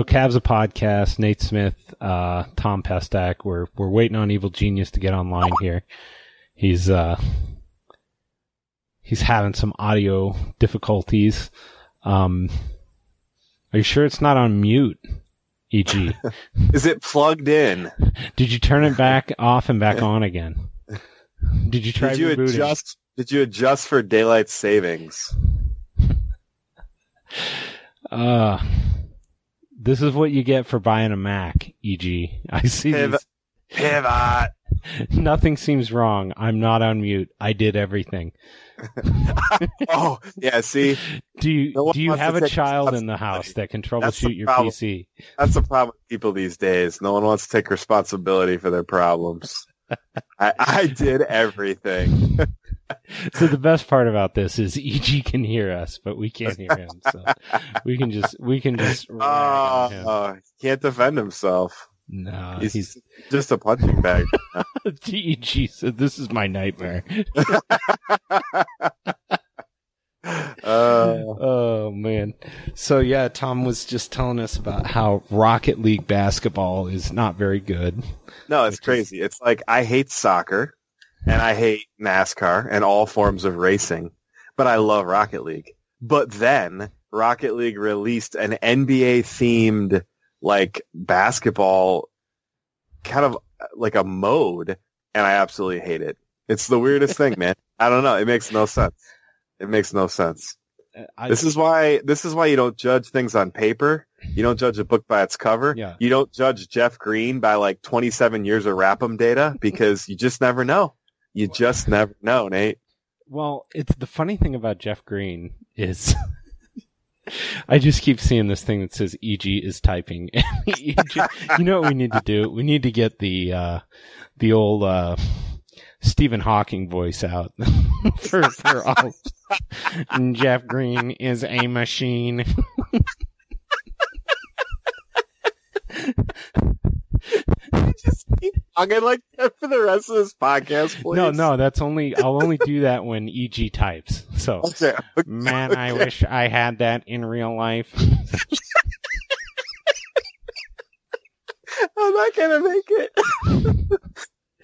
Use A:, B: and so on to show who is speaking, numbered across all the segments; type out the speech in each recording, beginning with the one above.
A: So Cavs a podcast. Nate Smith, uh, Tom Pestak. We're we're waiting on Evil Genius to get online here. He's uh, he's having some audio difficulties. Um, are you sure it's not on mute? E.g.,
B: Is it plugged in?
A: did you turn it back off and back on again? Did you try
B: Did you
A: rebooting?
B: adjust? Did you adjust for daylight savings?
A: Uh, this is what you get for buying a Mac. E.g., I see
B: Pivot.
A: these.
B: Pivot.
A: Nothing seems wrong. I'm not on mute. I did everything.
B: Oh, yeah. See,
A: Do you
B: No
A: do you have a child in the house that can troubleshoot your
B: problem.
A: PC?
B: that's the problem with people these days. No one wants to take responsibility for their problems. I, I did everything.
A: So the best part about this is EG can hear us, but we can't hear him. So we can just we can just.
B: Oh, he can't defend himself.
A: No,
B: He's,
A: he's
B: just a punching bag.
A: EG said this is my nightmare.
B: Uh,
A: Oh man. So yeah, Tom was just telling us about how Rocket League basketball is not very good.
B: no, it's crazy. It's like I hate soccer and I hate NASCAR and all forms of racing, but I love Rocket League. But then Rocket League released an NBA themed like basketball kind of like a mode and I absolutely hate it. It's the weirdest thing, man. I don't know. It makes no sense. It makes no sense.
A: Uh, I,
B: This is why this is why you don't judge things on paper. You don't judge a book by its cover.
A: Yeah.
B: You don't judge Jeff Green by like 27 years of RAPM data because you just never know. You just never know, Nate.
A: Well, it's the funny thing about Jeff Green is I just keep seeing this thing that says EG is typing. You know what we need to do? We need to get the uh the old uh Stephen Hawking voice out for for all. Jeff Green is a machine.
B: I'm gonna like that for the rest of this podcast, please.
A: No, no, that's only I'll only do that when EG types. So
B: Okay.
A: man, I wish I had that in real life.
B: I'm not gonna make it.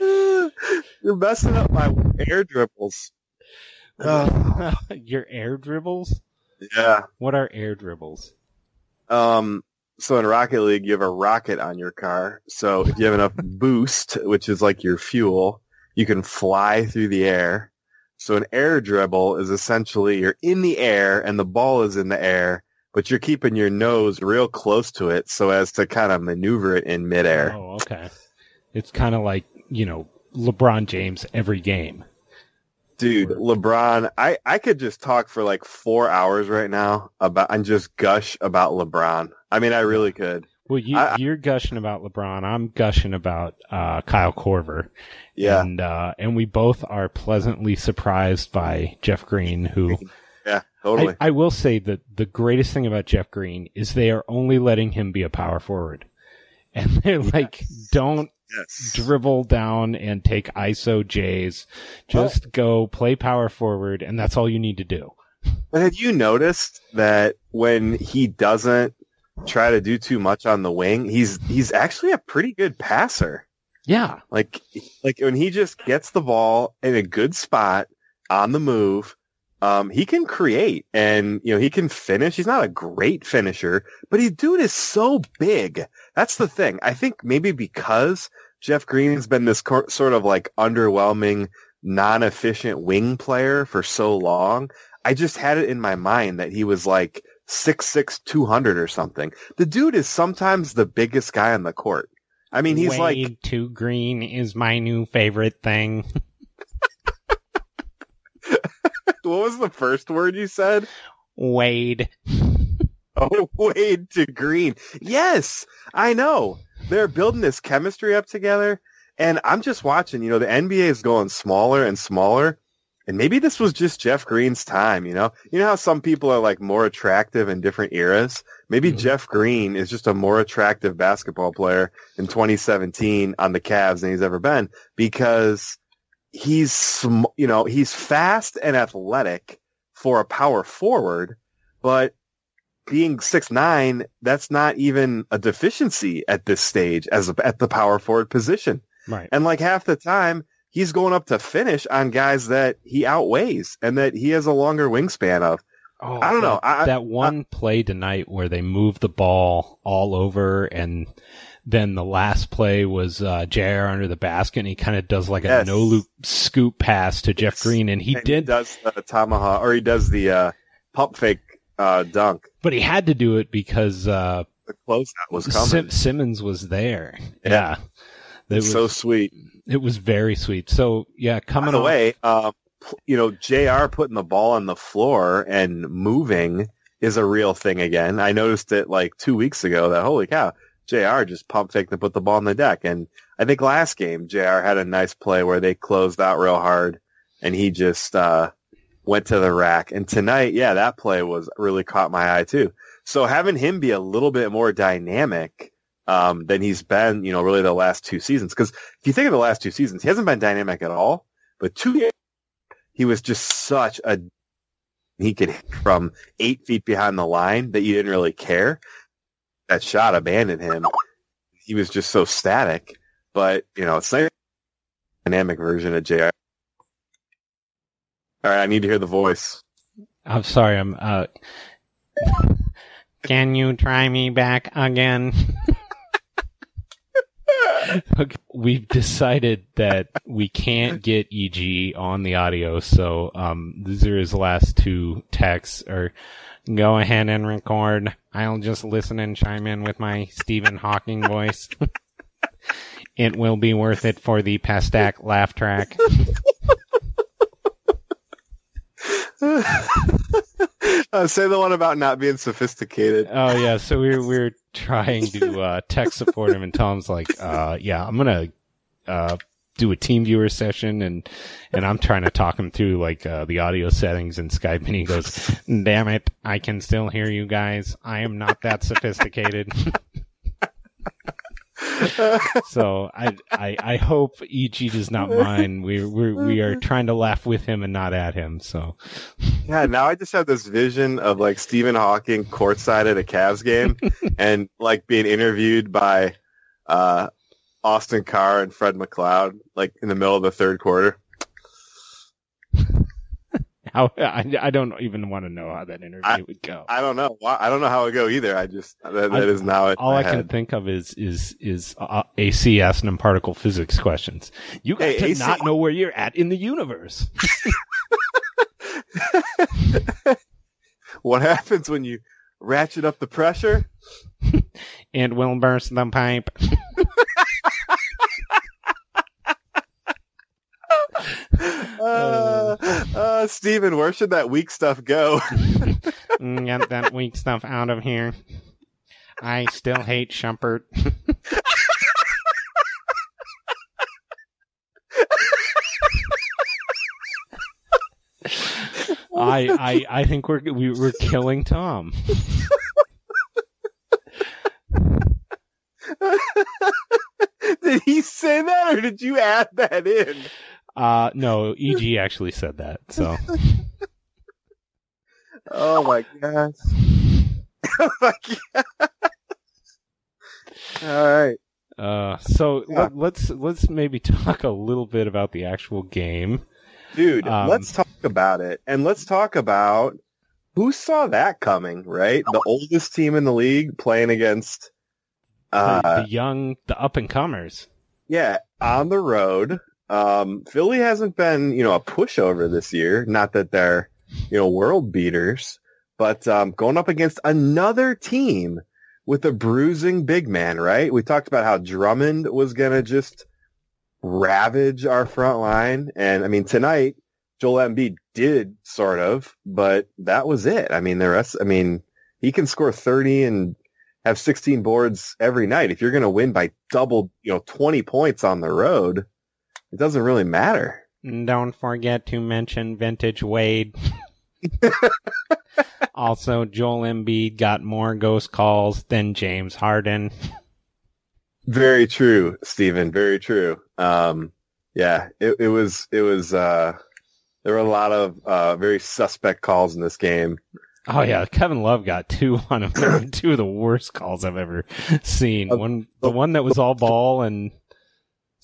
B: You're messing up my air dribbles. Uh,
A: Your air dribbles?
B: yeah.
A: What are air dribbles?
B: Um, so in Rocket League, you have a rocket on your car. So if you have enough boost, which is like your fuel, you can fly through the air. So an air dribble is essentially you're in the air and the ball is in the air, but you're keeping your nose real close to it so as to kind of maneuver it in midair.
A: Oh, okay. It's kind of like, you know, LeBron James every game.
B: Dude, LeBron, I, I could just talk for like four hours right now about and just gush about LeBron. I mean, I really could.
A: Well, you, you're gushing about LeBron. I'm gushing about uh, Kyle Korver.
B: Yeah.
A: And, uh, and we both are pleasantly surprised by Jeff Green, who
B: Yeah, totally.
A: I, I will say that the greatest thing about Jeff Green is they are only letting him be a power forward. And they're like, don't
B: Yes.
A: dribble down and take ISO J's. Just go play power forward, and that's all you need to do.
B: But have you noticed that when he doesn't try to do too much on the wing, he's he's actually a pretty good passer.
A: Yeah.
B: Like like when he just gets the ball in a good spot on the move, um, he can create and you know he can finish. He's not a great finisher, but he dude is so big. That's the thing. I think maybe because Jeff Green's been this cor- sort of like underwhelming, non-efficient wing player for so long. I just had it in my mind that he was like six six two hundred or something. The dude is sometimes the biggest guy on the court. I mean, he's like
A: Wade to green is my new favorite thing.
B: what was the first word you said?
A: Wade.
B: Oh, Wade to Green. Yes, I know. They're building this chemistry up together, and I'm just watching. You know, the NBA is going smaller and smaller, and maybe this was just Jeff Green's time. You know, you know how some people are like more attractive in different eras. Maybe
A: Mhm.
B: Jeff Green is just a more attractive basketball player in 2017 on the Cavs than he's ever been because he's sm- you know he's fast and athletic for a power forward, but being six nine, that's not even a deficiency at this stage as a, at the power forward position.
A: Right.
B: And like half the time, he's going up to finish on guys that he outweighs and that he has a longer wingspan of.
A: Oh,
B: I don't know.
A: That,
B: I-
A: that one play tonight where they moved the ball all over and then the last play was uh, JR under the basket and he kind of does like a no loop scoop pass to Jeff
B: Yes.
A: Green and he
B: And
A: did,
B: does the tomahawk or he does the uh, pump fake uh, dunk.
A: but he had to do it because uh,
B: The closeout was coming.
A: Sim- Simmons was there.
B: Yeah.
A: Yeah. Was,
B: so sweet.
A: It was very sweet. So yeah, coming
B: By the way, um, you know, JR putting the ball on the floor and moving is a real thing again. I noticed it like two weeks ago that holy cow, JR just pump faked and put the ball on the deck. And I think last game JR had a nice play where they closed out real hard and he just uh, went to the rack. And tonight, yeah, that play was really caught my eye too. So having him be a little bit more dynamic um, than he's been, you know, really the last two seasons. Because if you think of the last two seasons, he hasn't been dynamic at all. But two years, he was just such a he could hit from eight feet behind the line that you didn't really care. That shot abandoned him. He was just so static. But you know, it's not a dynamic version of Jr. All right, I need to hear the voice.
A: I'm sorry, I'm uh Can you try me back again? okay, we've decided that we can't get EG on the audio, so um these are his last two texts or go ahead and record. I'll just listen and chime in with my Stephen Hawking voice. it will be worth it for the Pastak laugh track.
B: uh, say the one about not being sophisticated.
A: Oh yeah, so we're we were trying to uh, tech support him, and Tom's like, uh, "Yeah, I'm gonna uh, do a TeamViewer session," and and I'm trying to talk him through like uh, the audio settings in Skype, and he goes, "Damn it, I can still hear you guys. I am not that sophisticated." so I, I I hope EG does not mind. We we we are trying to laugh with him and not at him. So
B: Yeah, now I just have this vision of like Stephen Hawking courtside at a Cavs game and like being interviewed by uh, Austin Carr and Fred McLeod like in the middle of the third quarter.
A: how I, I don't even want to know how that interview
B: I-
A: would go.
B: I don't know. I don't know how it go either. I just that, that
A: I-
B: is now
A: All I can think of is is is uh, ACS and particle physics questions. You got
B: Hey,
A: to
B: AC
A: not know where you're at in the universe.
B: what happens when you ratchet up the pressure?
A: and will burst the pipe.
B: Uh, uh, Stephen, where should that weak stuff go?
A: Mm, Get that weak stuff out of here. I still hate Shumpert. I, I I think we're we, we're killing Tom.
B: Did he say that, or did you add that in?
A: Uh, no, EG actually said that. So
B: Oh my gosh. oh my god. All right.
A: Uh, so
B: Yeah.
A: let, let's let's maybe talk a little bit about the actual game.
B: Dude,
A: Um,
B: let's talk about it. And let's talk about who saw that coming, right? The oldest team in the league playing against uh
A: the young, the up and comers.
B: yeah, on the road. Um Philly hasn't been, you know, a pushover this year. Not that they're, you know, world beaters, but um going up against another team with a bruising big man, right? We talked about how Drummond was gonna just ravage our front line. And I mean, tonight, Joel Embiid did sort of, but that was it. I mean, the rest, I mean, he can score 30 and have 16 boards every night. If you're going to win by double, you know, 20 points on the road, it doesn't really matter.
A: Don't forget to mention Vintage Wade. also, Joel Embiid got more ghost calls than James Harden.
B: Very true, Stephen. Very true. Um, yeah, it, it was, it was, uh, there were a lot of, uh, very suspect calls in this game.
A: Oh yeah, Kevin Love got two on him. Two of the worst calls I've ever seen. One, the one that was all ball, and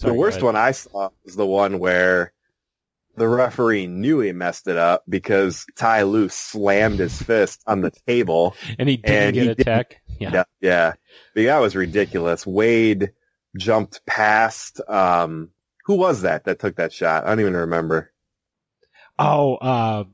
B: the worst one I saw was the one where the referee knew he messed it up because Ty Lue slammed his fist on the table.
A: and he didn't
B: and
A: get
B: he
A: a tech. Yeah.
B: Yeah, yeah. That was ridiculous. Wade jumped past. Um, who was that that took that shot? I don't even remember.
A: Oh, uh,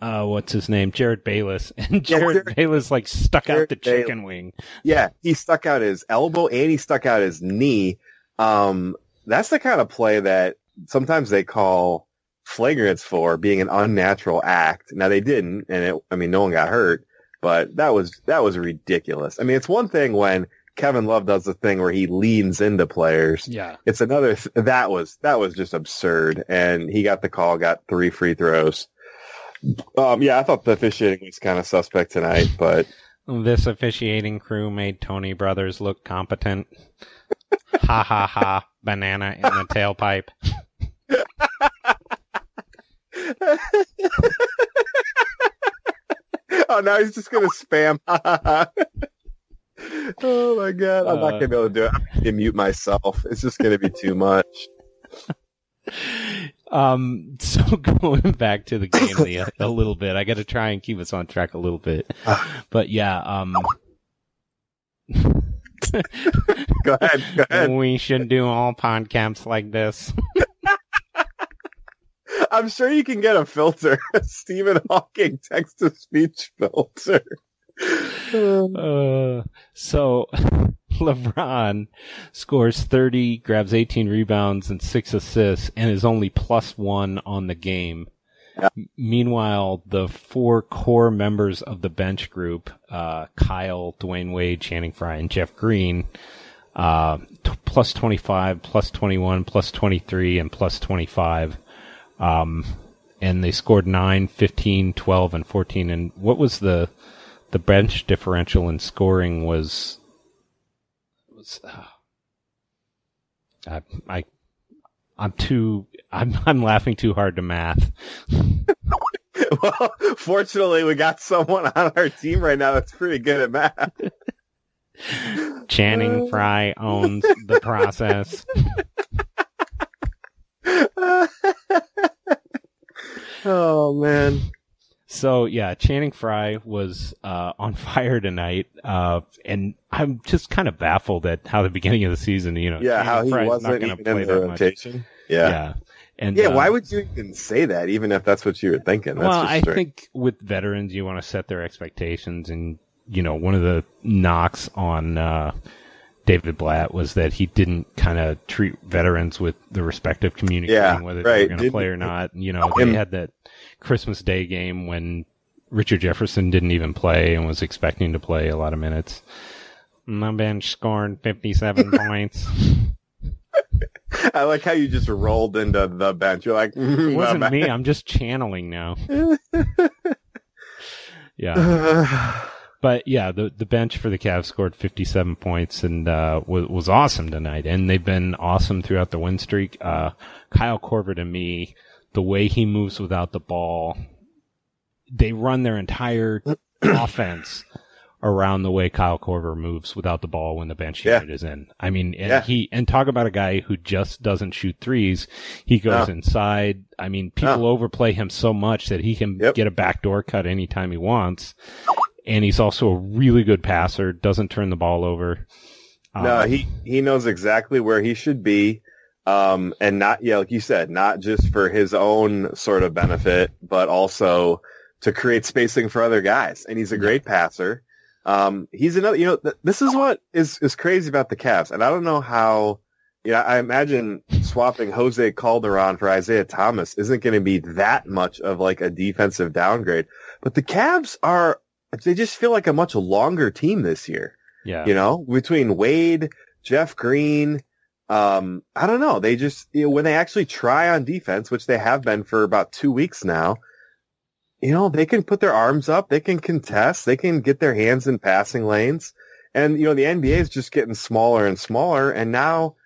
A: uh, what's his name? Jerryd Bayless. And
B: Yeah,
A: Jerryd
B: Jerryd-
A: Bayless like stuck out
B: Jerryd
A: the
B: Bayless.
A: chicken wing.
B: Yeah, he stuck out his elbow and he stuck out his knee. Um, that's the kind of play that sometimes they call flagrants for being an unnatural act. Now they didn't, and it, I mean, no one got hurt, but that was, that was ridiculous. I mean, it's one thing when Kevin Love does the thing where he leans into players.
A: Yeah.
B: It's another, th- that was, that was just absurd. And he got the call, got three free throws. Um, yeah, I thought the officiating was kind of suspect tonight, but
A: This officiating crew made Tony Brothers look competent. Ha ha ha. Banana in the tailpipe.
B: oh, now he's just gonna spam. oh my god, I'm not
A: Uh.
B: gonna be able to do it. I'm gonna mute myself. It's just gonna be too much.
A: Um, so going back to the game a, a little bit, I got to try and keep us on track a little bit. But yeah, um,
B: Go ahead, go ahead.
A: we should do all podcasts like this.
B: I'm sure you can get a filter, a Stephen Hawking text to speech filter.
A: Uh, so LeBron scores 30, grabs 18 rebounds and six assists, and is only plus one on the game.
B: Yeah.
A: Meanwhile, the four core members of the bench group, uh, Kyle, Dwyane Wade, Channing Frye, and Jeff Green, uh, t- plus 25, plus 21, plus 23, and plus 25. Um, and they scored 9, 15, 12, and 14. And what was the, the bench differential in scoring was, was, uh, I, I, I'm too, I'm, I'm laughing too hard to math.
B: well, fortunately, we got someone on our team right now that's pretty good at math.
A: Channing uh. Frye owns the process.
B: oh man.
A: So yeah, Channing Frye was uh, on fire tonight, uh, and I'm just kind of baffled at how the beginning of the season, you know,
B: Yeah,
A: Channing
B: how he
A: Frye's
B: wasn't
A: not going
B: even
A: to play
B: in the
A: that much.
B: rotation.
A: Yeah.
B: Yeah.
A: and
B: Yeah,
A: uh,
B: why would you even say that, even if that's what you were thinking? That's
A: well, I think with veterans, you want to set their expectations, and you know, one of the knocks on uh, David Blatt was that he didn't kind of treat veterans with the respect of communicating
B: Yeah,
A: whether they
B: right.
A: were going to play or not. You know, they had that Christmas Day game when Richard Jefferson didn't even play and was expecting to play a lot of minutes. My bench scored 57 points.
B: I like how you just rolled into the bench. You're like, mm,
A: It wasn't me. I'm just channeling now. yeah. But yeah, the the bench for the Cavs scored 57 points and uh, was was awesome tonight, and they've been awesome throughout the win streak. Uh, Kyle Korver to me, the way he moves without the ball, they run their entire offense around the way Kyle Korver moves without the ball when the bench
B: Yeah.
A: unit is in. I mean, and
B: Yeah.
A: he and talk about a guy who just doesn't shoot threes. He goes
B: No.
A: inside. I mean, people overplay him so much that he can
B: Yep.
A: get a backdoor cut anytime he wants. And he's also a really good passer. Doesn't turn the ball over.
B: No,
A: Um,
B: he he knows exactly where he should be, um, and not yeah, like you said, not just for his own sort of benefit, but also to create spacing for other guys. And he's a great passer. Um, he's another. You know, th- this is what is is crazy about the Cavs, and I don't know how. Yeah, I imagine swapping Jose Calderon for Isaiah Thomas isn't going to be that much of like a defensive downgrade. But the Cavs are. They just feel like a much longer team this year.
A: yeah.
B: You know, between Wade, Jeff Green, um, I don't know. They just you know, when they actually try on defense, which they have been for about two weeks now, you know, they can put their arms up, they can contest, they can get their hands in passing lanes, and you know the NBA is just getting smaller and smaller, and now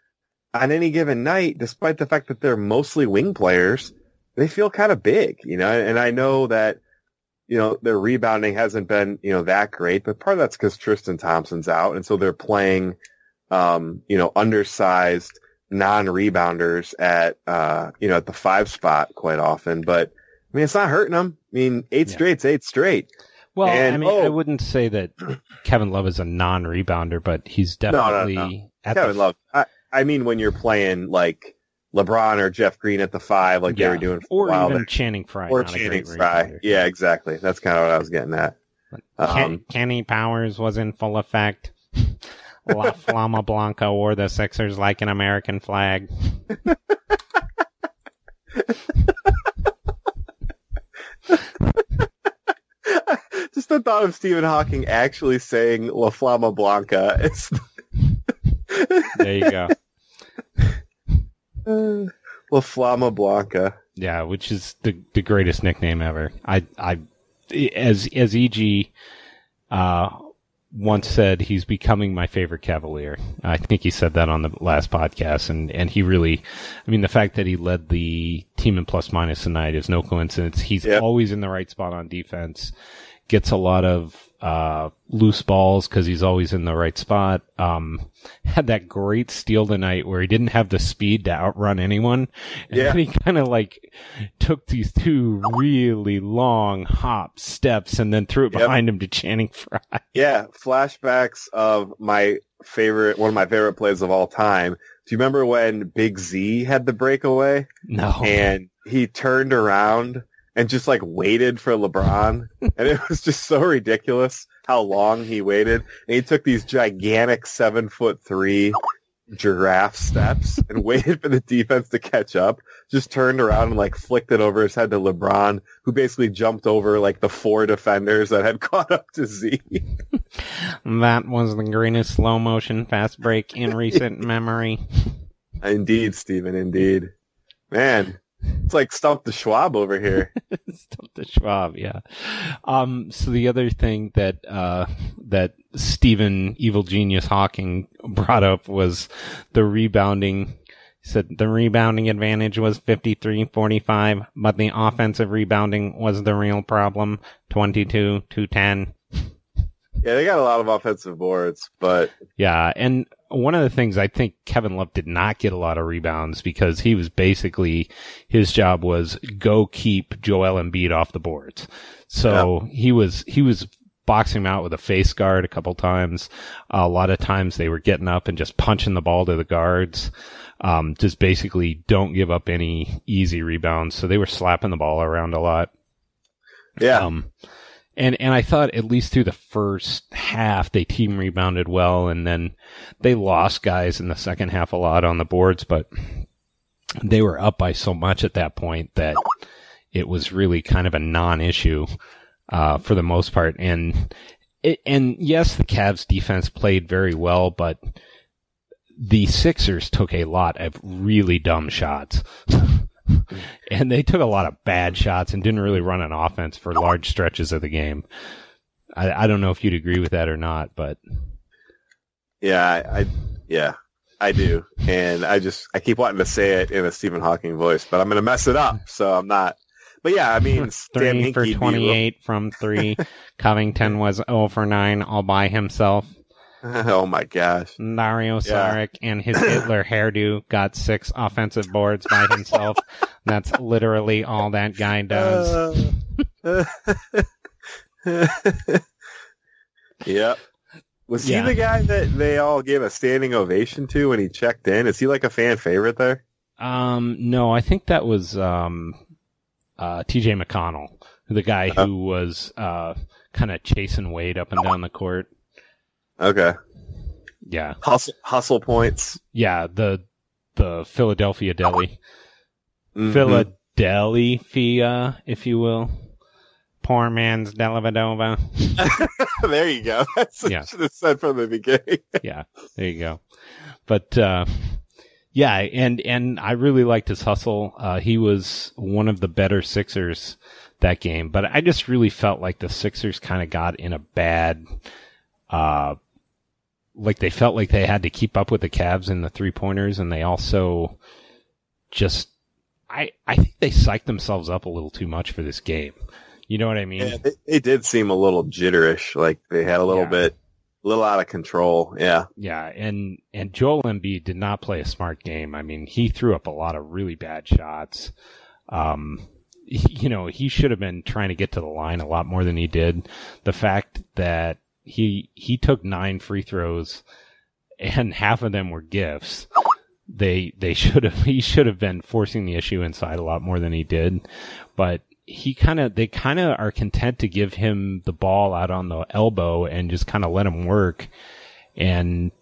B: on any given night, despite the fact that they're mostly wing players, they feel kind of big, you know. And I know that you know, their rebounding hasn't been, you know, that great, but part of that's because Tristan Thompson's out. And so they're playing, um, you know, undersized non-rebounders at, uh, you know, at the five spot quite often. But I mean, it's not hurting them. I mean, eight
A: Yeah.
B: straight's eight straight.
A: Well, I
B: And-
A: mean, I
B: oh.
A: wouldn't say that Kevin Love is a non-rebounder, but he's
B: definitely no,
A: no. at
B: Kevin
A: the
B: Love. I, I mean, when you're playing like LeBron or Jeff Green at the five, like
A: yeah.
B: they were doing for
A: or
B: a while
A: even
B: there.
A: Channing Frye,
B: or Channing Frye. Yeah, exactly. That's kind of what I was getting at.
A: Ken,
B: Um,
A: Kenny Powers was in full effect. La Flama Blanca wore the Sixers like an American flag.
B: just the thought of Stephen Hawking actually saying La Flama Blanca is
A: There you go.
B: La Flama Blanca.
A: Yeah, which is the the greatest nickname ever. I I as as EG uh once said he's becoming my favorite Cavalier. I think he said that on the last podcast and and he really I mean the fact that he led the team in plus minus tonight is no coincidence. He's
B: Yep.
A: always in the right spot on defense. Gets a lot of uh loose balls cuz he's always in the right spot. Um had that great steal tonight where he didn't have the speed to outrun anyone. And
B: Yeah.
A: then he kind of like took these two really long hop steps and then threw it
B: Yep.
A: behind him to Channing Frye.
B: Yeah, flashbacks of my favorite, one of my favorite plays of all time. Do you remember when Big Z had the breakaway
A: No.
B: and he turned around and just like waited for LeBron? and it was just so ridiculous how long he waited. And he took these gigantic seven foot three giraffe steps and waited for the defense to catch up. Just turned around and like flicked it over his head to LeBron, who basically jumped over like the four defenders that had caught up to Z.
A: that was the greatest slow motion fast break in recent memory.
B: indeed, Stephen, indeed. Man, it's like Stump the Schwab over here.
A: Stop the Schwab, yeah. Um, so the other thing that, uh, that Stephen Evil Genius Hawking brought up was the rebounding. He said the rebounding advantage was 53-45, but the offensive rebounding was the real problem. 22 to 10.
B: Yeah, they got a lot of offensive boards, but
A: Yeah, and one of the things I think Kevin Love did not get a lot of rebounds because he was basically his job was go keep Joel Embiid off the boards. So he was he was boxing him out with a face guard a couple times. a lot of times they were getting up and just punching the ball to the guards. Um, just basically don't give up any easy rebounds. So they were slapping the ball around a lot.
B: yeah,
A: Um, and and I thought at least through the first half they team rebounded well, and then they lost guys in the second half a lot on the boards, but they were up by so much at that point that it was really kind of a non-issue uh, for the most part. And it, and yes, the Cavs defense played very well, but the Sixers took a lot of really dumb shots. and they took a lot of bad shots and didn't really run an offense for large stretches of the game. I, I don't know if you'd agree with that or not, but
B: Yeah, I, I yeah, I do, and I just I keep wanting to say it in a Stephen Hawking voice, but I'm gonna mess it up, so I'm not. But yeah, I mean,
A: three for
B: Hinkie,
A: 28 from three. Covington was 0 for 9 all by himself.
B: Oh my gosh. Yeah.
A: Saric and his Hitler hairdo got six offensive boards by himself. That's literally all that guy does.
B: Uh, yep. Was
A: Yeah.
B: he the guy that they all gave a standing ovation to when he checked in? Is he like a fan favorite there?
A: Um, no, I think that was um, uh, T.J. McConnell, the guy
B: Oh.
A: who was uh, kind of chasing Wade up and down the court.
B: Okay.
A: Yeah,
B: Hustle, hustle points.
A: yeah, the the Philadelphia deli,
B: Mhm.
A: Philadelphia, if you will, poor man's Dellavedova.
B: there you go. That's what
A: Yeah.
B: I should have said from the beginning.
A: yeah, there you go. But uh, yeah, and and I really liked his hustle. Uh, he was one of the better Sixers that game, but I just really felt like the Sixers kind of got in a bad, uh, like they felt like they had to keep up with the Cavs in the three pointers, and they also just. I, I think they psyched themselves up a little too much for this game. You know what I mean?
B: Yeah, they, they did seem a little jitterish, like they had a little
A: Yeah.
B: bit, a little out of control. Yeah.
A: Yeah, and and Joel Embiid did not play a smart game. I mean, he threw up a lot of really bad shots. Um, you know, he should have been trying to get to the line a lot more than he did. The fact that he he took nine free throws and half of them were gifts. They they should have he should have been forcing the issue inside a lot more than he did. But he kind of they kind of are content to give him the ball out on the elbow and just kind of let him work and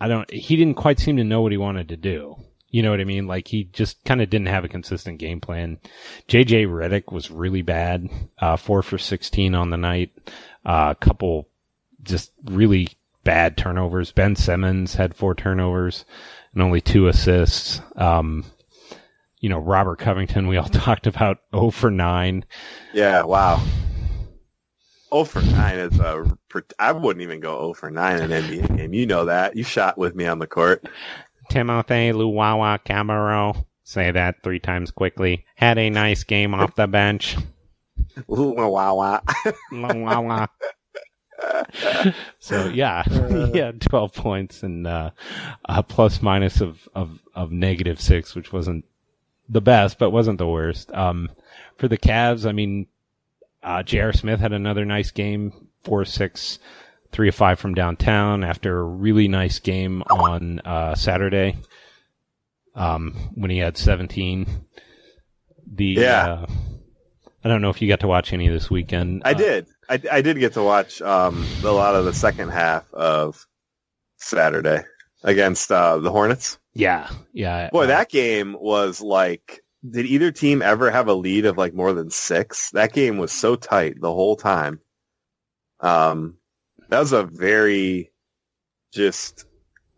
A: I don't he didn't quite seem to know what he wanted to do. You know what I mean? Like he just kind of didn't have a consistent game plan. JJ Redick was really bad. Uh 4 for 16 on the night. Uh, a couple just really bad turnovers. Ben Simmons had four turnovers and only two assists. Um you know, Robert Covington, we all talked about 0 for 9.
B: Yeah. Wow. 0 for 9 is a, I wouldn't even go 0 for 9 in an NBA game. You know that. You shot with me on the court.
A: Timothy Luwawu-Cabarrot. Say that three times quickly. Had a nice game off the bench.
B: Ooh, wow, wow.
A: Luwawu. so yeah, he had 12 points and uh, a plus minus of, of, of negative six, which wasn't the best, but wasn't the worst. Um, for the Cavs, I mean, uh, J.R. Smith had another nice game, four, six, three of five from downtown after a really nice game on, uh, Saturday. Um, when he had 17. The,
B: Yeah.
A: uh, I don't know if you got to watch any this weekend.
B: I
A: Uh,
B: did. I, I did get to watch um, a lot of the second half of Saturday against uh, the Hornets.
A: Yeah, yeah.
B: Boy,
A: uh,
B: that game was like, did either team ever have a lead of like more than six? That game was so tight the whole time. Um, that was a very just,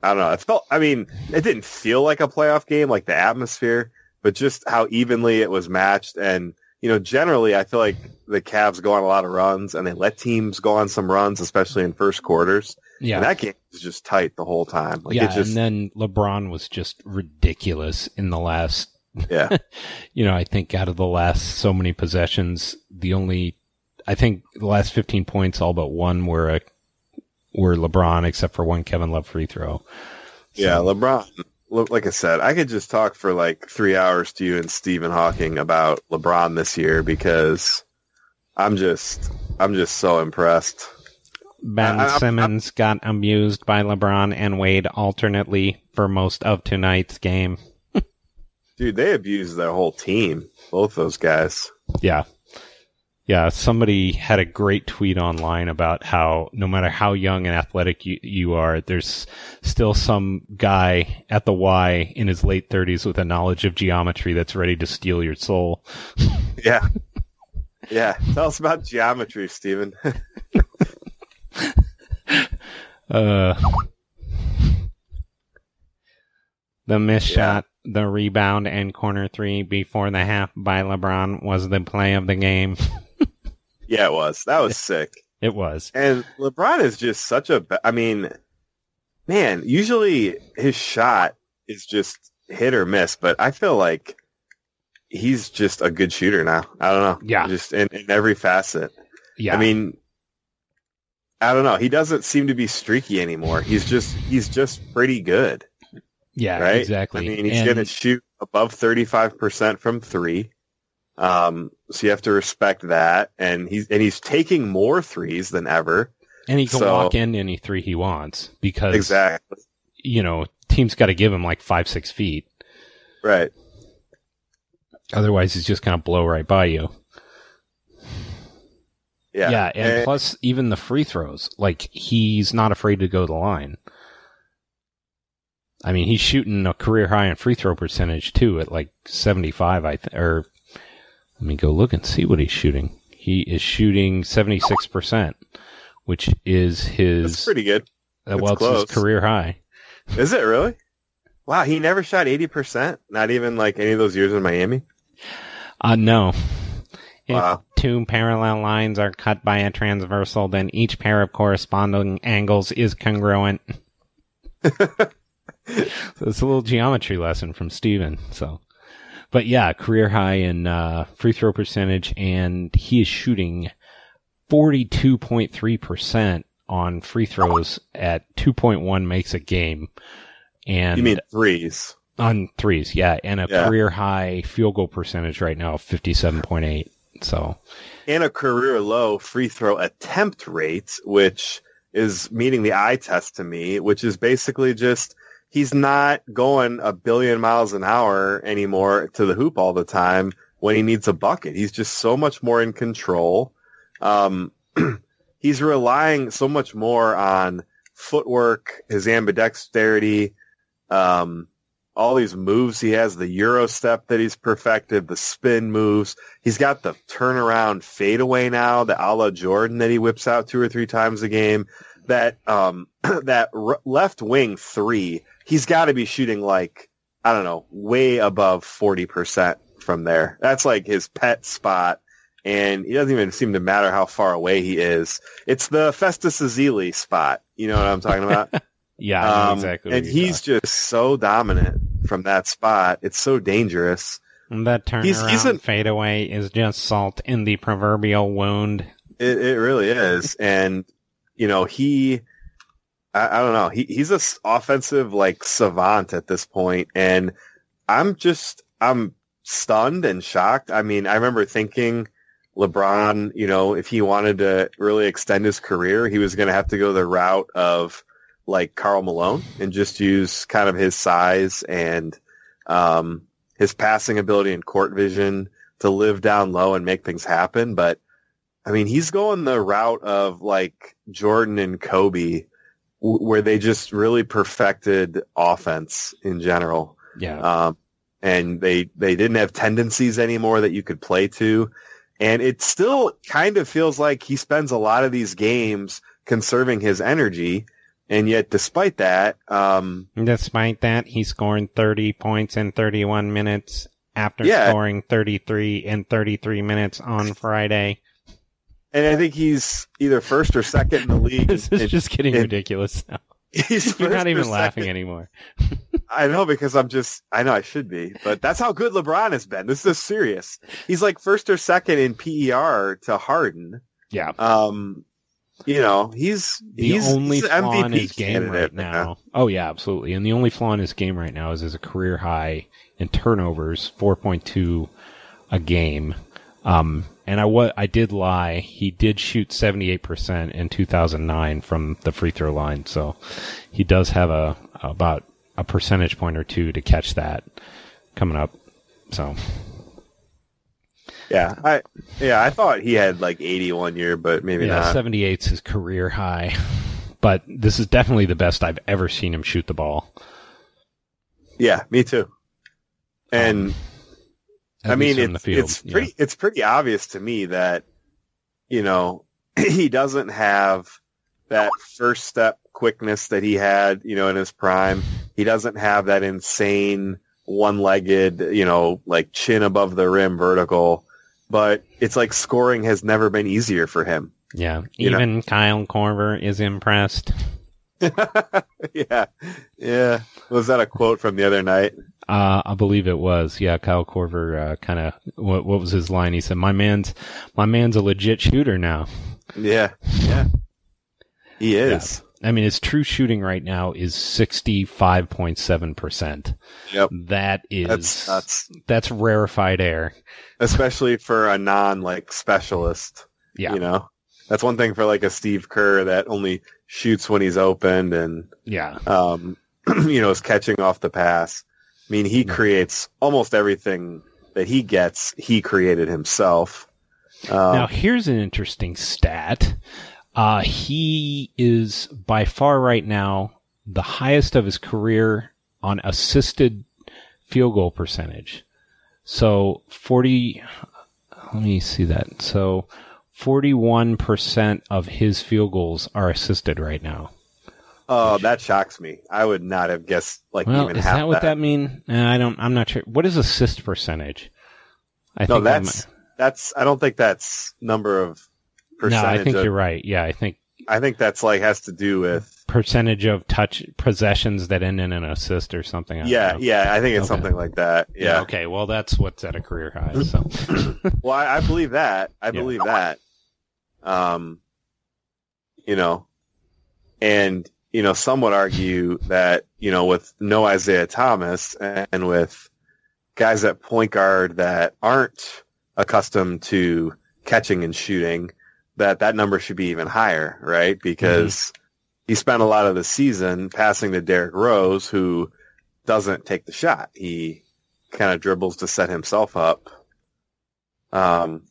B: I don't know. It felt, I mean, it didn't feel like a playoff game, like the atmosphere, but just how evenly it was matched. And, you know, generally I feel like the Cavs go on a lot of runs and they let teams go on some runs, especially in first quarters.
A: yeah,
B: And that game was just tight the whole time. Like
A: yeah.
B: it just,
A: and then LeBron was just ridiculous in the last.
B: yeah.
A: You know, I think out of the last so many possessions, the only, I think the last fifteen points, all but one were a, were LeBron, except for one Kevin Love free throw.
B: Yeah, LeBron. Look, Like I said, I could just talk for like three hours to you and Stephen Hawking about LeBron this year because I'm just, I'm just so impressed.
A: Ben
B: I- I-
A: Simmons got amused by LeBron and Wade alternately for most of tonight's game.
B: Dude, they abused their whole team, both those guys.
A: Yeah. Yeah, somebody had a great tweet online about how no matter how young and athletic you, you are, there's still some guy at the Y in his late 30s with a knowledge of geometry that's ready to steal your soul.
B: Yeah. Yeah. Tell us about geometry, Stephen.
A: Uh, the missed
B: Yeah.
A: shot, the rebound, and corner three before the half by LeBron was the play of the game.
B: yeah, it was. That was sick.
A: It was.
B: And LeBron is just such a. I mean, man, usually his shot is just hit or miss, but I feel like he's just a good shooter now. I don't know.
A: Yeah.
B: Just in, in every facet.
A: Yeah.
B: I mean, I don't know. He doesn't seem to be streaky anymore. He's just he's just pretty good,
A: yeah,
B: right?
A: exactly.
B: I mean, he's
A: And-
B: going to shoot above thirty five percent from three. Um, so you have to respect that, and he's and he's taking more threes than ever.
A: and he can
B: so-
A: walk in any three he wants because
B: Exactly.
A: you know teams got to give him like five six feet.
B: Right.
A: Otherwise, he's just going to blow right by you.
B: Yeah.
A: Yeah, and
B: Eh,
A: plus even the free throws, like he's not afraid to go to the line. I mean, he's shooting a career high in free throw percentage too, at like seventy-five. I th- or let me go look and see what he's shooting. He is shooting seventy-six percent, which is
B: that's
A: his
B: pretty good.
A: uh,
B: that's
A: well, it's his
B: close.
A: career high.
B: Is it really? Wow, he never shot eighty percent. Not even like any of those years in Miami.
A: Uh, no. If
B: Wow.
A: two parallel lines are cut by a transversal, then each pair of corresponding angles is congruent. so it's a little geometry lesson from Stephen. So, but yeah, career high in uh, free throw percentage, and he is shooting forty-two point three percent on free throws at two point one makes a game, and
B: You mean threes?
A: on threes, yeah, and a
B: Yeah.
A: career high field goal percentage right now, fifty-seven point eight. So
B: and a career low free throw attempt rate, which is meeting the eye test to me, which is basically just he's not going a billion miles an hour anymore to the hoop all the time when he needs a bucket. He's just so much more in control. Um, he's relying so much more on footwork, his ambidexterity, um, all these moves he has, the Euro step that he's perfected, the spin moves. He's got the turnaround fadeaway now, the a la Jordan that he whips out two or three times a game. That um that r- left wing three, he's got to be shooting like I don't know, way above forty percent from there. That's like his pet spot, and it doesn't even seem to matter how far away he is. It's the Festus Ezeli spot. You know what I'm talking about?
A: yeah,
B: Um,
A: exactly.
B: And he's just so dominant from that spot. It's so dangerous.
A: talking- that turnaround
B: he's-
A: fadeaway is just salt in the proverbial wound.
B: It, it really is. And, you know, he, I, I don't know, he, he's a offensive like savant at this point, And I'm just, I'm stunned and shocked. I mean, I remember thinking LeBron, you know, if he wanted to really extend his career, he was going to have to go the route of like Karl Malone and just use kind of his size and, um, his passing ability and court vision to live down low and make things happen. But I mean, he's going the route of like Jordan and Kobe, where they just really perfected offense in general.
A: Yeah,
B: Um, and they, they didn't have tendencies anymore that you could play to. And it still kind of feels like he spends a lot of these games conserving his energy. And yet despite that, um,
A: despite that, he scored 30 points in 31 minutes after
B: Yeah.
A: scoring 33 in 33 minutes on Friday.
B: And I think he's either first or second in the league.
A: this is
B: in-
A: just getting
B: in-
A: ridiculous now.
B: he's
A: You're not even laughing anymore.
B: I know because I'm just I know I should be, but that's how good LeBron has been. This is serious. He's like first or second in PER to Harden.
A: Yeah.
B: Um, you know, he's
A: The
B: he's
A: only
B: he's
A: flaw in
B: MVP
A: his game
B: candidate
A: right now. Oh yeah, absolutely. And the only flaw in his game right now is his career high in turnovers, 4.2 a game. Um, and I wa- I did lie. He did shoot 78% in 2009 from the free throw line. So he does have a about a percentage point or two to catch that coming up. So
B: Yeah, I yeah I thought he had like 81 year, but maybe
A: yeah,
B: not.
A: 78 is his career high. But this is definitely the best I've ever seen him shoot the ball.
B: Yeah, me too. And
A: At
B: I mean, it's, it's
A: yeah.
B: pretty it's pretty obvious to me that you know he doesn't have that first step quickness that he had, you know, in his prime. He doesn't have that insane one-legged, you know, like chin above the rim vertical. But it's like scoring has never been easier for him.
A: Yeah.
B: You know.
A: Even Kyle Korver is impressed.
B: yeah, yeah. Was that a quote from the other night?
A: Uh, I believe it was. Yeah, Kyle Korver, uh, kind of, what, what was his line? He said, my man's, my man's a legit shooter now.
B: Yeah, yeah. He is.
A: I mean, his true shooting right now is 65.7%.
B: Yep.
A: That is,
B: That's that's
A: that's rarefied air.
B: especially for a non like specialist.
A: Yeah.
B: You know, that's one thing for like a Steve Kerr that only shoots when he's opened and
A: Yeah.
B: um, you know is catching off the pass. I mean, he creates almost everything that he gets. He created himself. Um,
A: Now, here's an interesting stat. Uh, he is by far right now the highest of his career on assisted field goal percentage. So 40, let me see that. So 41% of his field goals are assisted right now.
B: Oh, that shocks me. I would not have guessed like
A: Well,
B: even
A: is
B: half
A: that what that mean? Uh, I don't, I'm not sure. What is assist percentage? I
B: No,
A: that
B: that's that's. I don't think that's number of
A: might- no. I think
B: of,
A: you're right. Yeah, I think
B: I think that's like has to do with
A: percentage of touch possessions that end in an assist or something. I
B: yeah, yeah. I think it's
A: Okay.
B: something like that. Yeah.
A: Okay. Well, that's what's at a career high. So
B: Well, I, I believe that. I
A: Yeah.
B: believe that. Um, you know, and you know, some would argue that you know, with no Isaiah Thomas and with guys at point guard that aren't accustomed to catching and shooting, that that number should be even higher, right? Because he spent a lot of the season passing to Derrick Rose, who doesn't take the shot. He kind of dribbles to set himself up. Um,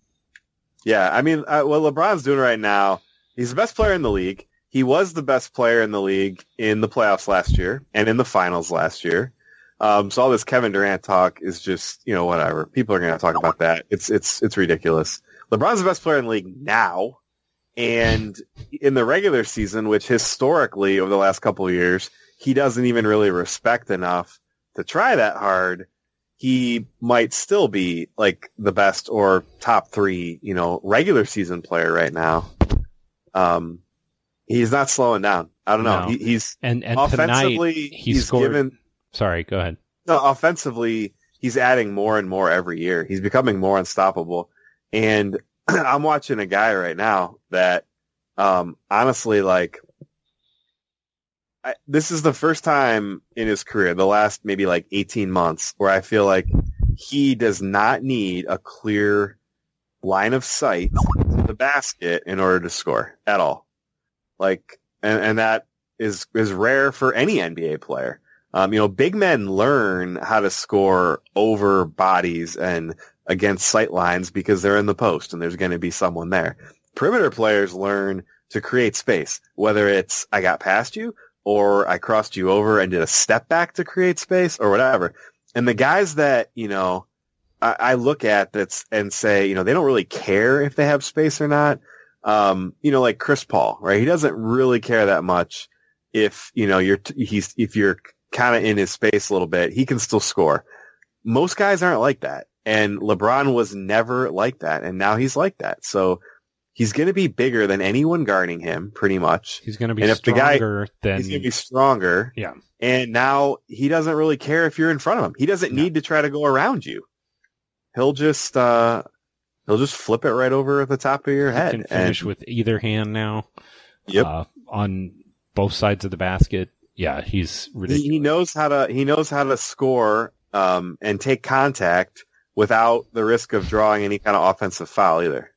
B: yeah, I mean, uh, what LeBron's doing right now, he's the best player in the league. He was the best player in the league in the playoffs last year and in the finals last year. Um, so all this Kevin Durant talk is just, you know, whatever. People are going to talk about that. It's, it's, it's ridiculous. LeBron's the best player in the league now. And in the regular season, which historically over the last couple of years, he doesn't even really respect enough to try that hard he might still be like the best or top three, you know, regular season player right now. Um, he's not slowing down. I don't know.
A: No.
B: He, he's
A: and and
B: offensively,
A: tonight he
B: he's
A: scored.
B: given
A: Sorry, go ahead.
B: no, offensively, he's adding more and more every year. He's becoming more unstoppable. And I'm watching a guy right now that, um, honestly, like, I, this is the first time in his career, the last maybe like 18 months, where I feel like he does not need a clear line of sight to the basket in order to score at all. Like, and, and that is, is rare for any NBA player. Um, you know, big men learn how to score over bodies and against sight lines because they're in the post and there's going to be someone there. Perimeter players learn to create space, whether it's I got past you or I crossed you over and did a step back to create space or whatever. And the guys that, you know, I, I look at that's and say, you know, they don't really care if they have space or not. Um, you know, like Chris Paul, right? He doesn't really care that much if, you know, you're, t- he's, if you're kind of in his space a little bit, he can still score. Most guys aren't like that. And LeBron was never like that. And now he's like that. So he's going to be bigger than anyone guarding him pretty much.
A: He's going to be
B: And if the guy-
A: stronger than
B: He's going to be stronger.
A: yeah.
B: And now he doesn't really care if you're in front of him. He doesn't
A: No.
B: need to try to go around you. He'll just, uh, he'll just flip it right over at the top of your
A: He
B: head.
A: can finish
B: and,
A: with either hand now.
B: Yep.
A: Uh, on both sides of the basket. Yeah, he's
B: he,
A: ridiculous.
B: he knows how to, he knows how to score, um, and take contact without the risk of drawing any kind of offensive foul either.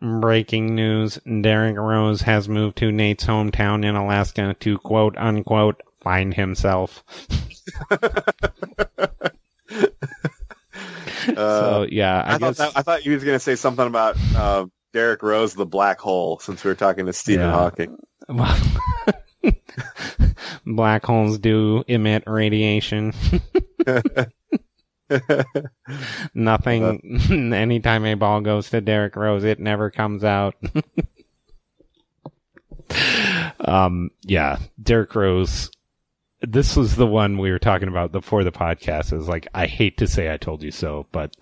A: Breaking news: Derrick Rose has moved to Nate's hometown in Alaska to quote unquote find himself.
B: Uh,
A: so yeah, I,
B: I,
A: guess
B: thought that, I thought you was going to say something about, uh, Derrick Rose, the black hole, since we were talking to Stephen
A: Yeah.
B: Hawking.
A: Well, black holes do emit radiation. Nothing. anytime a ball goes to Derrick Rose, it never comes out. um. Yeah, Derrick Rose. This was the one we were talking about before the podcast. Is like I hate to say I told you so, but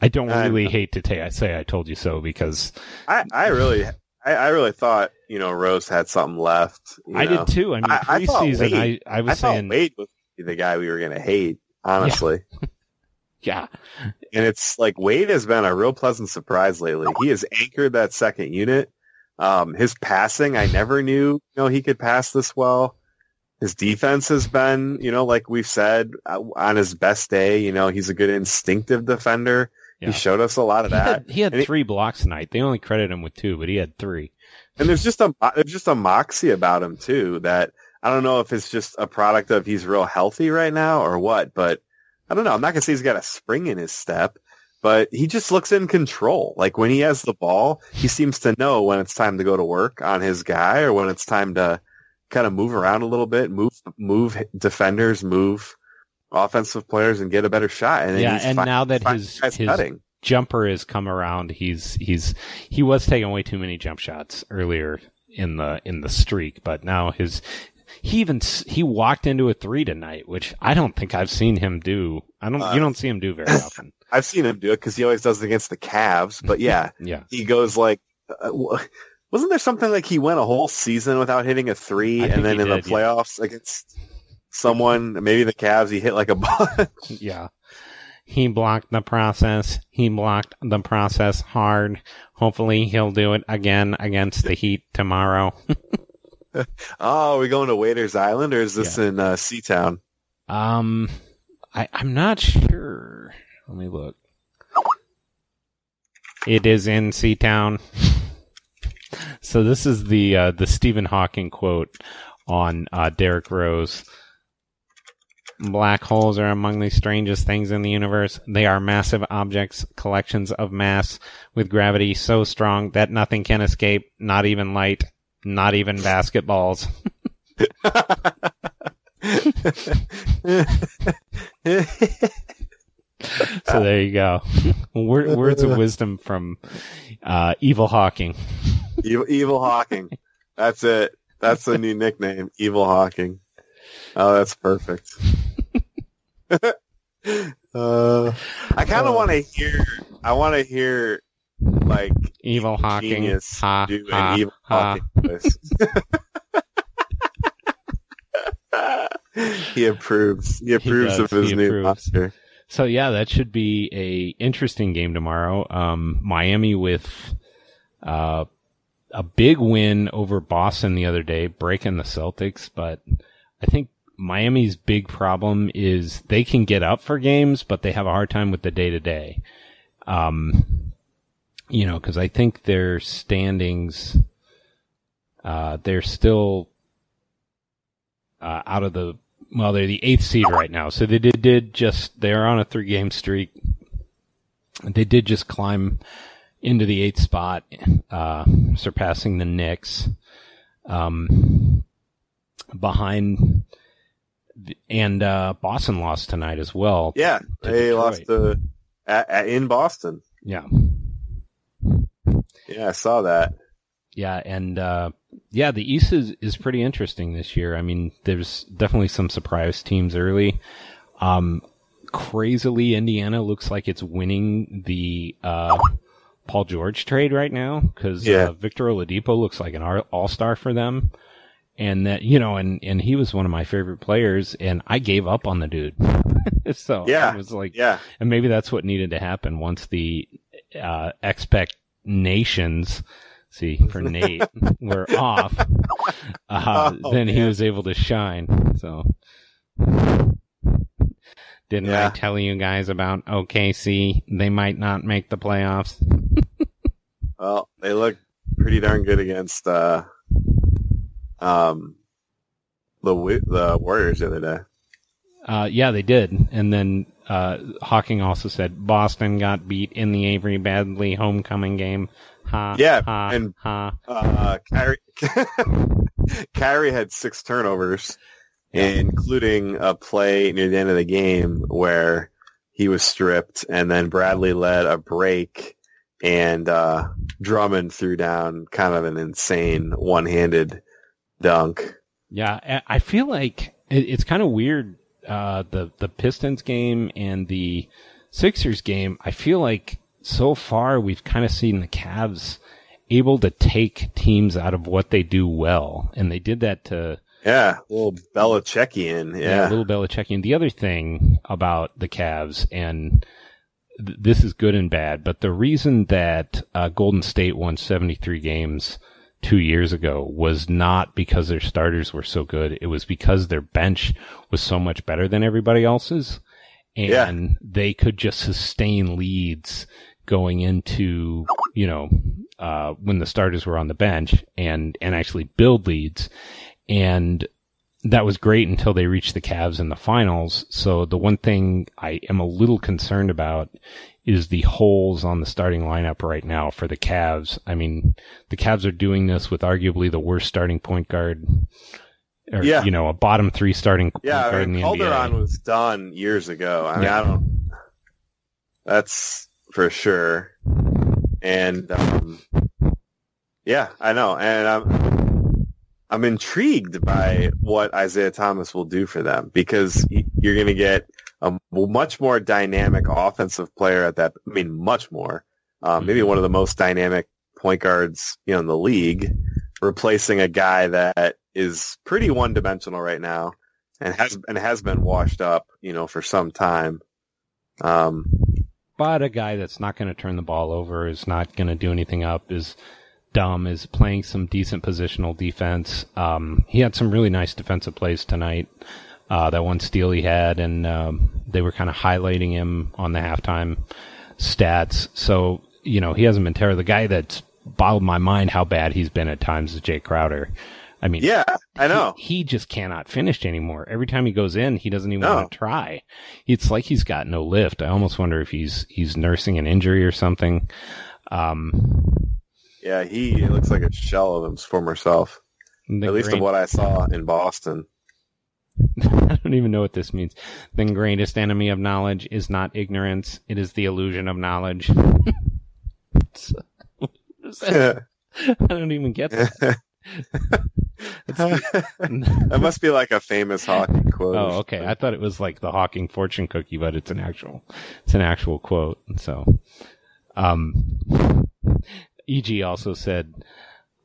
A: I don't really
B: know.
A: hate to ta- say I told you so because
B: I, I really, I, I really thought you know Rose had something left. you
A: I
B: know.
A: did too. I mean,
B: I- I
A: preseason, I,
B: Wade-
A: I was
B: I thought
A: saying,
B: Wade was the guy we were going to hate, honestly.
A: yeah,
B: And it's like Wade has been a real pleasant surprise lately. He has anchored that second unit. Um, his passing, I never knew, you know, he could pass this well. His defense has been, you know, like we've said, uh, on his best day, you know, he's a good instinctive defender.
A: Yeah.
B: He showed us a lot of
A: he
B: that.
A: had, he had
B: And
A: three blocks tonight. They only credit him with two, but he had three.
B: And there's just a there's just a moxie about him too that I don't know if it's just a product of he's real healthy right now or what, but I don't know. I'm not gonna say he's got a spring in his step, but he just looks in control. Like when he has the ball, he seems to know when it's time to go to work on his guy or when it's time to kind of move around a little bit, move move defenders, move offensive players, and get a better shot. And
A: Yeah, and
B: fi-
A: now that his- his-
B: cutting.
A: Jumper has come around. He's he's he was taking way too many jump shots earlier in the in the streak, but now his he even he walked into a three tonight, which I don't think I've seen him do. I don't
B: Uh,
A: you don't see him do very often.
B: I've seen him do it because he always does it against the Cavs. But yeah,
A: Yeah,
B: he goes like, uh, wasn't there something like he went a whole season without hitting a three,
A: I
B: and then in
A: did,
B: the
A: yeah.
B: playoffs against someone, maybe the Cavs, he hit like a bunch.
A: yeah. He blocked the process. He blocked the process hard. Hopefully he'll do it again against the Heat tomorrow.
B: oh, are we going to Waiters Island or is this in uh, Seatown?
A: Um, I, I'm not sure. Let me look. It is in Seatown. so this is the uh, the Stephen Hawking quote on uh, Derrick Rose. Black holes are among the strangest things in the universe. They are massive objects, collections of mass with gravity so strong that nothing can escape, not even light, not even basketballs. So there you go. Word, words of wisdom from uh, Evil Hawking.
B: Evil, Evil Hawking. That's it. That's the new nickname, Evil Hawking. Oh, that's perfect. uh, I kind of want to hear. I want to hear like
A: Evil Hawking.
B: genius
A: Ha,
B: do
A: ha,
B: an Evil
A: ha.
B: Hawking he approves. He approves
A: does.
B: of his
A: He
B: new
A: approves. So yeah, that should be a interesting game tomorrow. Um, Miami with uh, a big win over Boston the other day, breaking the Celtics. But I think Miami's big problem is they can get up for games, but they have a hard time with the day to day. Um, you know, because I think their standings, uh, they're still uh, out of the well, they're the eighth seed right now. So they did, did just, they're on a three game streak. They did just climb into the eighth spot, uh, surpassing the Knicks, um, behind, and, uh, Boston lost tonight as well.
B: Yeah, they
A: Detroit.
B: lost to at, at, in Boston.
A: Yeah.
B: Yeah, I saw that.
A: Yeah, and uh, yeah, the East is, is pretty interesting this year. I mean, there's definitely some surprise teams early. Um, crazily, Indiana looks like it's winning the uh, Paul George trade right now because
B: Yeah.
A: uh, Victor Oladipo looks like an all star for them. And that you know, and and he was one of my favorite players, and I gave up on the dude. so
B: Yeah.
A: I was like,
B: Yeah,
A: and maybe that's what needed to happen once the uh, expectations, see, for Nate, were off. Uh,
B: Oh,
A: then he was able to shine. So, didn't
B: Yeah.
A: I tell you guys about OKC? They might not make the playoffs.
B: well, they look pretty darn good against uh, um, the the Warriors the other day.
A: Uh, yeah, they did. And then uh, Hawking also said Boston got beat in the Avery Bradley homecoming game.
B: Yeah, and-. Uh, Kyrie, Kyrie had six turnovers, including a play near the end of the game where he was stripped, and then Bradley led a break, and uh, Drummond threw down kind of an insane one-handed dunk.
A: Yeah, I- I feel like it's kind of weird. Uh, the the Pistons game and the Sixers game. I feel like so far we've kind of seen the Cavs able to take teams out of what they do well, and they did that to
B: Yeah, a little Belichickian.
A: yeah,
B: Yeah.
A: a little Belichickian. The other thing about the Cavs, and th- this is good and bad, but the reason that uh, Golden State won 73 games two years ago was not because their starters were so good. It was because their bench was so much better than everybody else's. And
B: Yeah.
A: they could just sustain leads going into, you know, uh, when the starters were on the bench and, and actually build leads. And that was great until they reached the Cavs in the finals. So the one thing I am a little concerned about is the holes on the starting lineup right now for the Cavs. I mean, the Cavs are doing this with arguably the worst starting point guard, or
B: Yeah.
A: you know, a bottom three starting point
B: Yeah,
A: guard
B: I mean,
A: in the
B: Calderon
A: NBA.
B: was done years ago. I mean,
A: Yeah.
B: I don't. That's for sure. And um, yeah, I know, and I'm I'm intrigued by what Isaiah Thomas will do for them because you're going to get a much more dynamic offensive player at that. I mean, much more. Um, maybe one of the most dynamic point guards you know in the league, replacing a guy that is pretty one dimensional right now and has and has been washed up, you know, for some time. Um,
A: but a guy that's not going to turn the ball over, is not going to do anything up, is dumb, is playing some decent positional defense. Um, he had some really nice defensive plays tonight. Uh, that one steal he had, and um, they were kind of highlighting him on the halftime stats. So you know he hasn't been terrible. The guy that's boggled my mind how bad he's been at times is Jae Crowder. I mean,
B: yeah, I know.
A: he, he just cannot finish anymore. Every time he goes in, he doesn't even
B: No.
A: want to try. It's like he's got no lift. I almost wonder if he's he's nursing an injury or something. Um,
B: Yeah, he looks like a shell of his former self. At least of what I saw in Boston.
A: I don't even know what this means. The greatest enemy of knowledge is not ignorance; it is the illusion of knowledge. So- what is that? I don't even get that.
B: that must be like a famous Hawking quote.
A: Oh, okay. I thought it was like the Hawking fortune cookie, but it's an actual, it's an actual quote. So, um, EG also said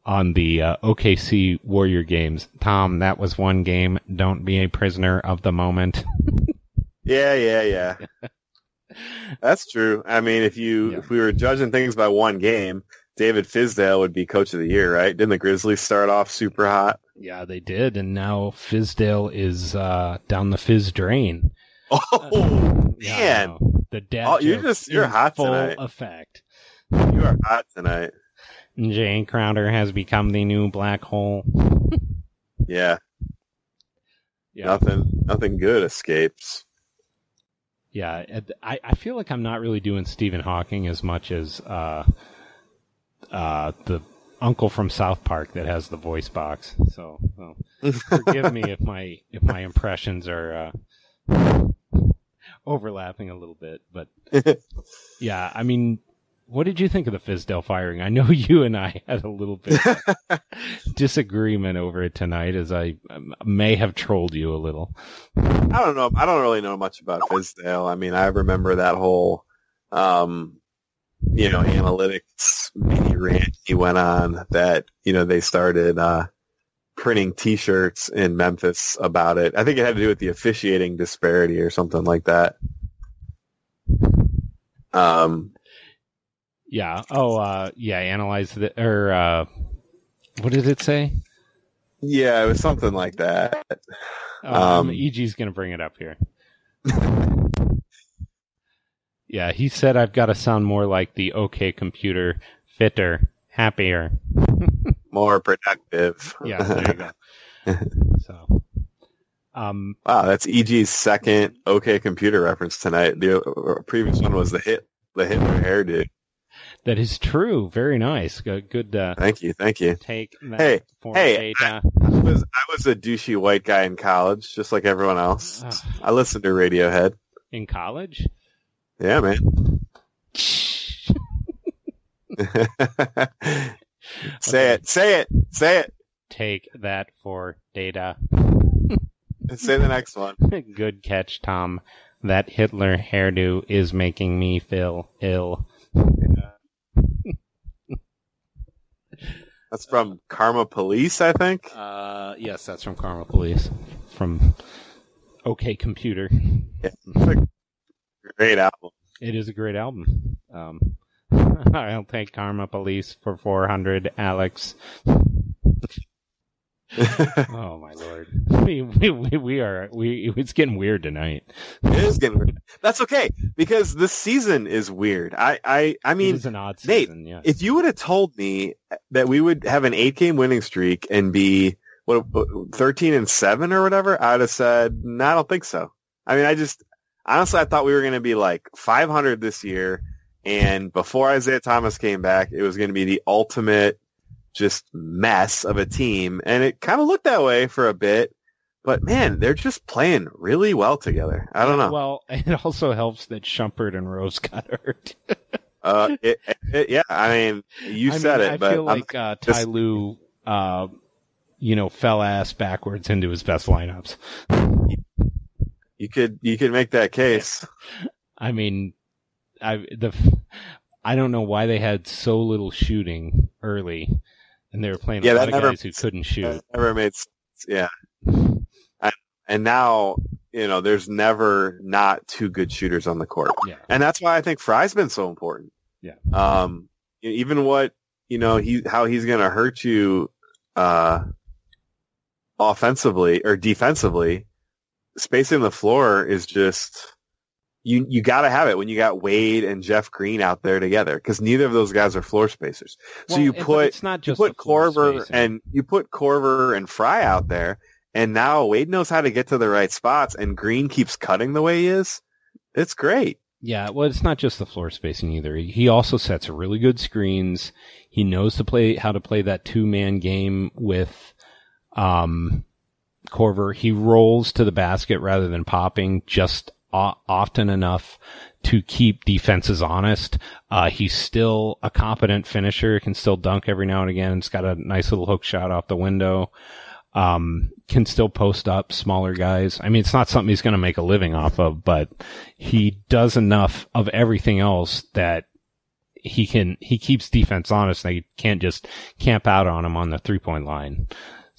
A: on the uh, OKC Warrior games, Tom, that was one game. Don't be a prisoner of the moment.
B: Yeah, yeah, yeah. That's true. I mean, if you
A: Yeah.
B: if we were judging things by one game, David Fizdale would be coach of the year, right? Didn't the Grizzlies start off super hot?
A: yeah, they did, and now Fizdale is uh, down the fizz drain.
B: Oh
A: Yeah,
B: man,
A: the dad
B: Oh, you're just- you're hot
A: full
B: tonight.
A: effect.
B: you are hot tonight.
A: Jae Crowder has become the new black hole.
B: Yeah,
A: Yeah.
B: nothing, nothing good escapes.
A: Yeah, I, I feel like I'm not really doing Stephen Hawking as much as uh, uh, the uncle from South Park that has the voice box. So well, forgive me if my if my impressions are uh, overlapping a little bit, but yeah, I mean, what did you think of the Fizdale firing? I know you and I had a little bit of disagreement over it tonight, as I may have trolled you a little.
B: I don't know. I don't really know much about Fizdale. I mean, I remember that whole, um, you know, analytics mini rant he went on that, you know, they started, uh, printing t-shirts in Memphis about it. I think it had to do with the officiating disparity or something like that. Um,
A: Yeah. Oh, uh, yeah. Analyze the or uh, what did it say?
B: yeah, it was something like that.
A: Oh,
B: Um,
A: EG's gonna bring it up here. yeah, he said I've got to sound more like the OK computer, fitter, happier.
B: More productive.
A: Yeah, there you go. so, um,
B: Wow, that's EG's second OK Computer reference tonight. The uh, previous one was the hit, the Hitler hairdo.
A: that is true. Very nice. Good, good uh,
B: Thank you, thank you.
A: take.
B: Hey,
A: for
B: hey,
A: data.
B: I was I was a douchey white guy in college, just like everyone else.
A: Ugh.
B: I listened to Radiohead.
A: in college.
B: Yeah, man. say it, say it, say it.
A: Take that for data.
B: Say the next one.
A: Good catch, Tom. That Hitler hairdo is making me feel ill.
B: That's from Karma Police, I think.
A: Uh, yes, that's from Karma Police. From OK Computer.
B: Yeah, great album.
A: It is a great album. Um, I'll take Karma Police for 400, Alex. oh my lord. We, we, we, are, we, it's getting weird tonight.
B: It is getting weird. That's okay because this season is weird. I, I, I mean,
A: it is an odd
B: Nate,
A: season, yeah.
B: if you would have told me that we would have an eight game winning streak and be what thirteen and seven or whatever, I'd have said, no, I don't think so. I mean, I just honestly, I thought we were going to be like 500 this year, and before Isaiah Thomas came back, it was going to be the ultimate just mess of a team, and it kind of looked that way for a bit. But man, they're just playing really well together. I don't know.
A: Well, it also helps that Shumpert and Rose got hurt.
B: Uh, it, it, yeah, I mean, you
A: I
B: said
A: mean,
B: it,
A: I
B: but
A: feel
B: I'm-
A: like uh, Ty Lue, uh, you know, fell ass backwards into his best lineups.
B: you could you could make that case.
A: I mean, I the I don't know why they had so little shooting early, and they were playing
B: Yeah,
A: a lot of
B: never-
A: guys who couldn't shoot.
B: That never made sense. Yeah. And, and now, you know, there's never not two good shooters on the court.
A: Yeah,
B: And that's why I think Frye's been so important.
A: Yeah.
B: Um, even what, you know, he, how he's going to hurt you, uh, offensively or defensively, spacing the floor is just, you, you gotta have it when you got Wade and Jeff Green out there together because neither of those guys are floor spacers. so
A: Well,
B: you put,
A: it's not
B: you
A: just
B: put Korver
A: spacing.
B: and you put Korver and Frye out there, and now Wade knows how to get to the right spots, and Green keeps cutting the way he is. It's great.
A: Yeah, well, it's not just the floor spacing either. He also sets really good screens. He knows to play how to play that two man game with um, Korver. He rolls to the basket rather than popping just o- often enough to keep defenses honest. Uh, he's still a competent finisher. Can still dunk every now and again. It's got a nice little hook shot off the window. Um, can still post up smaller guys. I mean, it's not something he's going to make a living off of, but he does enough of everything else that he can, he keeps defense honest. They can't just camp out on him on the three point line.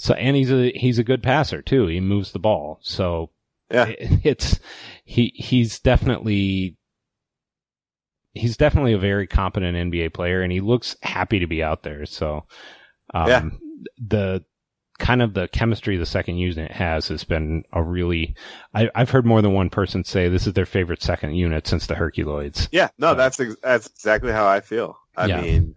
A: So, and he's a, he's a good passer too. He moves the ball. So
B: Yeah.
A: it- it's, he, he's definitely, he's definitely a very competent NBA player and he looks happy to be out there. So, um,
B: Yeah.
A: the, kind of the chemistry the second unit has has been a really I, I've heard more than one person say this is their favorite second unit since the Herculoids.
B: Yeah, no,
A: So-
B: that's ex- that's exactly how I feel. I
A: Yeah.
B: mean,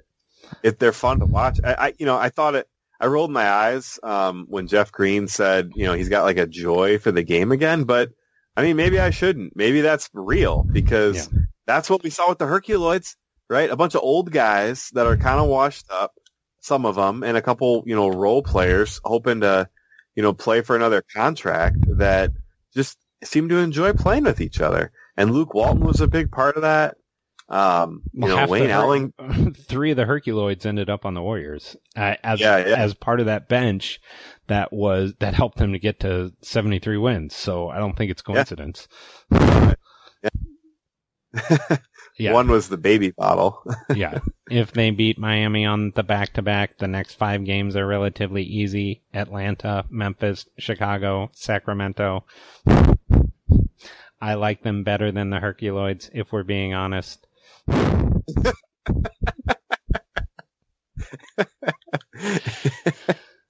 B: if they're fun to watch, I, I you know I thought it. I rolled my eyes um, when Jeff Green said, you know, he's got like a joy for the game again. But I mean, maybe I shouldn't. Maybe that's real because that's what we saw with the Herculoids, right? A bunch of old guys that are kind of washed up, some of them, and a couple, you know, role players hoping to, you know, play for another contract that just seem to enjoy playing with each other. And Luke Walton was a big part of that. Um, you
A: Well,
B: know, Wayne Alling.
A: three of the Herculoids ended up on the Warriors uh, as
B: Yeah, yeah.
A: as part of that bench that was that helped them to get to 73 wins. So I don't think it's coincidence. Yeah.
B: One was the baby bottle.
A: yeah. If they beat Miami on the back to back, the next five games are relatively easy. Atlanta, Memphis, Chicago, Sacramento. I like them better than the Herculoids, if we're being honest.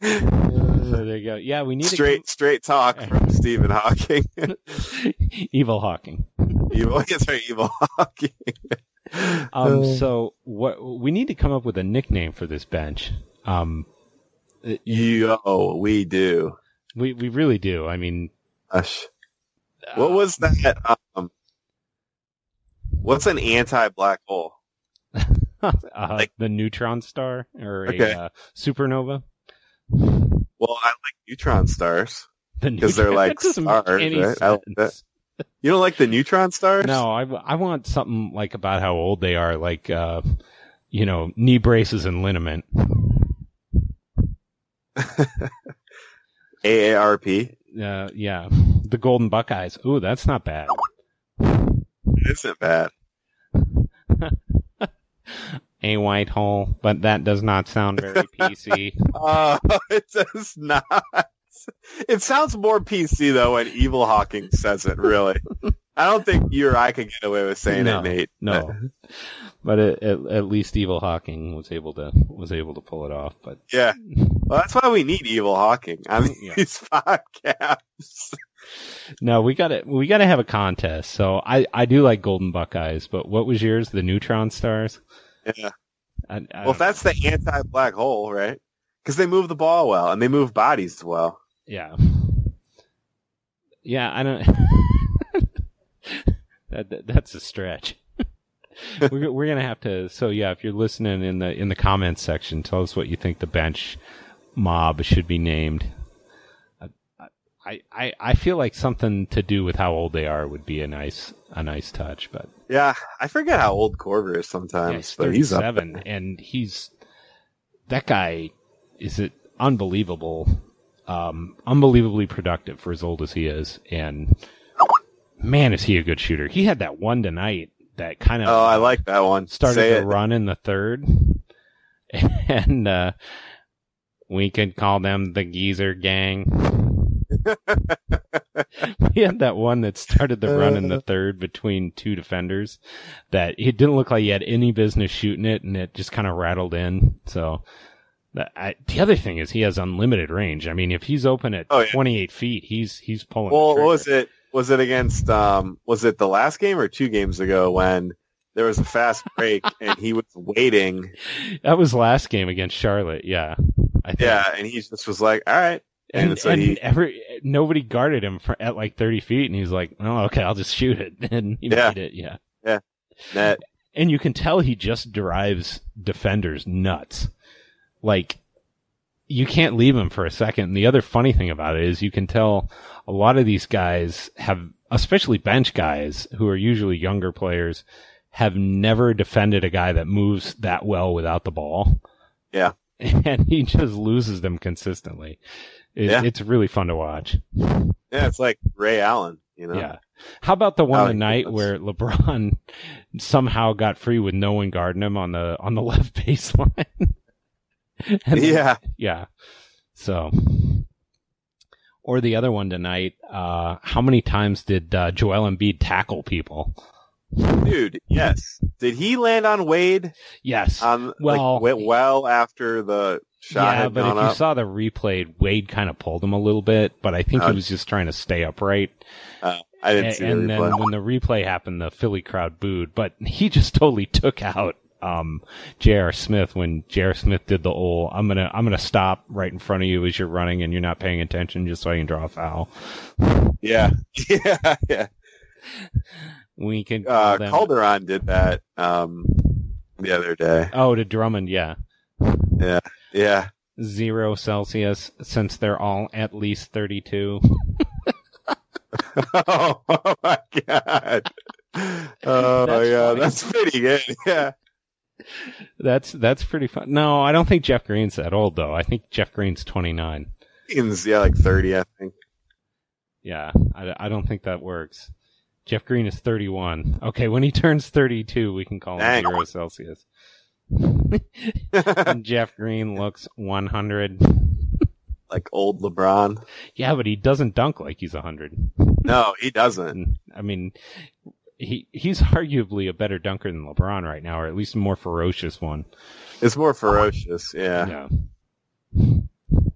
A: So there you go. Yeah, we need
B: straight, straight talk from Stephen Hawking.
A: to evil Hawking.
B: evil, yes, right, evil Hawking.
A: Um,
B: Uh.
A: so what we need to come up with a nickname for this bench. Um,
B: Yo, we do.
A: we we really do. I mean,
B: Gosh. What was that? Um, what's an anti-black hole?
A: uh, the neutron star or
B: Okay.
A: a uh, supernova?
B: Well, I like neutron stars.
A: The
B: 'Cause they're like
A: that doesn't make
B: stars, right? Like. You don't like the neutron stars?
A: No, I, I want something like about how old they are, like uh, you know, knee braces and liniment.
B: AARP.
A: Uh, yeah, the Golden Buckeyes. Ooh, that's not bad.
B: It isn't bad.
A: a white hole, but that does not sound very PC.
B: Uh, it does not. It sounds more PC though when Evil Hawking says it. Really, I don't think you or I could get away with saying
A: No,
B: it, Nate.
A: no, but it, at, at least Evil Hawking was able to was able to pull it off. But
B: Yeah. Well, that's why we need Evil Hawking. I mean,
A: Yeah.
B: these podcasts.
A: No, we got to we got to have a contest. So I I do like Golden Buckeyes, but what was yours? The Neutron Stars.
B: Yeah.
A: I, I
B: Well, if that's the anti-black hole, right? Because they move the ball well and they move bodies well.
A: Yeah. Yeah, I don't. that, that that's a stretch. we're we're gonna have to. So yeah, if you're listening in the in the comments section, tell us what you think the bench mob should be named. I I feel like something to do with how old they are would be a nice a nice touch, but
B: Yeah, I forget how old Korver is
A: yeah,
B: sometimes,
A: he's
B: but he's.
A: 37 and he's that guy is it unbelievable um unbelievably productive for as old as he is and man is he a good shooter he had that one tonight that kind of
B: Oh, I like that one.
A: started
B: Say
A: to
B: it.
A: run in the third and uh we could call them the geezer gang we had that one that started the run in the third between two defenders that it didn't look like he had any business shooting it and it just kind of rattled in. So the, I, the other thing is he has unlimited range. I mean, if he's open at
B: Oh, yeah.
A: 28 feet, he's, he's pulling.
B: Well, what was it? Was it against? Um, was it the last game or two games ago when there was a fast break and he was waiting?
A: That was last game against Charlotte. Yeah.
B: Yeah, and he just was like, "All right."
A: And,
B: And so
A: and
B: he-
A: every, nobody guarded him for, at like 30 feet and he's like, oh, okay, I'll just shoot it. And he
B: Yeah.
A: made it. Yeah.
B: Net.
A: and you can tell he just drives defenders nuts. Like you can't leave him for a second. And the other funny thing about it is you can tell a lot of these guys have, especially bench guys who are usually younger players, have never defended a guy that moves that well without the ball.
B: Yeah.
A: And he just loses them consistently. It,
B: Yeah.
A: It's really fun to watch.
B: Yeah, it's like Ray Allen. You know.
A: Yeah. How about the one
B: Oh,
A: tonight where LeBron somehow got free with no one guarding him on the on the left baseline? And then-
B: Yeah.
A: yeah. So, or the other one tonight. Uh, how many times did uh, Joel Embiid tackle people?
B: Dude, yes. Did he land on Wade?
A: Yes.
B: Um,
A: Well-
B: like, went well after the shot
A: yeah, but if you saw the replay, Wade kind of pulled him a little bit, but I think
B: Uh,
A: he was just trying to stay upright.
B: Uh, I didn't
A: and,
B: see
A: and
B: the
A: then when the replay happened, the Philly crowd booed, but he just totally took out um, J.R. Smith when J.R. Smith did the old "I'm gonna I'm gonna stop right in front of you as you're running and you're not paying attention just so I can draw a foul."
B: yeah, yeah, yeah.
A: We can
B: Uh, Calderon did that um, the other day.
A: Oh, to Drummond, yeah,
B: Yeah, yeah.
A: zero Celsius since they're all at least 32.
B: oh, my god. Oh
A: That's
B: yeah,
A: funny.
B: that's pretty good. Yeah.
A: That's that's pretty fun. No, I don't think Jeff Green's that old though. I think Jeff Green's 29.
B: He's, yeah, like thirty, I think.
A: Yeah, I, I don't think that works. Jeff Green is 31. Okay, when he turns 32, we can call him
B: Dang.
A: zero Celsius. and Jeff Green looks 100.
B: like old LeBron.
A: Yeah, but he doesn't dunk like he's 100.
B: No, he doesn't.
A: I mean, he he's arguably a better dunker than LeBron right now, or at least a more ferocious one.
B: It's more ferocious. Yeah,
A: Yeah.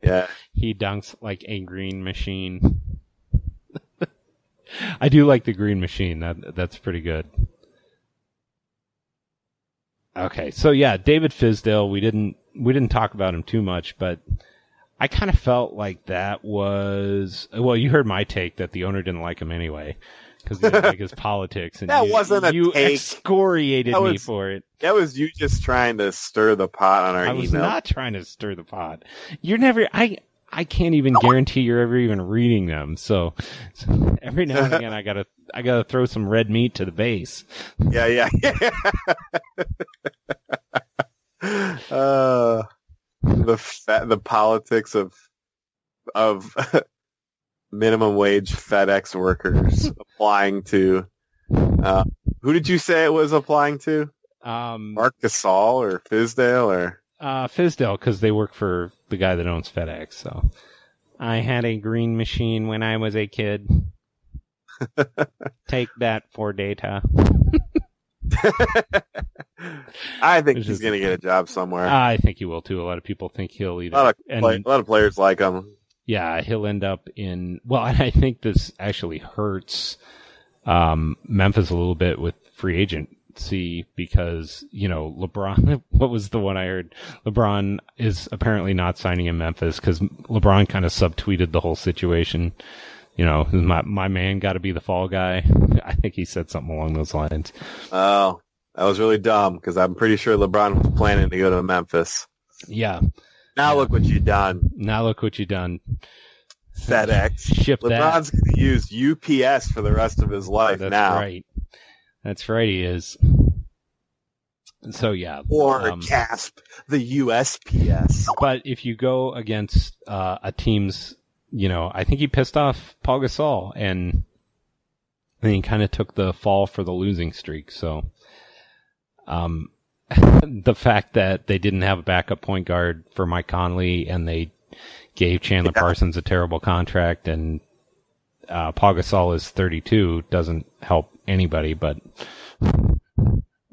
B: yeah.
A: He dunks like a green machine. I do like the green machine. That that's pretty good. Okay, so yeah, David Fizdale. We didn't we didn't talk about him too much, but I kind of felt like that was well. You heard my take that the owner didn't like him anyway because he didn't like his politics. And
B: That
A: you,
B: wasn't a
A: you
B: take.
A: excoriated
B: That
A: me for it.
B: That was you just trying to stir the pot on our
A: I
B: email.
A: was not trying to stir the pot. You're never. I. I can't even guarantee you're ever even reading them. So, so every now and again, I gotta. I gotta throw some red meat to the base.
B: Yeah, yeah. uh, the fa- the politics of of minimum wage FedEx workers applying to. Uh, who did you say it was applying to?
A: Um,
B: Marc Gasol or Fizdale or
A: uh, Fizdale, because they work for the guy that owns FedEx. So I had a green machine when I was a kid. Take that for data.
B: I think
A: It's
B: he's going to get a job somewhere.
A: I think he will too. A lot of people think he'll
B: a lot of
A: and-
B: play, a lot of players like him.
A: yeah, he'll end up in. Well, I think this actually hurts um, Memphis a little bit with free agency because you know LeBron. What was the one I heard? LeBron is apparently not signing in Memphis because LeBron kind of subtweeted the whole situation. You know, my my man got to be the fall guy. I think he said something along those lines.
B: Oh, that was really dumb because I'm pretty sure LeBron was planning to go to Memphis.
A: Yeah.
B: Now look what you done,
A: Now look what you done.
B: FedEx.
A: Ship that.
B: LeBron's going to use UPS for the rest of his life
A: That's
B: now,
A: right. That's right. He is. So yeah.
B: or
A: um,
B: CASP, the USPS.
A: but if you go against uh, a team's, you know, I think he pissed off Paul Gasol, and then he kind of took the fall for the losing streak. So, um, the fact that they didn't have a backup point guard for Mike Conley, and they gave Chandler
B: Yeah.
A: Parsons a terrible contract, and uh, Paul Gasol is 32, doesn't help anybody. But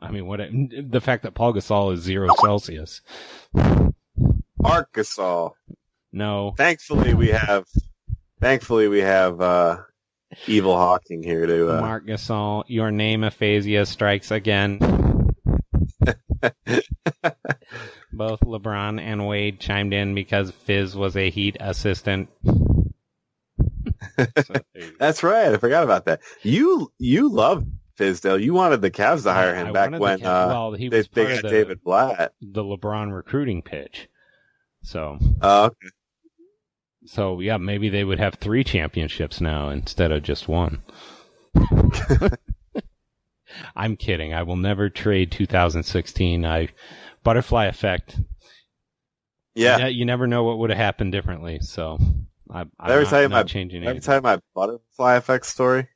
A: I mean, what the fact that Paul Gasol is zero Celsius.
B: Marc Gasol.
A: No,
B: Thankfully, we have. Thankfully, we have uh, Evil Hawking here to. Uh,
A: Marc Gasol, your name aphasia strikes again. Both LeBron and Wade chimed in because Fizz was a Heat assistant. So, there you go.
B: That's right. I forgot about that. You you loved Fizdale. You wanted the Cavs to hire him
A: I
B: back
A: wanted the
B: when uh,
A: well, he
B: they,
A: was
B: they got
A: the,
B: David Blatt.
A: the LeBron recruiting pitch. So,
B: Oh, okay.
A: so yeah, maybe they would have three championships now instead of just one. I'm kidding. I will never trade 2016. I butterfly effect.
B: yeah.
A: You, ne- you never know what would have happened differently. So I, I'm
B: Let me
A: not,
B: tell you my-
A: changing anything.
B: tell you my butterfly effect story.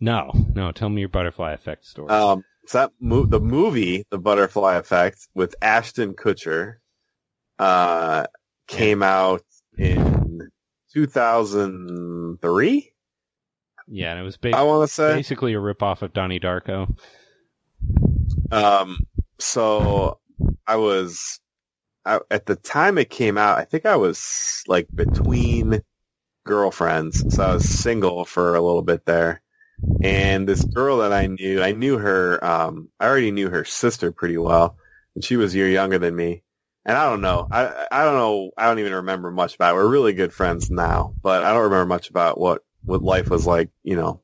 A: no, no. Tell me your butterfly effect story.
B: Um, so that mo- the movie, The Butterfly Effect, with Ashton Kutcher, uh, came out in 2003.
A: yeah, and it was
B: I want to say.
A: basically a ripoff of Donnie Darko.
B: Um, so I was I, at the time it came out. I think I was like between girlfriends, so I was single for a little bit there. And this girl that I knew, I knew her. Um, I already knew her sister pretty well, and she was a year younger than me. And I don't know. I I don't know. I don't even remember much about. It. We're really good friends now, but I don't remember much about what what life was like. You know,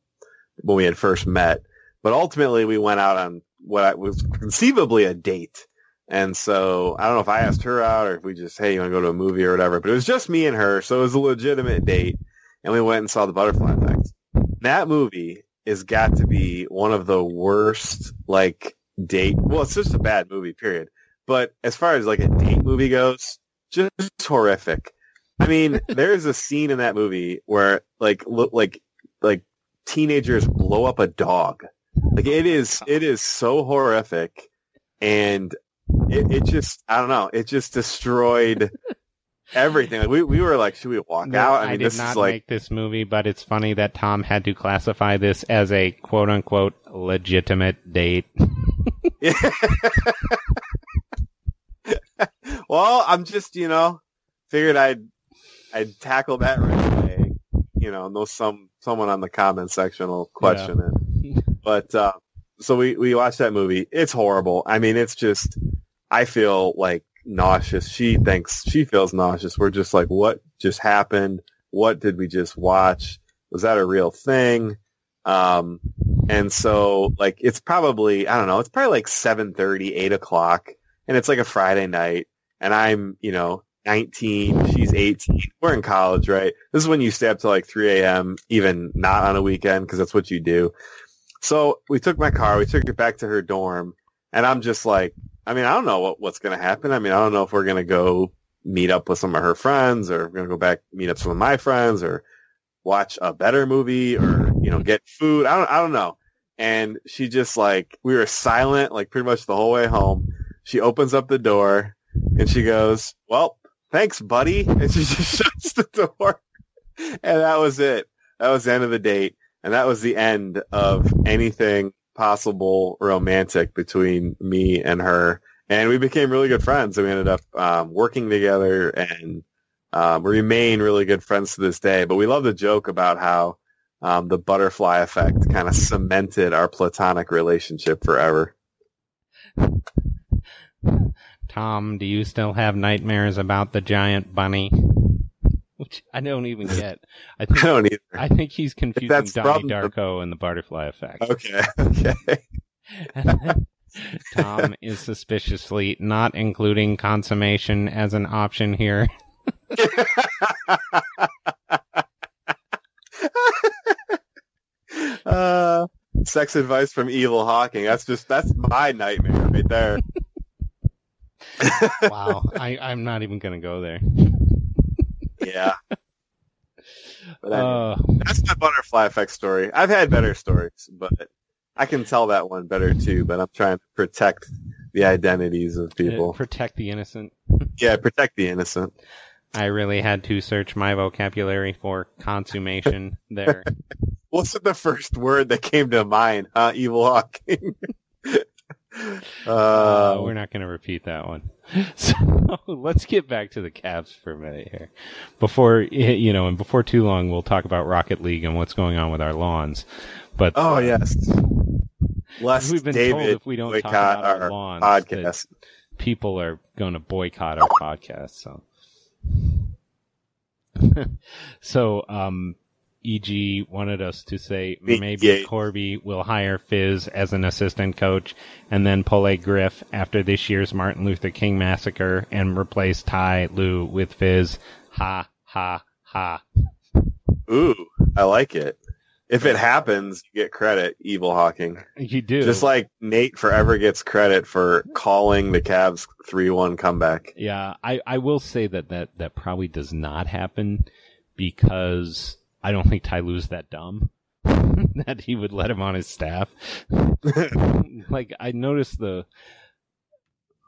B: when we had first met. But ultimately, we went out on what I, was conceivably a date. And so I don't know if I asked her out or if we just, hey, you want to go to a movie or whatever. But it was just me and her, so it was a legitimate date. And we went and saw the Butterfly Effect. That movie is got to be one of the worst like date. Well, it's just a bad movie, period. But as far as like a date movie goes, just horrific. I mean, there's a scene in that movie where like look like like teenagers blow up a dog. Like it is it is so horrific and it, it just I don't know, it just destroyed everything. Like we we were like, should we walk
A: No,
B: out?
A: I,
B: I
A: did
B: this
A: not
B: is like
A: make this movie, but it's funny that Tom had to classify this as a quote unquote legitimate date.
B: well, I'm just, you know, figured I'd I'd tackle that right away. You know, know some someone on the comment section will question it. But uh, so we we watched that movie. It's horrible. I mean, it's just I feel like nauseous. She thinks she feels nauseous. We're just like, what just happened? What did we just watch? Was that a real thing? Um, and so like it's probably I don't know. It's probably like seven thirty, eight o'clock, and it's like a Friday night, and I'm you know 19, she's 18. We're in college, right? This is when you stay up till like 3 a.m., even not on a weekend, because that's what you do. So we took my car, we took it back to her dorm, and I'm just like, I mean, I don't know what, what's going to happen. I mean, I don't know if we're going to go meet up with some of her friends, or we're going to go back meet up with some of my friends, or watch a better movie, or you know, get food. I don't, I don't know. and she just like we were silent like pretty much the whole way home. She opens up the door and she goes, "Well, thanks, buddy," and she just shuts the door, and that was it. That was the end of the date, and that was the end of anything possible romantic between me and her. And we became really good friends, and we ended up um, working together and um, remain really good friends to this day. But we love the joke about how um, the butterfly effect kind of cemented our platonic relationship forever.
A: Tom, do you still have nightmares about the giant bunny? Which I don't even get. I
B: I
A: think
B: don't either.
A: I think he's confusing
B: that's
A: Donnie
B: the-
A: Darko and the butterfly effect.
B: Okay, okay.
A: Tom is suspiciously not including consummation as an option here.
B: uh, sex advice from Evil Hawking. That's just that's my nightmare right there.
A: Wow, I, I'm not even gonna go there.
B: Yeah. But anyway,
A: Uh,
B: that's my butterfly effect story. I've had better stories, but I can tell that one better too. But I'm trying to protect the identities of people.
A: protect the innocent.
B: Yeah, protect the innocent.
A: I really had to search my vocabulary for consummation there.
B: What's the first word that came to mind? Huh? Evil Hawking.
A: Uh,
B: uh,
A: we're not going to repeat that one. So let's get back to the Cavs for a minute here. Before you know, and before too long, we'll talk about Rocket League and what's going on with our lawns. But
B: oh yes. Lest
A: we've been
B: David
A: told if we don't talk about our,
B: our
A: lawns,
B: podcast.
A: people are going to boycott our podcast. So, so um, EG wanted us to say maybe
B: gate.
A: Koby will hire Fizz as an assistant coach and then pull a Griff after this year's Martin Luther King massacre and replace Ty Lue with Fizz. Ha ha ha.
B: Ooh, I like it. If it happens, you get credit, Evil Hawking.
A: You do
B: Just like Nate forever gets credit for calling the Cavs 3-1 comeback.
A: Yeah, I, I will say that, that that probably does not happen because I don't think Ty Lue's that dumb that he would let him on his staff. like I noticed the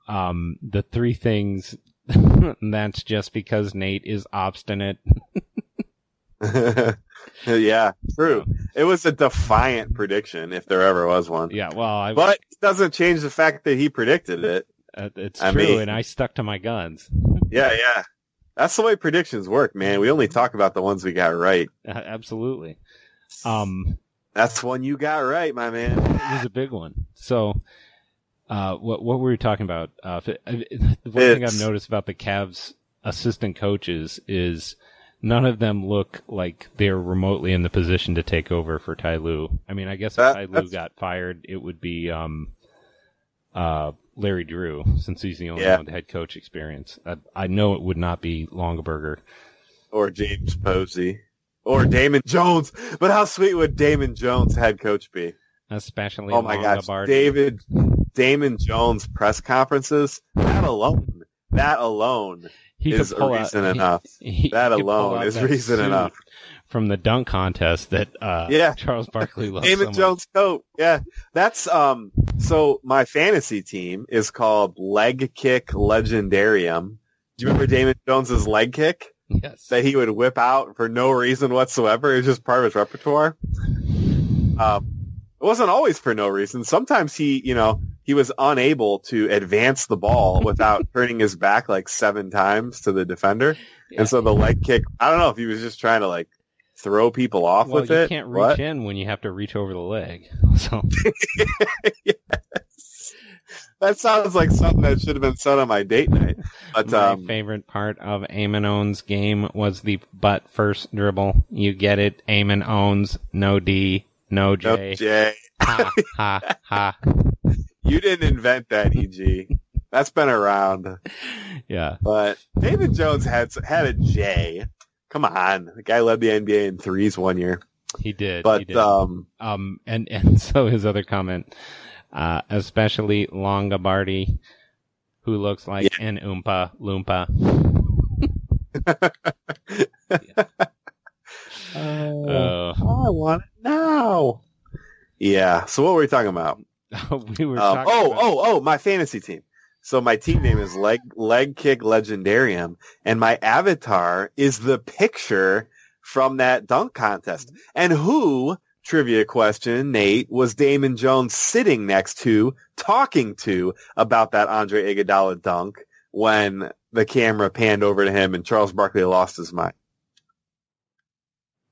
A: um the three things that's just because Nate is obstinate.
B: yeah, true. It was a defiant prediction if there ever was one.
A: Yeah, well, I,
B: But it doesn't change the fact that he predicted it.
A: uh, it's
B: I
A: true,
B: mean-
A: and I stuck to my guns.
B: Yeah, yeah. That's the way predictions work, man. We only talk about the ones we got right.
A: Absolutely. Um,
B: That's one you got right, my man.
A: it was a big one. So, uh, what what were we talking about? Uh, uh, the one thing I've noticed about the Cavs assistant coaches is none of them look like they're remotely in the position to take over for Ty Lue. I mean, I guess if
B: That-
A: Ty Lue got fired, it would be um, uh, Larry Drew, since he's the only
B: Yeah.
A: one with head coach experience. I, I know it would not be Longabardi.
B: Or James Posey. Or Damon Jones. But how sweet would Damon Jones head coach be?
A: Especially
B: Oh my gosh. David, Damon Jones press conferences, that alone, that alone
A: He
B: is
A: pull out-
B: reason
A: he-
B: enough.
A: he
B: That alone is reason
A: suit
B: enough.
A: From the dunk contest that uh,
B: Yeah.
A: Charles Barkley loves
B: Damon
A: so.
B: Jones coat. Yeah. That's, um, so my fantasy team is called Leg Kick Legendarium. Do you remember Damon Jones's leg kick
A: Yes.
B: that he would whip out for no reason whatsoever? It was just part of his repertoire. Um, it wasn't always for no reason. Sometimes he, you know, he was unable to advance the ball without turning his back like seven times to the defender.
A: Yeah.
B: And so the leg kick, I don't know if he was just trying to like throw people off
A: well,
B: with
A: you
B: it.
A: You can't reach
B: What?
A: in when you have to reach over the leg. So
B: That sounds like something that should have been said on my date night. But
A: my
B: um,
A: favorite part of Eamon owns game was the butt first dribble. You get it? Eamon owns no D, no J.
B: no,
A: J. Ha ha ha.
B: you didn't invent that, EG. That's been around.
A: Yeah.
B: But David Jones had had a J. Come on, the guy led the NBA in threes one year.
A: He did. he
B: But
A: did.
B: um,
A: Um, and, and so his other comment, uh, especially Longabardi, who looks like an Oompa Loompa. Uh,
B: I want it now. Yeah. So what were we talking about?
A: we were
B: Um,
A: talking
B: oh,
A: about-
B: oh, oh, my fantasy team. So my team name is Leg Leg Kick Legendarium, and my avatar is the picture from that dunk contest. Mm-hmm. And who, trivia question, Nate, was Damon Jones sitting next to, talking to about that Andre Iguodala dunk when the camera panned over to him and Charles Barkley lost his mind?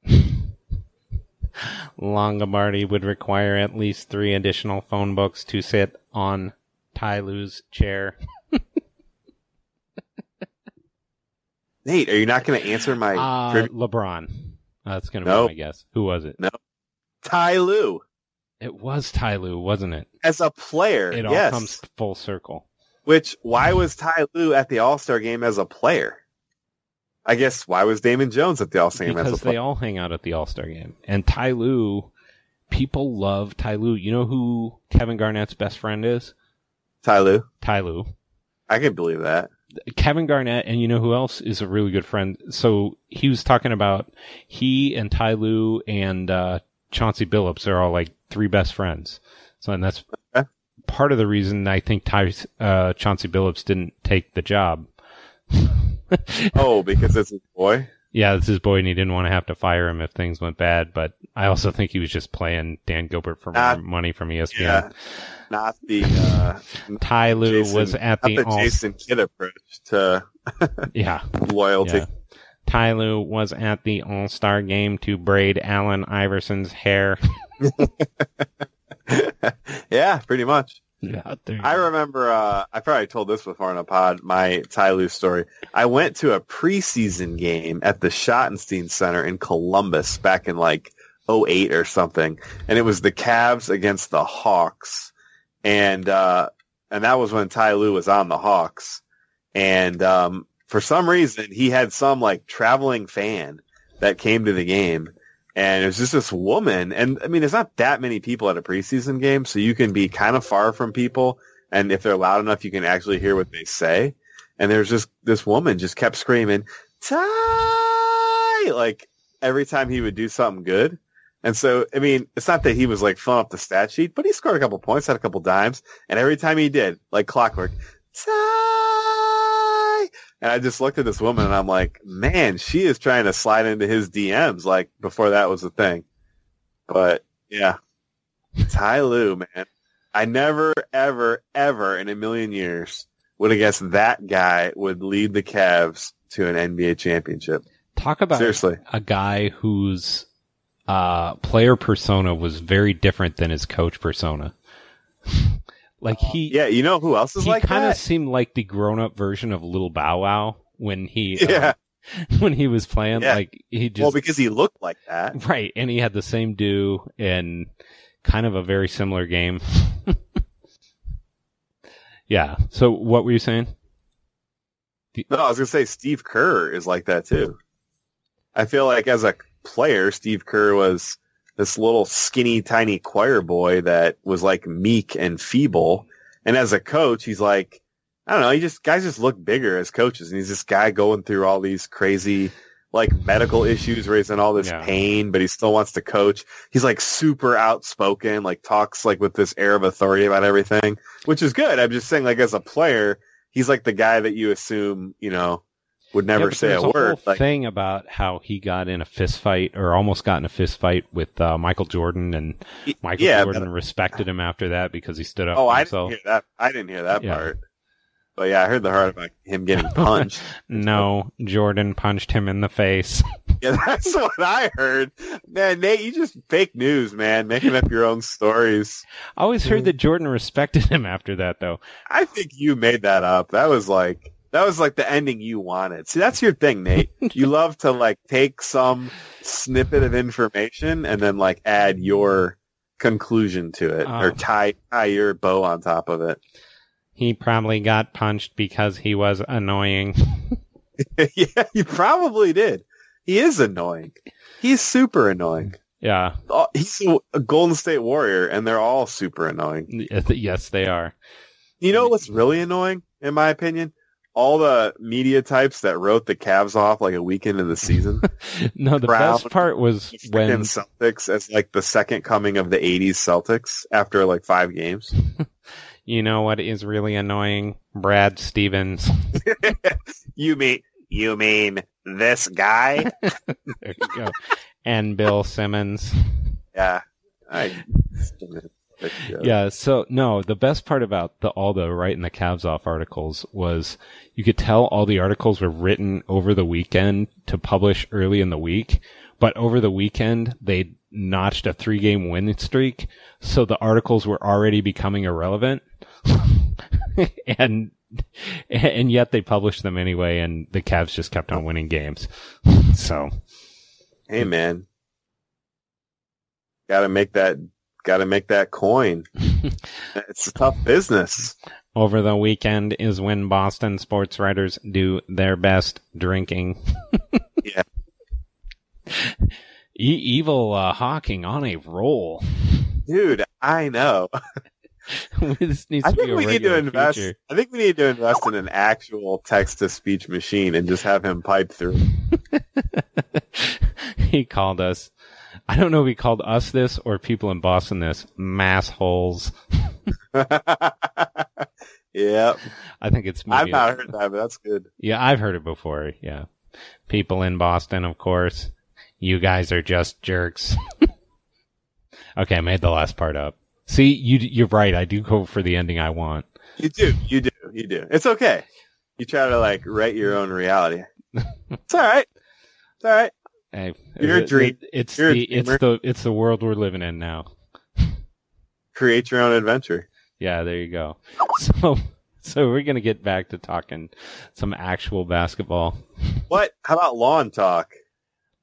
A: Longabardi would require at least three additional phone books to sit on Ty Lue's chair.
B: Nate, are you not going to answer my
A: Uh,
B: trivia?
A: LeBron. That's going to
B: No.
A: be my guess. Who was it? No.
B: Ty Lue
A: It was Ty Lue, wasn't it?
B: as a player.
A: It all
B: yes.
A: comes full circle.
B: Which why was Ty Lue at the All Star game as a player? I guess why was Damon Jones at the All Star game as a
A: because they all hang out at the All Star game. And Ty Lue, people love Ty Lue. You know who Kevin Garnett's best friend is?
B: Ty Lue,
A: Ty Lue.
B: I can believe that.
A: Kevin Garnett, and you know who else is a really good friend? So he was talking about he and Ty Lue and uh, Chauncey Billups are all like three best friends. So, and that's
B: Okay.
A: part of the reason I think Ty, uh, Chauncey Billups didn't take the job.
B: Oh, because it's his boy.
A: Yeah, this is boy, and he didn't want to have to fire him if things went bad. But I also think he was just playing Dan Gilbert for
B: Ah,
A: money from ESPN.
B: Yeah, not the uh,
A: Ty Lue
B: Jason-
A: was at
B: not
A: the,
B: the
A: all.
B: Jason Kidd approach to
A: Yeah,
B: loyalty.
A: yeah. Ty Lue was at the All Star game to braid Allen Iverson's hair.
B: Yeah, pretty much.
A: Yeah, there
B: I remember, uh, I probably told this before in a pod, my Ty Lue story. I went to a preseason game at the Schottenstein Center in Columbus back in like 08 or something. And it was the Cavs against the Hawks. And, uh, and that was when Ty Lue was on the Hawks. And, um, for some reason he had some like traveling fan that came to the game and it was just this woman. And I mean, there's not that many people at a preseason game, so you can be kind of far from people. And if they're loud enough, you can actually hear what they say. And there's just this woman just kept screaming, Ty! Like every time he would do something good. And so, I mean, it's not that he was like filling up the stat sheet, but he scored a couple points, had a couple dimes. And every time he did, like clockwork, Ty! And I just looked at this woman and I'm like, man, she is trying to slide into his DMs like before that was a thing. But yeah, Ty Lue, man. I never, ever, ever in a million years would have guessed that guy would lead the Cavs to an NBA championship.
A: Talk about
B: Seriously.
A: a guy whose uh, player persona was very different than his coach persona. like he,
B: Yeah, you know who else is
A: he
B: like
A: kind of seemed like the grown-up version of Little Bow Wow when he, uh,
B: Yeah.
A: when he was playing.
B: Yeah.
A: Like he just
B: well, because he looked like that.
A: right, and he had the same do and kind of a very similar game. yeah. So what were you saying?
B: No, I was gonna say Steve Kerr is like that too. I feel like as a player, Steve Kerr was this little skinny, tiny choir boy that was like meek and feeble. And as a coach, he's like, I don't know, he just guys just look bigger as coaches, and he's this guy going through all these crazy like medical issues where he's in all this
A: Yeah.
B: pain, but he still wants to coach. He's like super outspoken, like talks like with this air of authority about everything, which is good. I'm just saying, like as a player, he's like the guy that you assume, you know, would
A: Yeah,
B: never
A: but
B: say
A: there's
B: a word.
A: Whole
B: Like,
A: thing about how he got in a fist fight, or almost got in a fist fight with uh, Michael Jordan, and Michael
B: yeah,
A: Jordan
B: but-
A: respected him after that because he stood up
B: oh, I didn't hear that. I didn't hear that
A: Yeah.
B: part. But yeah, I heard the part about him getting punched.
A: No, Jordan punched him in the face.
B: yeah, that's what I heard. Man, Nate, you just fake news, man, making up your own stories.
A: I always heard that Jordan respected him after that, though.
B: I think you made that up. That was like that was like the ending you wanted. See, that's your thing, Nate. you love to like take some snippet of information and then like add your conclusion to it or
A: Oh.
B: tie tie your bow on top of it.
A: He probably got punched because he was annoying.
B: yeah, you probably did. He is annoying. He's super annoying.
A: Yeah,
B: He's a Golden State Warrior, and they're all super annoying.
A: yes, they are.
B: You know what's really annoying, in my opinion? All the media types that wrote the Cavs off like a weekend into the season.
A: No, the
B: Brown,
A: best part was when
B: Celtics as like the second coming of the '80s Celtics after like five games.
A: you know what is really annoying? Brad Stevens.
B: you mean you mean this guy?
A: There you go. and Bill Simmons.
B: yeah. I,
A: Yeah, so no, the best part about the all the writing the Cavs off articles was you could tell all the articles were written over the weekend to publish early in the week, but over the weekend they notched a three game win streak, so the articles were already becoming irrelevant. and and yet they published them anyway and the Cavs just kept on winning games. So
B: Hey man, got to make that. Got to make that coin. it's a tough business.
A: over the weekend is when Boston sports writers do their best drinking.
B: Yeah.
A: E- evil uh, Hawking on a roll.
B: Dude, I know.
A: this needs
B: I
A: to be
B: think
A: a
B: we need to invest.
A: feature.
B: I think we need to invest in an actual text-to-speech machine and just have him pipe through.
A: he called us. I don't know if he called us this or people in Boston this mass holes.
B: yep,
A: I think it's
B: I've not heard that, but that's good.
A: Yeah, I've heard it before. Yeah. People in Boston, of course. You guys are just jerks. okay, I made the last part up. See, you, you're right. I do go for the ending I want.
B: You do, you do, you do. It's okay. You try to like write your own reality. It's all right. It's all right.
A: Hey, it-
B: dream-
A: it- it's the, it's the, it's the world we're living in now.
B: Create your own adventure.
A: Yeah, there you go. So, so we're going to get back to talking some actual basketball.
B: What? How about lawn talk?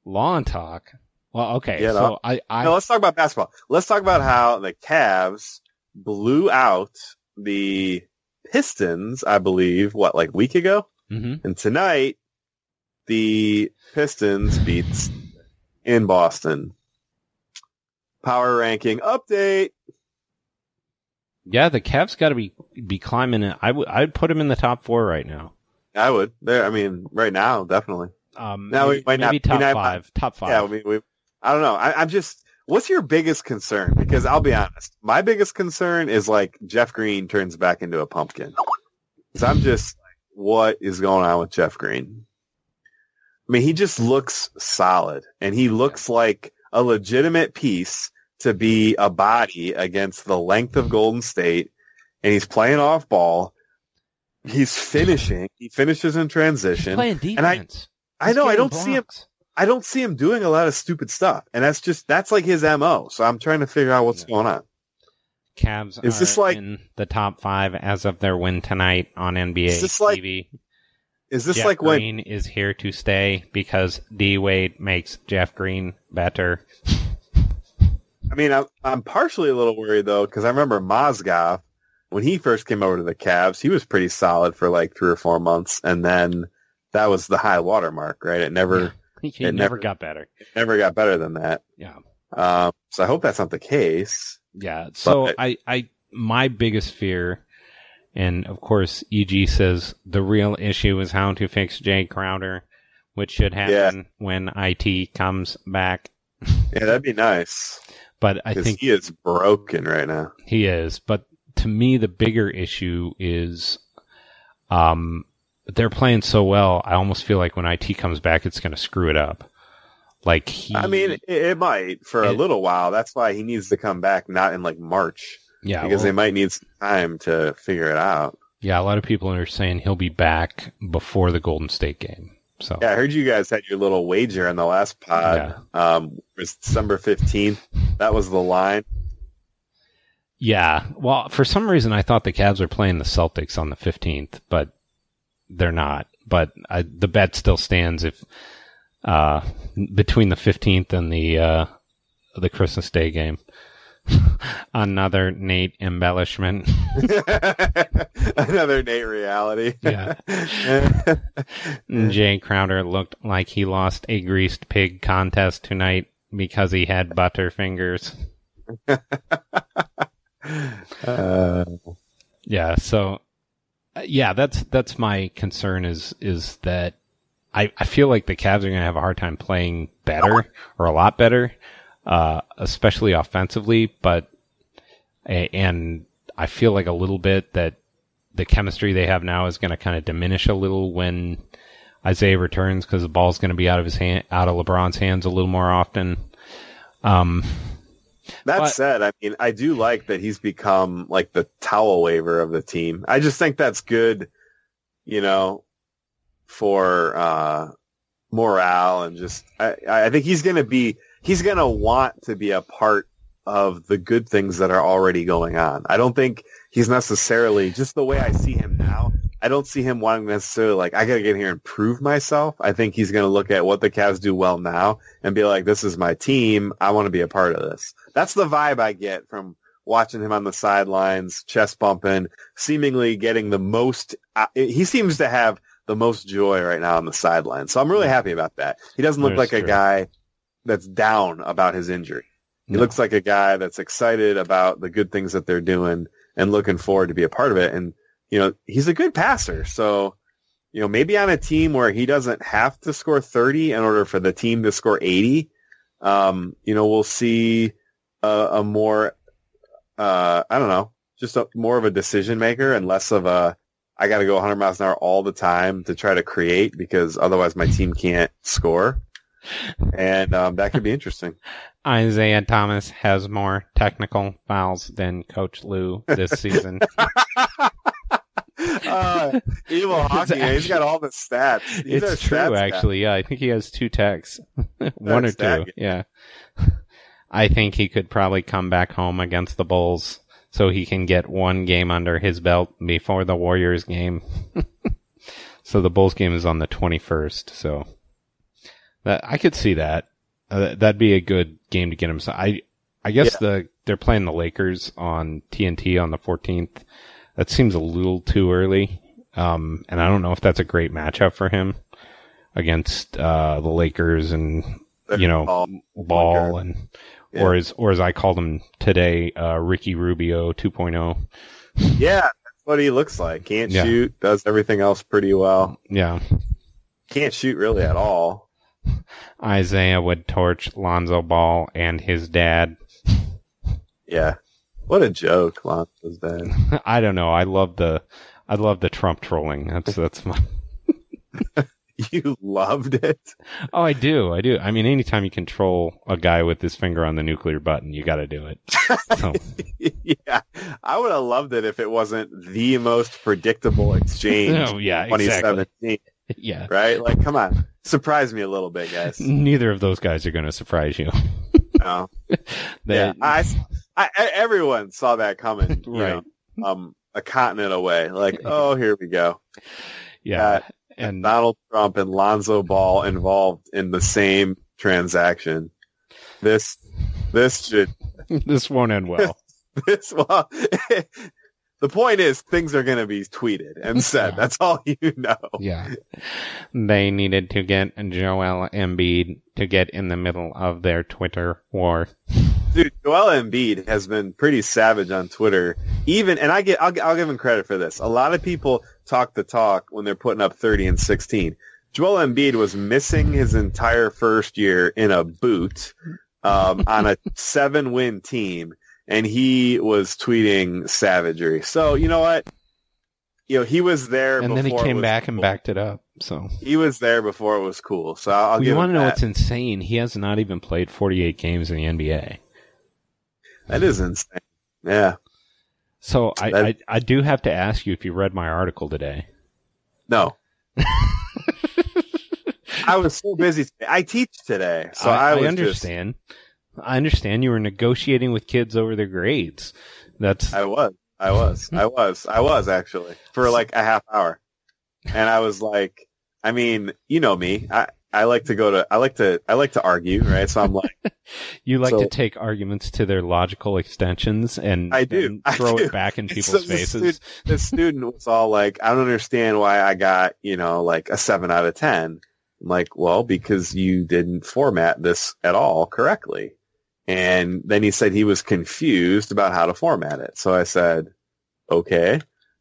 A: Lawn talk. Well, okay.
B: Yeah,
A: so
B: no.
A: I, I,
B: no, let's talk about basketball. Let's talk about how the Cavs blew out the Pistons, I believe, what, like week ago?
A: Mhm.
B: And tonight, the Pistons beats in Boston. Power ranking update.
A: yeah, the Cavs got to be, be climbing it. I would, I'd put them in the top four right now.
B: I would. There. I mean, right now, definitely.
A: Um,
B: Now,
A: maybe,
B: we might not-
A: maybe
B: we
A: top
B: might-
A: five. Top five.
B: Yeah. I we. I don't know. I, I'm just. What's your biggest concern? Because I'll be honest, my biggest concern is like Jeff Green turns back into a pumpkin. Because I'm just like, what is going on with Jeff Green? I mean, he just looks solid, and he looks like a legitimate piece to be a body against the length of Golden State, and he's playing off ball. He's finishing. He finishes in
A: He's
B: transition.
A: playing
B: and I-
A: defense.
B: I know. I don't see him. I don't see him doing a lot of stupid stuff, and that's just that's like his mo. So I'm trying to figure out what's
A: Yeah.
B: going on.
A: Cavs
B: Is
A: are
B: this like-
A: in the top five as of their win tonight on NBA
B: Is this like
A: TV.
B: Is this
A: Jeff
B: like when?
A: Green is here to stay because D Wade makes Jeff Green better.
B: I mean, I'm I'm partially a little worried though because I remember Mozgov when he first came over to the Cavs, he was pretty solid for like three or four months, and then that was the high water mark, right? It never
A: he
B: It
A: never
B: never-
A: got better.
B: it never got better than that.
A: Yeah.
B: Um, so I hope that's not the case.
A: Yeah. So
B: But-
A: I, I, my biggest fear, and of course, EG says the real issue is how to fix Jae Crowder, which should happen when IT comes back.
B: Yeah, that'd be nice
A: But I think
B: he is broken right now.
A: he is. But to me, the bigger issue is, um, they're playing so well. I almost feel like when IT comes back, it's going to screw it up. Like he,
B: I mean, it, it might for a little while. That's why he needs to come back, not in like March,
A: yeah,
B: because
A: well-
B: they might need some time to figure it out.
A: Yeah, a lot of people are saying he'll be back before the Golden State game. So
B: Yeah, I heard you guys had your little wager in the last pod. Um, it was December fifteenth. That was the line.
A: yeah. Well, for some reason, I thought the Cavs were playing the Celtics on the fifteenth, but they're not. But I, the bet still stands if uh, between the fifteenth and the uh, the Christmas Day game. Another Nate embellishment.
B: Another Nate reality.
A: Yeah. Jae Crowder looked like he lost a greased pig contest tonight because he had butter fingers.
B: uh,
A: Yeah, so Uh, yeah, that's that's my concern is is that I, I feel like the Cavs are going to have a hard time playing better or a lot better, uh, especially offensively. But and I feel like a little bit that the chemistry they have now is going to kind of diminish a little when Isaiah returns because the ball's going to be out of his hand, out of LeBron's hands a little more often. Um,
B: that
A: but,
B: said, I mean, I do like that he's become like the towel waver of the team. I just think that's good, you know, for uh, morale and just. I, I think he's going to be. He's going to want to be a part of the good things that are already going on. I don't think he's necessarily just the way I see him now. I don't see him wanting necessarily like I got to get here and prove myself. I think he's going to look at what the Cavs do well now and be like, "This is my team. I want to be a part of this." That's the vibe I get from watching him on the sidelines, chest bumping, seemingly getting the most. Uh, he seems to have the most joy right now on the sidelines. So I'm really happy about that. He doesn't look like true. a guy that's down about his injury. He no. looks like a guy that's excited about the good things that they're doing and looking forward to be a part of it. And, you know, he's a good passer. So, you know, maybe on a team where he doesn't have to score 30 in order for the team to score 80, um, you know, we'll see a, a more, uh, I don't know, just a, more of a decision maker and less of a, I got to go 100 miles an hour all the time to try to create because otherwise my team can't score and um, that could be interesting.
A: Isaiah Thomas has more technical fouls than Coach Lue this season.
B: uh, evil Hawking. Actually, he's got all the stats.
A: It's true, actually. Yeah, I think he has two techs, one or two. Yeah, I think he could probably come back home against the Bulls so he can get one game under his belt before the Warriors game. so the Bulls game is on the twenty first. So that I could see that. Uh, that'd be a good game to get him. So I, I guess yeah. the they're playing the Lakers on TNT on the 14th. That seems a little too early. Um, and I don't know if that's a great matchup for him against uh, the Lakers and you know ball, ball and yeah. or as or as I called him today, uh, Ricky Rubio 2.0.
B: Yeah, that's what he looks like. Can't yeah. shoot, does everything else pretty well.
A: Yeah,
B: can't shoot really at all.
A: Isaiah would torch Lonzo Ball and his dad.
B: Yeah. What a joke, Lonzo's dad.
A: I don't know. I love the I love the Trump trolling. That's that's my
B: You loved it.
A: Oh, I do. I do. I mean, anytime you control a guy with his finger on the nuclear button, you got to do it. So.
B: yeah, I would have loved it if it wasn't the most predictable exchange.
A: oh, yeah, 2017. Exactly. Yeah.
B: Right? Like, come on. Surprise me a little bit, guys.
A: Neither of those guys are going to surprise you.
B: no. yeah. I, I, everyone saw that coming. right. Know, um, a continent away. Like, oh, here we go.
A: Yeah. Uh,
B: and Donald Trump and Lonzo Ball involved in the same transaction. This, this should.
A: this won't end well.
B: this well the point is things are going to be tweeted and said. Yeah. That's all you know.
A: Yeah. They needed to get Joel Embiid to get in the middle of their Twitter war.
B: Dude, Joel Embiid has been pretty savage on Twitter. Even, and I get, I'll, I'll give him credit for this. A lot of people talk the talk when they're putting up 30 and 16. Joel Embiid was missing his entire first year in a boot um, on a seven win team and he was tweeting savagery. So you know what? You know he was there,
A: and then he came back cool. and backed it up. So
B: he was there before it was cool. So I'll.
A: You want
B: to
A: know
B: that.
A: what's insane? He has not even played 48 games in the NBA.
B: That is insane. Yeah.
A: So I, that... I, I do have to ask you if you read my article today.
B: No. I was so busy. Today. I teach today, so I, I, I
A: understand.
B: Just...
A: I understand you were negotiating with kids over their grades. That's
B: I was. I was. I was. I was actually for like a half hour. And I was like, I mean, you know me. I I like to go to I like to I like to argue, right? So I'm like
A: You like so, to take arguments to their logical extensions and
B: I do
A: and throw
B: I do.
A: it back in people's
B: so the
A: faces.
B: Student, the student was all like, I don't understand why I got, you know, like a seven out of ten. I'm like, well, because you didn't format this at all correctly. And then he said he was confused about how to format it. So I said, okay.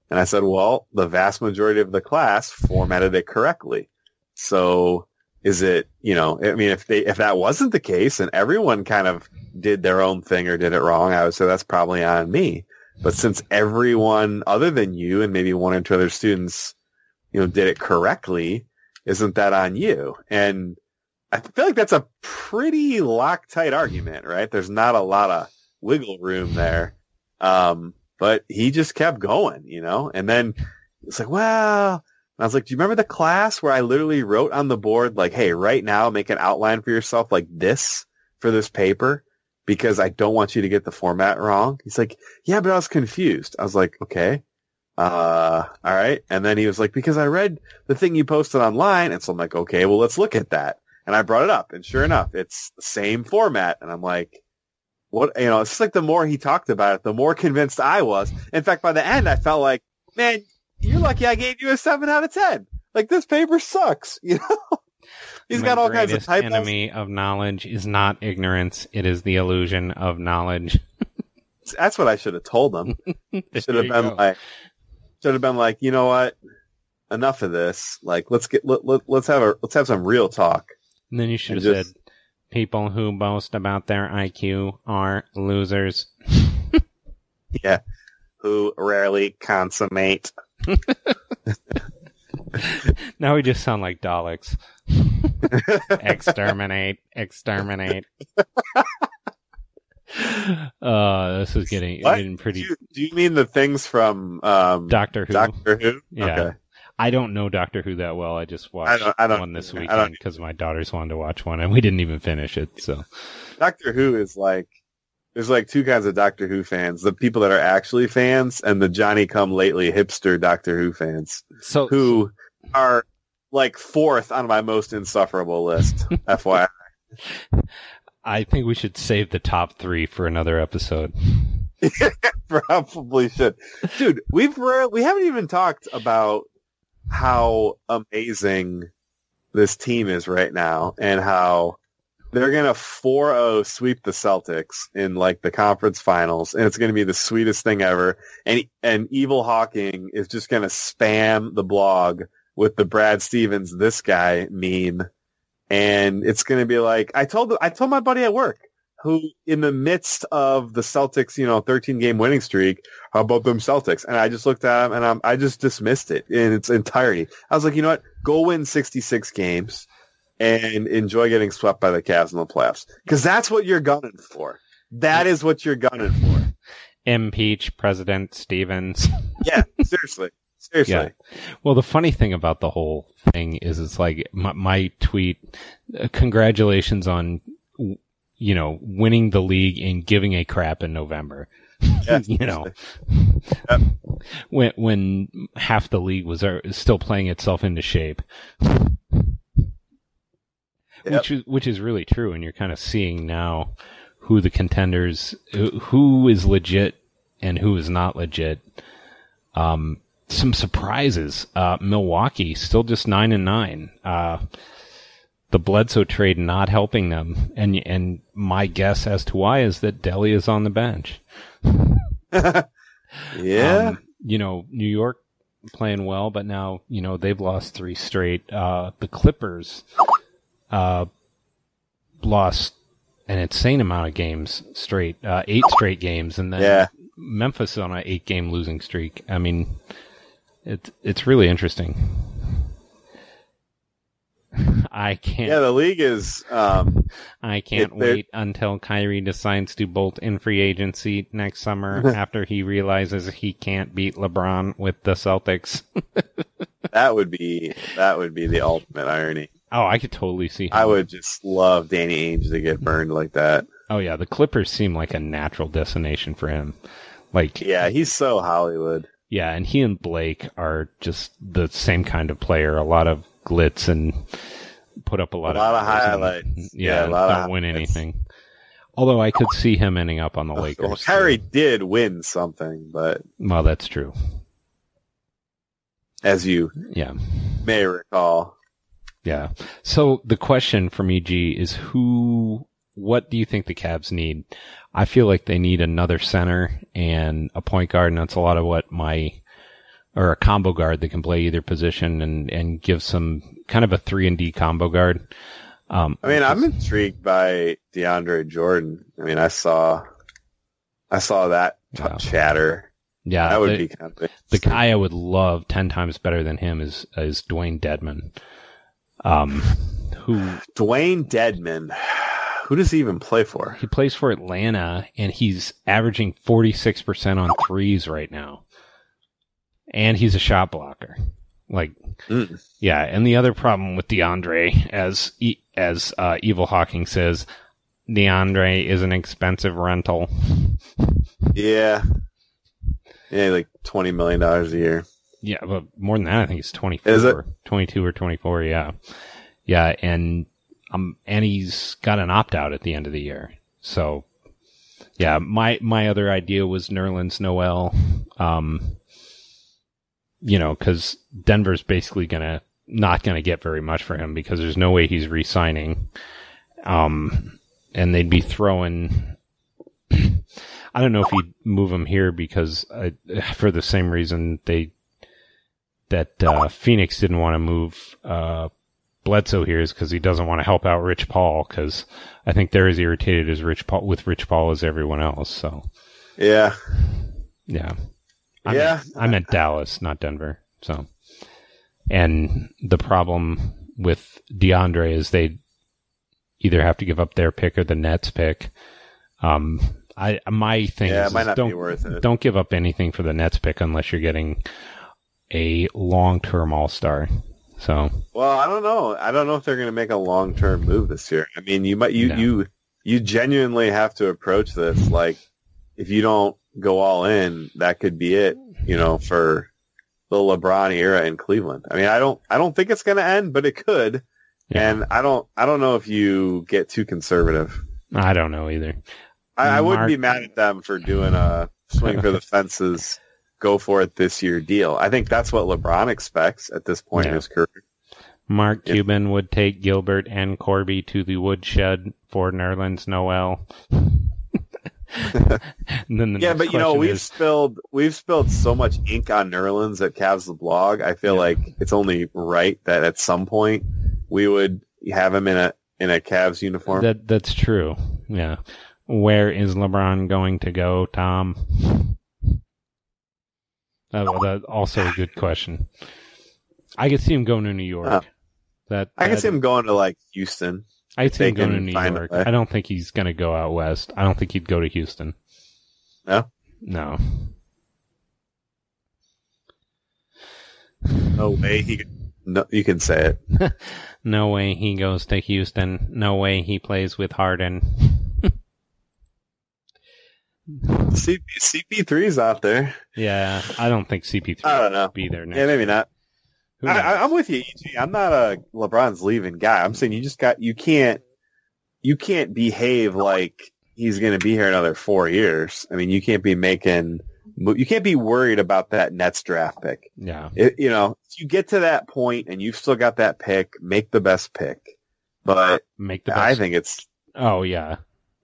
B: And I said, well, the vast majority of the class formatted it correctly. So is it, you know, I mean, if they, if that wasn't the case and everyone kind of did their own thing or did it wrong, I would say that's probably on me. But since everyone other than you and maybe one or two other students, you know, did it correctly, isn't that on you? And I feel like that's a pretty Loctite argument, right? There's not a lot of wiggle room there. Um, but he just kept going, you know, and then it's like, well, I was like, do you remember the class where I literally wrote on the board, like, hey, right now, make an outline for yourself like this for this paper because I don't want you to get the format wrong. He's like, yeah, but I was confused. I was like, okay. Uh, all right. And then he was like, because I read the thing you posted online. And so I'm like, okay, well, let's look at that. And I brought it up and sure enough, it's the same format. And I'm like, what, you know, it's just like the more he talked about it, the more convinced I was. In fact, by the end, I felt like, man, you're lucky I gave you a seven out of 10. Like this paper sucks, you know? He's
A: My
B: got all kinds of typos.
A: enemy of knowledge is not ignorance; it is the illusion of knowledge.
B: That's what I should have told them. Should have been
A: go.
B: like, should have been like, you know what? Enough of this. Like, let's get let, let, let's have a let's have some real talk.
A: And then you should have
B: just-
A: said, "People who boast about their IQ are losers."
B: Yeah, who rarely consummate.
A: Now we just sound like Daleks. exterminate, exterminate. uh, this is getting,
B: What?
A: getting
B: Do
A: pretty
B: you, do you mean the things from um,
A: Doctor Who.
B: Doctor Who?
A: Yeah.
B: Okay.
A: I don't know Doctor Who that well. I just watched
B: don't- I don't
A: one this weekend because my daughters wanted to watch one, and we didn't even finish it. So
B: Doctor Who is like there's like two kinds of Doctor Who fans: the people that are actually fans, and the Johnny Come Lately hipster Doctor Who fans,
A: so
B: who are like fourth on my most insufferable list. FYI.
A: I think we should save the top three for another episode.
B: Probably should, dude. We've we haven't even talked about how amazing this team is right now, and how they're gonna 4-0 sweep the Celtics in like the conference finals, and it's gonna be the sweetest thing ever. And and Evil Hawking is just gonna spam the blog with the Brad Stevens this guy meme, and it's gonna be like I told I told my buddy at work who in the midst of the Celtics, you know, 13 game winning streak, how about them Celtics? And I just looked at him and I'm, I just dismissed it in its entirety. I was like, you know what? Go win 66 games and enjoy getting swept by the Cavs in the playoffs. Cause that's what you're gunning for. That is what you're gunning for.
A: Impeach President Stevens.
B: Yeah, seriously. Seriously.
A: Yeah. Well, the funny thing about the whole thing is, it's like my, my tweet, uh, congratulations on, you know, winning the league and giving a crap in November.
B: Yeah,
A: you know,
B: Yep.
A: when when half the league was uh, still playing itself into shape, which is which is really true, and you're kind of seeing now who the contenders, who- who is legit and who is not legit. Um, some surprises. Uh, Milwaukee still just nine and nine. Uh, the Bledsoe trade not helping them, and and my guess as to why is that Delly is on the bench.
B: yeah.
A: Um, you know, New York playing well, but now, you know, they've lost three straight. Uh, the Clippers, uh, lost an insane amount of games straight, uh, eight straight games, and then
B: Yeah.
A: Memphis on an eight game losing streak. I mean, it's, it's really interesting. I can't.
B: yeah. The league is, um,
A: I can't
B: It-
A: wait until Kyrie decides to bolt in free agency next summer after he realizes he can't beat LeBron with the Celtics.
B: that would be, that would be the ultimate irony.
A: Oh, I could totally see.
B: I would just love Danny Ainge to get burned like that.
A: Oh yeah, the Clippers seem like a natural destination for him. Like
B: Yeah. He's so Hollywood.
A: yeah, and he and Blake are just the same kind of player. A lot of glitz and put up a lot,
B: A lot of
A: and-
B: highlights.
A: yeah,
B: Yeah, a lot of
A: don't win
B: highlights.
A: anything. Although I could see him ending up on the Lakers.
B: Well, Kyrie did win something, but
A: Well, that's true.
B: as you
A: Yeah.
B: may recall,
A: Yeah. So the question from EG is who, what do you think the Cavs need? I feel like they need another center and a point guard, and that's a lot of what my or a combo guard that can play either position and and give some kind of a three and D combo guard. Um,
B: I mean, I'm intrigued by DeAndre Jordan. I mean, I saw, I saw that
A: Yeah.
B: chatter.
A: yeah,
B: that would
A: the,
B: be kind of
A: the guy I would love ten times better than him is is Dewayne Dedmon. Um, who
B: Dewayne Dedmon. Who does he even play for?
A: he plays for Atlanta and he's averaging forty six percent on threes right now, and he's a shot blocker. Like
B: Mm.
A: Yeah, and the other problem with DeAndre, as E- as uh, Evil Hawking says, DeAndre is an expensive rental.
B: Yeah, yeah, like twenty million dollars a year.
A: Yeah, but more than that, I think it's twenty
B: Is it?
A: four, twenty two or twenty four. Yeah, yeah, and um, and he's got an opt out at the end of the year. So, yeah, my my other idea was Nerlens Noel. Um, you know, because Denver's basically gonna not gonna get very much for him because there's no way he's re-signing. Um, and they'd be throwing. I don't know if he'd move him here because uh, for the same reason they that uh, Phoenix didn't want to move uh, Bledsoe here is because he doesn't want to help out Rich Paul because I think they're as irritated as Rich Paul with Rich Paul as everyone else. So
B: Yeah,
A: yeah, I
B: Yeah.
A: meant, I meant Dallas, not Denver. So, and the problem with DeAndre is they either have to give up their pick or the Nets pick. Um, I my thing
B: yeah,
A: is, is don't
B: be worth it.
A: don't give up anything for the Nets pick unless you're getting a long term All Star. So
B: Well, I don't know. I don't know if they're going to make a long term move this year. I mean, you might you
A: No.
B: you you genuinely have to approach this like if you don't go all in, that could be it. You know, for the LeBron era in Cleveland. I mean, I don't I don't think it's going to end, but it could.
A: Yeah.
B: And I don't I don't know if you get too conservative.
A: I don't know either.
B: I, I wouldn't be mad at them for doing a swing for the fences, go for it this year deal. I think that's what LeBron expects at this point in his career.
A: Mark
B: Yeah.
A: Cuban would take Gilbert and Koby to the woodshed for Nerlens Noel. And then the
B: Yeah, but you know we've
A: is-
B: spilled we've spilled so much ink on Nerlens at Cavs the blog. I feel
A: Yeah.
B: like it's only right that at some point we would have him in a in a Cavs uniform.
A: that that's true. Yeah. Where is LeBron going to go, Tom? Oh, well, that's also a good question. I could see him going to New York.
B: Oh.
A: That
B: I
A: could
B: see him going to like Houston.
A: I could see him
B: they
A: going to New York. I don't think he's going to go out west. I don't think he'd go to Houston.
B: No?
A: No.
B: No way he. No, you can say it.
A: No way he goes to Houston. No way he plays with Harden.
B: CP CP3's out there.
A: Yeah, I don't think CP3
B: I don't know.
A: be there next.
B: Yeah, maybe not. I, I'm with you. EG. I'm not a LeBron's leaving guy. I'm saying you just got you can't you can't behave like he's going to be here another four years. I mean, you can't be making you can't be worried about that Nets draft pick.
A: yeah.
B: It, you know, if you get to that point and you've still got that pick, make the best pick. But
A: Make the best.
B: I think it's
A: Oh yeah.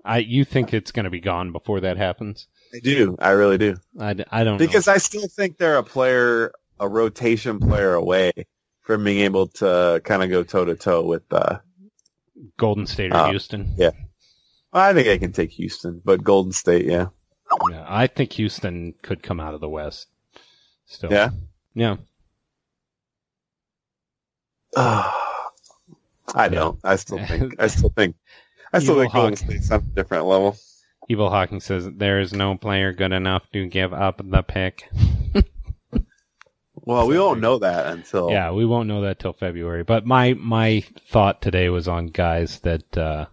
A: I you think it's going to be gone before that happens?
B: I do. I really do.
A: I, I don't
B: Because
A: know.
B: I still think they're a player, a rotation player away from being able to kind of go toe to toe with uh,
A: Golden State or
B: Uh,
A: Houston.
B: Well, I think I can take Houston, but Golden State, yeah.
A: Yeah, I think Houston could come out of the West. Still.
B: Yeah?
A: Yeah.
B: I don't. I still think. I still think. I still
A: Evil
B: think Golden
A: Hawk.
B: State's on a different level.
A: Evil Hawking says there is no player good enough to give up the pick.
B: Well, we won't know that until.
A: Yeah, we won't know that till February. But my my thought today was on guys that uh,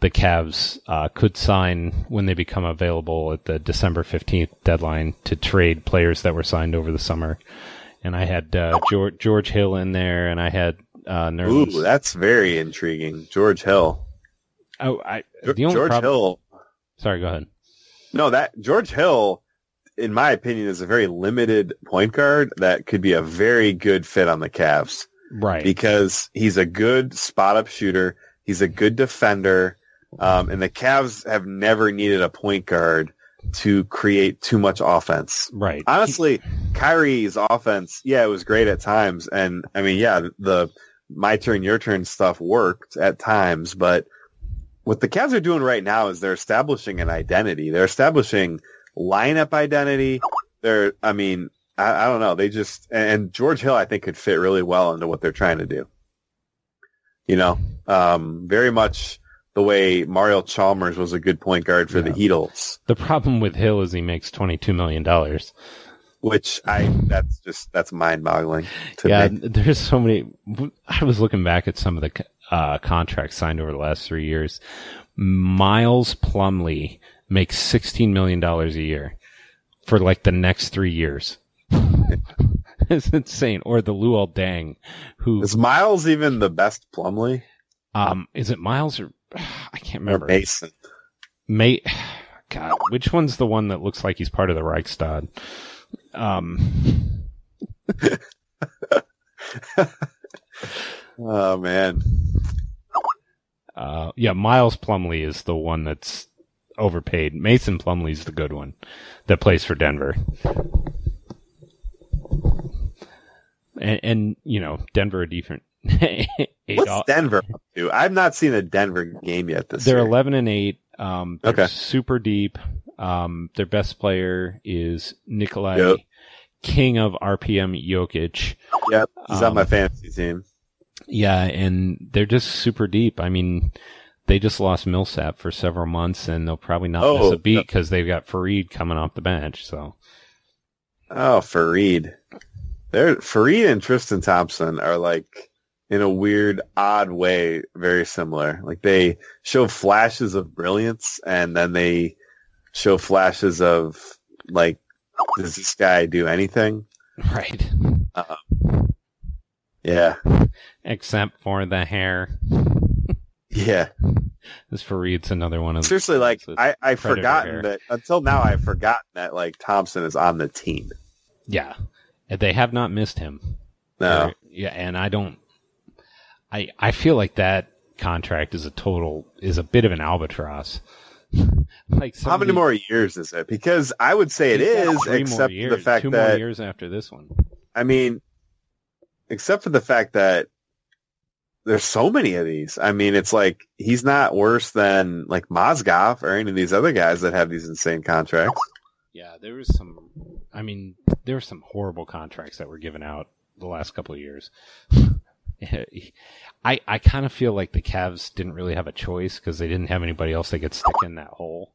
A: the Cavs uh, could sign when they become available at the December fifteenth deadline to trade players that were signed over the summer. And I had uh, George, George Hill in there, and I had uh, Nerlens.
B: Ooh, that's very intriguing. George Hill.
A: oh, I, the only
B: George
A: prob-
B: Hill.
A: Sorry, go ahead.
B: No, that George Hill, in my opinion, is a very limited point guard that could be a very good fit on the Cavs.
A: Right.
B: because he's a good spot up shooter. He's a good defender. Um, and the Cavs have never needed a point guard to create too much offense.
A: Right.
B: Honestly, Kyrie's offense, yeah, it was great at times, and I mean, yeah, the my turn, your turn stuff worked at times, but what the Cavs are doing right now is they're establishing an identity. They're establishing lineup identity. They're, I mean, I, I don't know. They just and George Hill, I think, could fit really well into what they're trying to do. You know, um, very much the way Mario Chalmers was a good point guard for
A: Yeah.
B: the Heatles,
A: the problem with Hill is he makes twenty two million dollars.
B: which I that's just that's mind boggling
A: Yeah,
B: me.
A: there's so many. I was looking back at some of the uh, contracts signed over the last three years. Miles Plumlee makes sixteen million dollars a year for like the next three years. it's insane. Or the Luol Deng, who
B: Is Miles even the best Plumlee
A: um is it Miles or I can't
B: or
A: remember.
B: Mason?
A: May God, which one's the one that looks like he's part of the Reichstag? Um,
B: Oh man,
A: uh, yeah, Miles Plumlee is the one that's overpaid. Mason Plumlee's the good one that plays for Denver. And, and you know, Denver a different.
B: what's Denver to? I've not seen a Denver game yet this
A: they're
B: year.
A: eleven and eight. Um, they're
B: Okay.
A: super deep. Um, their best player is Nikolai,
B: Yep.
A: King of RPM Jokic.
B: Yep, he's on
A: Um,
B: my fantasy team.
A: Yeah, and they're just super deep. I mean, they just lost Millsap for several months, and they'll probably not miss
B: Oh,
A: a beat because they've got Faried coming off the bench. So
B: Oh, Faried. They're Faried and Tristan Thompson are like in a weird, odd way, very similar. Like they show flashes of brilliance and then they show flashes of like, does this guy do anything?
A: right,
B: Yeah.
A: except for the hair.
B: Yeah.
A: This Faried's another one of
B: Seriously, like I, I've forgotten
A: hair.
B: that until now I've forgotten that like Thompson is on the team.
A: yeah. And They have not missed him.
B: No.
A: Or- yeah, and I don't. I I feel like that contract is a total is a bit of an albatross. like
B: How many more years is it? Because I would say it is,
A: He's got
B: is,
A: three more
B: except for the fact
A: two
B: that
A: more years after this one.
B: I mean, except for the fact that there's so many of these. I mean, it's like he's not worse than like Mozgov or any of these other guys that have these insane contracts.
A: Yeah, there was some. I mean, there were some horrible contracts that were given out the last couple of years. I I kind of feel like the Cavs didn't really have a choice because they didn't have anybody else they could stick in that hole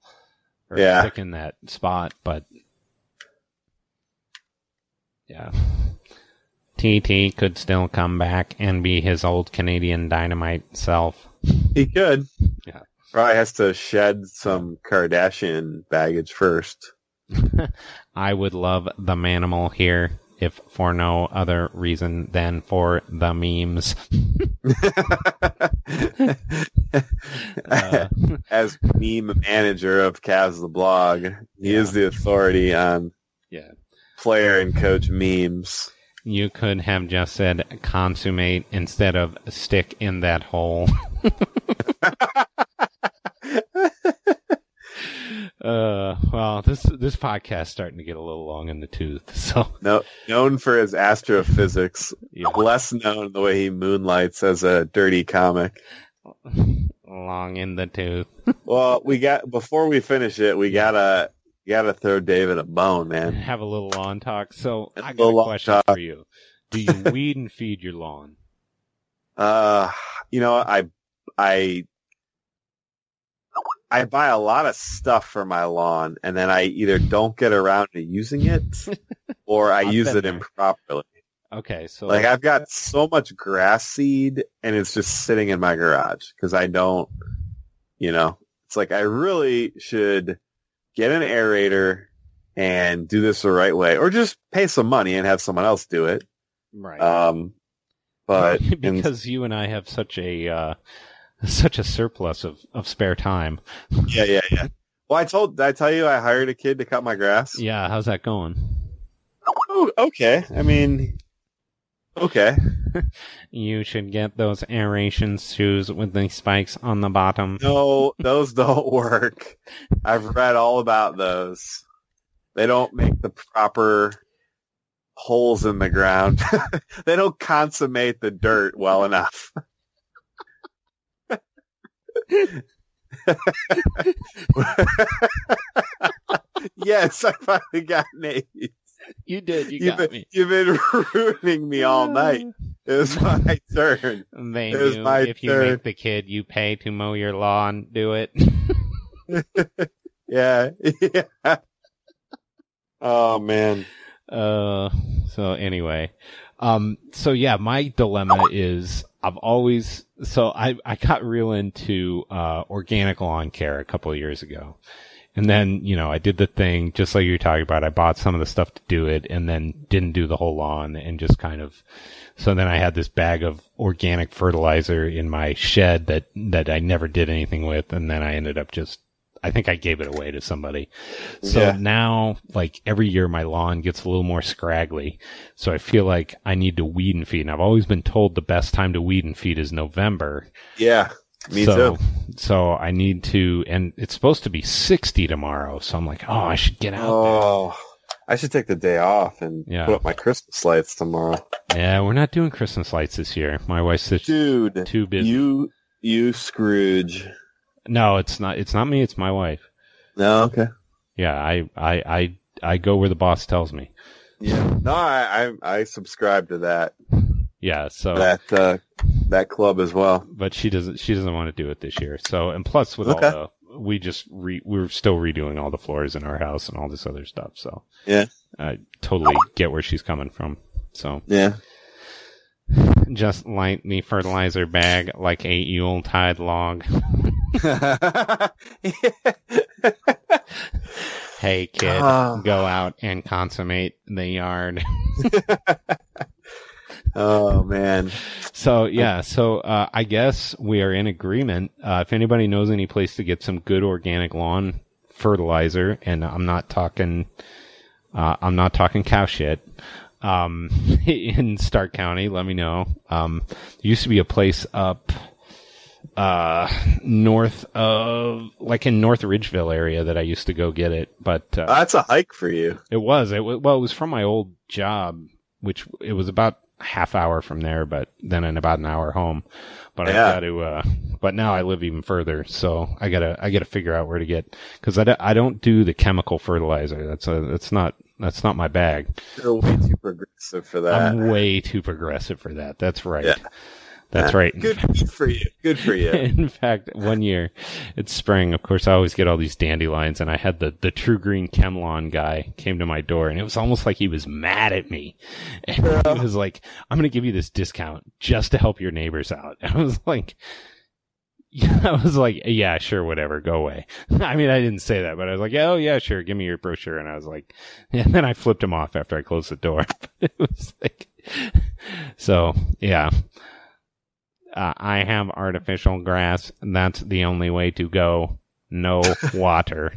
A: or
B: Yeah.
A: stick in that spot. But yeah, TT could still come back and be his old Canadian dynamite self.
B: He could.
A: Yeah.
B: Probably has to shed some Kardashian baggage first.
A: I would love the manimal here, if for no other reason than for the memes. Uh,
B: As meme manager of Cavs the blog, he is the authority on
A: yeah.
B: player and coach memes.
A: You could have just said consummate instead of stick in that hole. uh, well, this this podcast starting to get a little long in the tooth. So,
B: No, known for his astrophysics,
A: yeah,
B: less known the way he moonlights as a dirty comic.
A: long in the tooth.
B: Well, we got before we finish it, we gotta gotta throw David a bone, man.
A: Have a little lawn talk. So, I got a question
B: talk.
A: for you. Do you weed and feed your lawn?
B: Uh, you know, I I I buy a lot of stuff for my lawn, and then I either don't get around to using it, or I use it
A: there.
B: improperly.
A: Okay, so
B: Like I've got so much grass seed, and it's just sitting in my garage because I don't, you know, it's like I really should get an aerator and do this the right way, or just pay some money and have someone else do it.
A: right.
B: Um, but in-
A: because you and I have such a uh, such a surplus of, of spare time.
B: yeah, yeah, yeah. Well, I told, did I tell you I hired a kid to cut my grass?
A: Yeah, how's that going?
B: Oh, okay. I mean, Okay.
A: You should get those aeration shoes with the spikes on the bottom.
B: No, those don't work. I've read all about those. They don't make the proper holes in the ground. they don't consummate the dirt well enough. yes, I finally got Nate.
A: You did. You
B: You've
A: got
B: been,
A: me.
B: you've been ruining me all night. It was my turn.
A: They
B: It was
A: knew
B: my
A: if you make the kid you pay to mow your lawn, do it.
B: Yeah. yeah. Oh man.
A: Uh, so anyway, um, so yeah, my dilemma is I've always, so I, I got real into, uh, organic lawn care a couple of years ago. And then, you know, I did the thing just like you were talking about. I bought some of the stuff to do it and then didn't do the whole lawn and just kind of, so then I had this bag of organic fertilizer in my shed that, that I never did anything with. And then I ended up just, I think I gave it away to somebody. So
B: Yeah.
A: now, like every year, my lawn gets a little more scraggly. So I feel like I need to weed and feed. And I've always been told the best time to weed and feed is November.
B: Yeah. Me
A: so,
B: too.
A: So I need to, and it's supposed to be 60 tomorrow. So I'm like, oh, I should get out
B: Oh, I should take the day off and
A: Yeah.
B: put up my Christmas lights tomorrow.
A: Yeah, we're not doing Christmas lights this year. My wife's
B: Dude,
A: too busy.
B: you, you Scrooge.
A: no, it's not, it's not me. It's my wife.
B: No, okay.
A: Yeah. I, I, I, I go where the boss tells me.
B: Yeah. No, I, I, I subscribe to that,
A: Yeah. So,
B: that, uh, that club as well.
A: but she doesn't she doesn't want to do it this year. So and plus with
B: Okay.
A: all the we just re, we're still redoing all the floors in our house and all this other stuff. So
B: Yeah.
A: I totally get where she's coming from. So
B: Yeah.
A: just light the fertilizer bag like a Yule tide log. Hey kid,
B: Ah.
A: go out and consummate the yard.
B: oh man.
A: So yeah, so uh, I guess we are in agreement. Uh, if anybody knows any place to get some good organic lawn fertilizer, and I'm not talking, uh, I'm not talking cow shit. Um, in Stark County, let me know. Um, there used to be a place up, uh, north of, like in North Ridgeville area that I used to go get it, but, uh,
B: That's a hike for you.
A: it was. It wa- well, it was from my old job, which it was about half hour from there, but then in about an hour home. But I
B: Yeah.
A: got to. Uh, but now I live even further, so I gotta. I gotta figure out where to get because I, don't- I don't do the chemical fertilizer. That's a. That's not. That's not my bag.
B: You're way too progressive for that.
A: I'm way too progressive for that. That's right.
B: Yeah.
A: That's uh, right.
B: Good, good for you. Good for you.
A: In fact, one year, it's spring. Of course, I always get all these dandelions, and I had the the TruGreen ChemLawn guy came to my door, and it was almost like he was mad at me. And he was like, "I'm going to give you this discount just to help your neighbors out." I was like. Yeah, I was like, yeah, sure, whatever, go away. I mean, I didn't say that, but I was like, oh yeah, sure, give me your brochure. And I was like, and then I flipped him off after I closed the door. it was like, so yeah, uh, I have artificial grass. That's the only way to go. No water.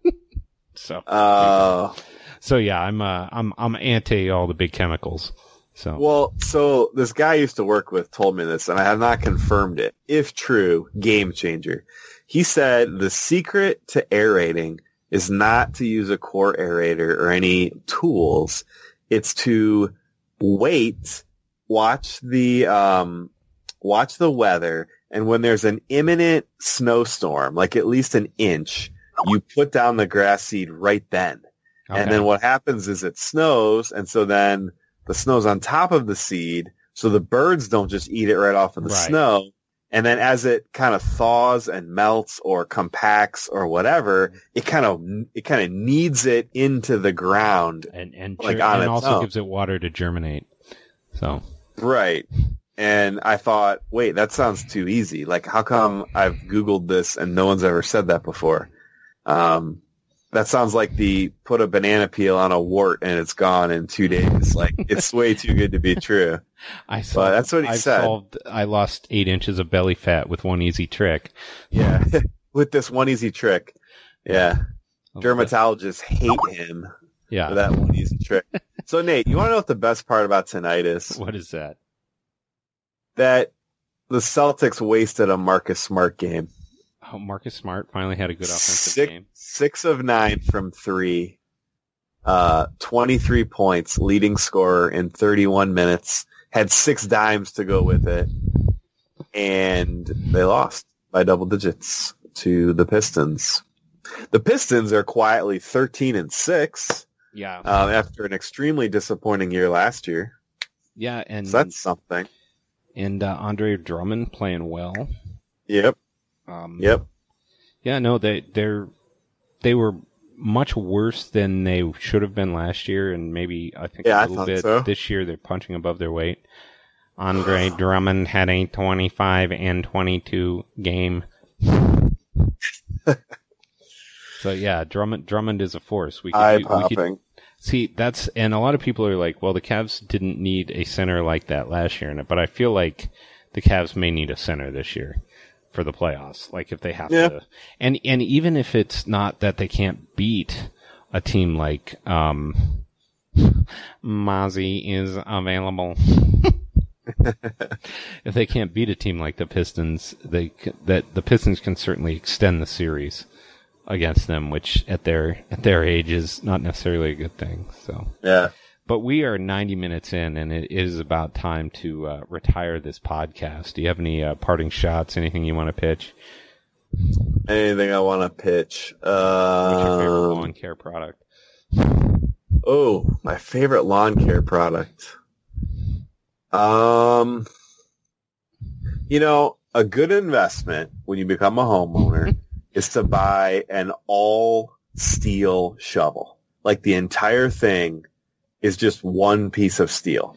A: so,
B: Uh,
A: so yeah, I'm uh, I'm I'm anti all the big chemicals. So
B: well, so this guy I used to work with told me this, and I have not confirmed it. If true, game changer. He said the secret to aerating is not to use a core aerator or any tools. It's to wait, watch the um, watch the weather, and when there's an imminent snowstorm, like at least an inch, you put down the grass seed right then.
A: okay.
B: And then what happens is it snows, and so then the snow's on top of the seed, so the birds don't just eat it right off of the
A: Right.
B: snow. And then as it kind of thaws and melts or compacts or whatever, it kind of it kind of kneads it into the ground.
A: and and,
B: like
A: and also
B: own.
A: gives it water to germinate. So
B: Right. And I thought, wait, that sounds too easy. Like, how come I've Googled this and no one's ever said that before? Um, that sounds like the put a banana peel on a wart and it's gone in two days. Like, it's way too good to be true.
A: I solved,
B: Well, that's what he
A: I
B: said.
A: Solved, I lost eight inches of belly fat with one easy trick.
B: Yeah. With this one easy trick. Yeah. Dermatologists hate him
A: Yeah.
B: for that one easy trick. So Nate, you want to know what the best part about tonight is?
A: What is that?
B: That the Celtics wasted a Marcus Smart game.
A: Oh, Marcus Smart finally had a good offensive
B: Six,
A: game.
B: six of nine from three, uh, 23 points, leading scorer in 31 minutes, had six dimes to go with it, and they lost by double digits to the Pistons. The Pistons are quietly 13 and 6
A: Yeah.
B: um, after an extremely disappointing year last year.
A: yeah, and
B: So that's something.
A: And uh, Andre Drummond playing well.
B: Yep.
A: Um,
B: Yep.
A: Yeah, no, they they're they were much worse than they should have been last year, and maybe I think
B: Yeah,
A: a little bit
B: so.
A: this year they're punching above their weight. Andre Drummond had a 25 and 22 game. so yeah, Drummond Drummond is a force. We could,
B: Eye
A: do- we could
B: popping.
A: See, that's and a lot of people are like, well, the Cavs didn't need a center like that last year, but I feel like the Cavs may need a center this year for the playoffs. Like if they have
B: Yeah.
A: to, and and even if it's not that they can't beat a team like um, Mozzie is available. if they can't beat a team like the Pistons, they that the Pistons can certainly extend the series against them, which at their at their age is not necessarily a good thing. So,
B: Yeah.
A: but we are 90 minutes in, and it is about time to uh, retire this podcast. Do you have any uh, parting shots? Anything you want to pitch?
B: Anything I want to pitch?
A: What's your favorite
B: Um,
A: lawn care product?
B: Oh, my favorite lawn care product. Um, you know, a good investment when you become a homeowner is to buy an all steel shovel. Like the entire thing is just one piece of steel.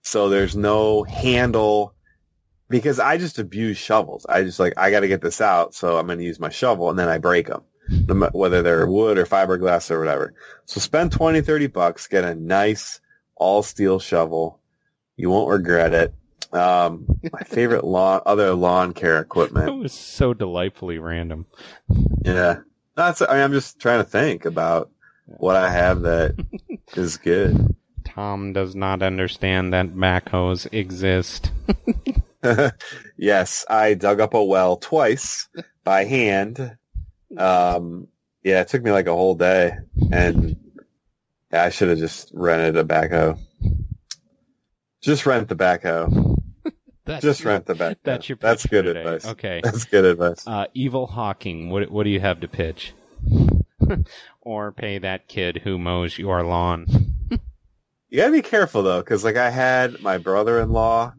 B: So there's no handle because I just abuse shovels. I just like, I got to get this out. So I'm going to use my shovel and then I break them, whether they're wood or fiberglass or whatever. So spend 20, 30 bucks, get a nice all steel shovel. You won't regret it. Um, my favorite lawn, other lawn care equipment.
A: It was so delightfully random.
B: Yeah. That's, I mean, I'm just trying to think about what I have that is good.
A: Tom does not understand that backhoes exist.
B: yes, I dug up a well twice by hand. Um, yeah, it took me like a whole day, and yeah, I should have just rented a backhoe. Just rent the backhoe.
A: That's
B: Just rent the backhoe.
A: That's your.
B: That's good
A: today.
B: advice.
A: Okay.
B: That's good advice.
A: Uh, Evil Hawking. What what do you have to pitch? or pay that kid who mows your lawn.
B: You gotta be careful though, because like I had my brother-in-law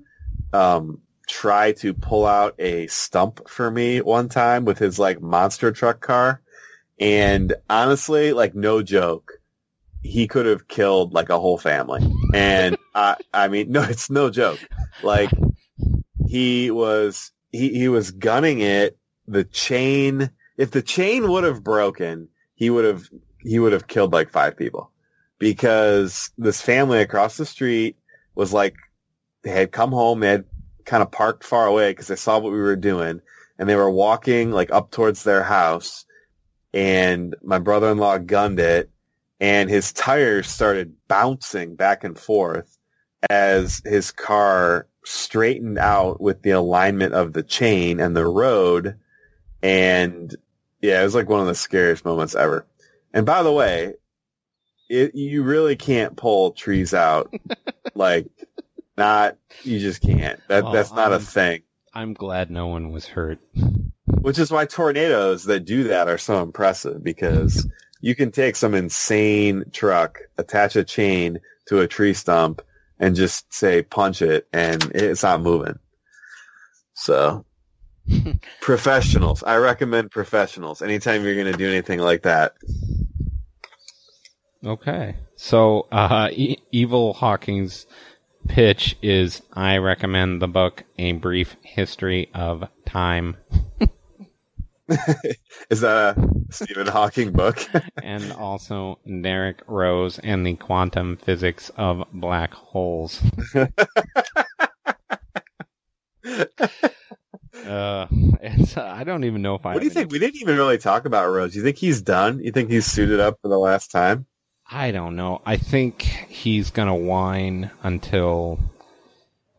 B: um, try to pull out a stump for me one time with his like monster truck car, and honestly, like no joke, he could have killed like a whole family. And I, I mean, no, it's no joke. Like he was, he he was gunning it. The chain, if the chain would have broken, he would have he would have killed like five people because this family across the street was like they had come home they had kind of parked far away because they saw what we were doing and they were walking like up towards their house and my brother-in-law gunned it and his tires started bouncing back and forth as his car straightened out with the alignment of the chain and the road. And yeah it was like one of the scariest moments ever. And by the way it, you really can't pull trees out. Like not you just can't. That
A: Well,
B: that's not a
A: um,
B: thing.
A: I'm glad no one was hurt.
B: which is why tornadoes that do that are so impressive because you can take some insane truck attach a chain to a tree stump and just say punch it and it's not moving. So professionals. I recommend professionals. Anytime you're going to do anything like that.
A: Okay. So, uh, e- Evil Hawking's pitch is I recommend the book A Brief History of Time
B: is that a stephen hawking book
A: and also Derrick Rose and the Quantum Physics of Black Holes. Uh, it's, I don't even know if I
B: What do you
A: have any-
B: think? We didn't even really talk about Rose. You think he's done? You think he's suited up for the last time?
A: I don't know. I think he's gonna whine until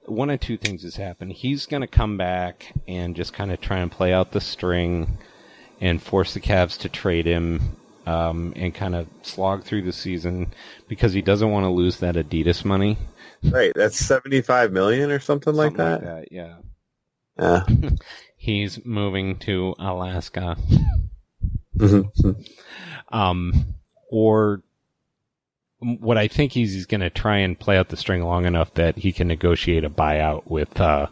A: one of two things has happened. He's gonna come back and just kind of try and play out the string and force the Cavs to trade him um, and kind of slog through the season because he doesn't want to lose that Adidas money.
B: Right, that's seventy-five million or something, like
A: Something
B: that.
A: Yeah.
B: Yeah.
A: He's moving to Alaska.
B: Mhm.
A: um, or what I think he's, he's going to try and play out the string long enough that he can negotiate a buyout with uh,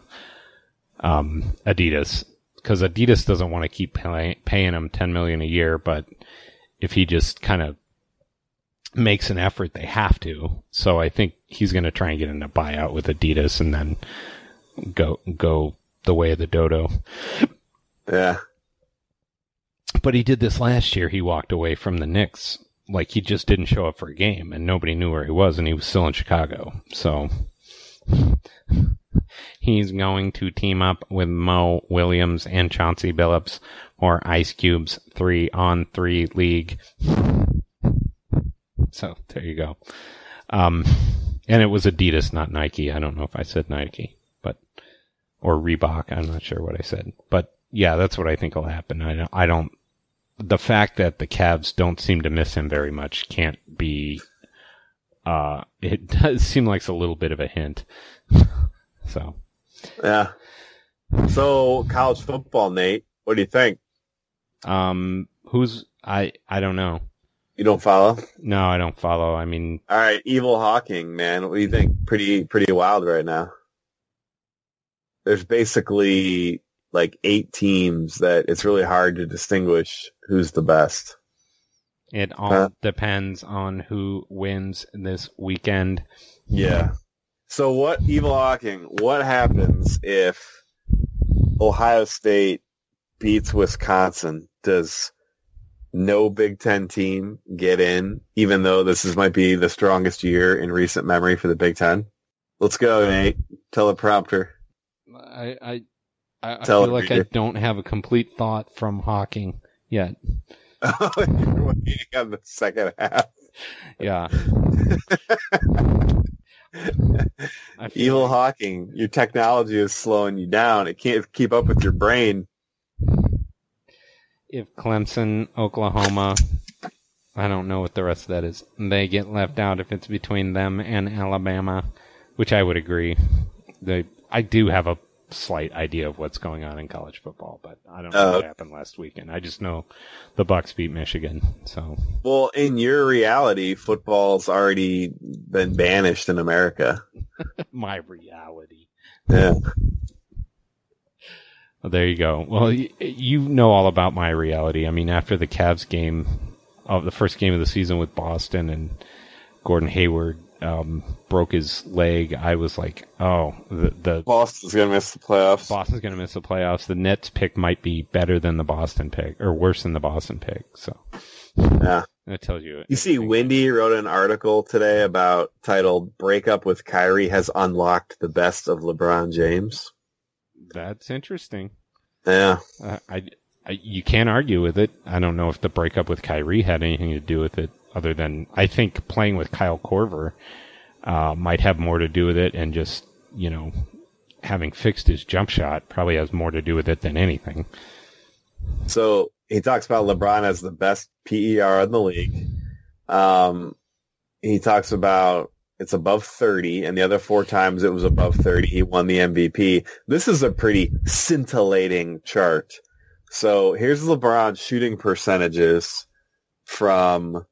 A: um, Adidas because Adidas doesn't want to keep pay, paying him ten million a year, but if he just kind of makes an effort, they have to. So I think he's going to try and get in a buyout with Adidas and then go go the way of the dodo.
B: yeah.
A: But he did this last year. He walked away from the Knicks. Like he just didn't show up for a game and nobody knew where he was and he was still in Chicago. So he's going to team up with Mo Williams and Chauncey Billups or Ice Cube's three on three league. So there you go. Um, and it was Adidas, not Nike. I don't know if I said Nike, but, or Reebok. I'm not sure what I said, but yeah, that's what I think will happen. I don't, I don't, the fact that the Cavs don't seem to miss him very much can't be, uh, it does seem like it's a little bit of a hint. so,
B: Yeah. So college football, Nate. What do you think?
A: um, who's, I, I don't know.
B: You don't follow?
A: No, I don't follow. I mean,
B: All right, Evil Hawking, man. What do you think? Pretty pretty wild right now. There's basically like eight teams that it's really hard to distinguish who's the best.
A: it all
B: Huh?
A: depends on who wins this weekend.
B: Yeah. So what, Evil Hawking, what happens if Ohio State beats Wisconsin? Does no Big Ten team get in, even though this is might be the strongest year in recent memory for the Big Ten? Let's go, Nate. Teleprompter.
A: I, I, I, I
B: Tell
A: feel like I don't have a complete thought from Hawking yet.
B: Oh, you're waiting on the second half.
A: Yeah.
B: Evil
A: like-
B: Hawking, your technology is slowing you down. It can't keep up with your brain.
A: if Clemson, Oklahoma, I don't know what the rest of that is. They get left out if it's between them and Alabama, which I would agree. They, I do have a slight idea of what's going on in college football, but I don't know
B: Oh.
A: what happened last weekend. I just know the Bucks beat Michigan, so
B: Well, in your reality, football's already been banished in America.
A: my reality.
B: Yeah.
A: Well, there you go. Well, y- you know all about my reality. I mean, after the Cavs game, of the first game of the season with Boston and Gordon Hayward um, broke his leg, I was like, oh, the, the
B: Boston's gonna miss the playoffs.
A: Boston's going to miss the playoffs. The Nets pick might be better than the Boston pick, or worse than the Boston pick. So
B: Yeah.
A: that tells you.
B: You see. Wendy wrote an article today about titled "Breakup with Kyrie has unlocked the best of LeBron James."
A: That's interesting.
B: Yeah.
A: Uh, I, I, you can't argue with it. I don't know if the breakup with Kyrie had anything to do with it, other than I think playing with Kyle Korver uh, might have more to do with it, and just you know having fixed his jump shot probably has more to do with it than anything.
B: So he talks about LeBron as the best PER in the league. Um, he talks about it's above 30, and the other four times it was above 30, he won the MVP. This is a pretty scintillating chart. So here's LeBron's shooting percentages from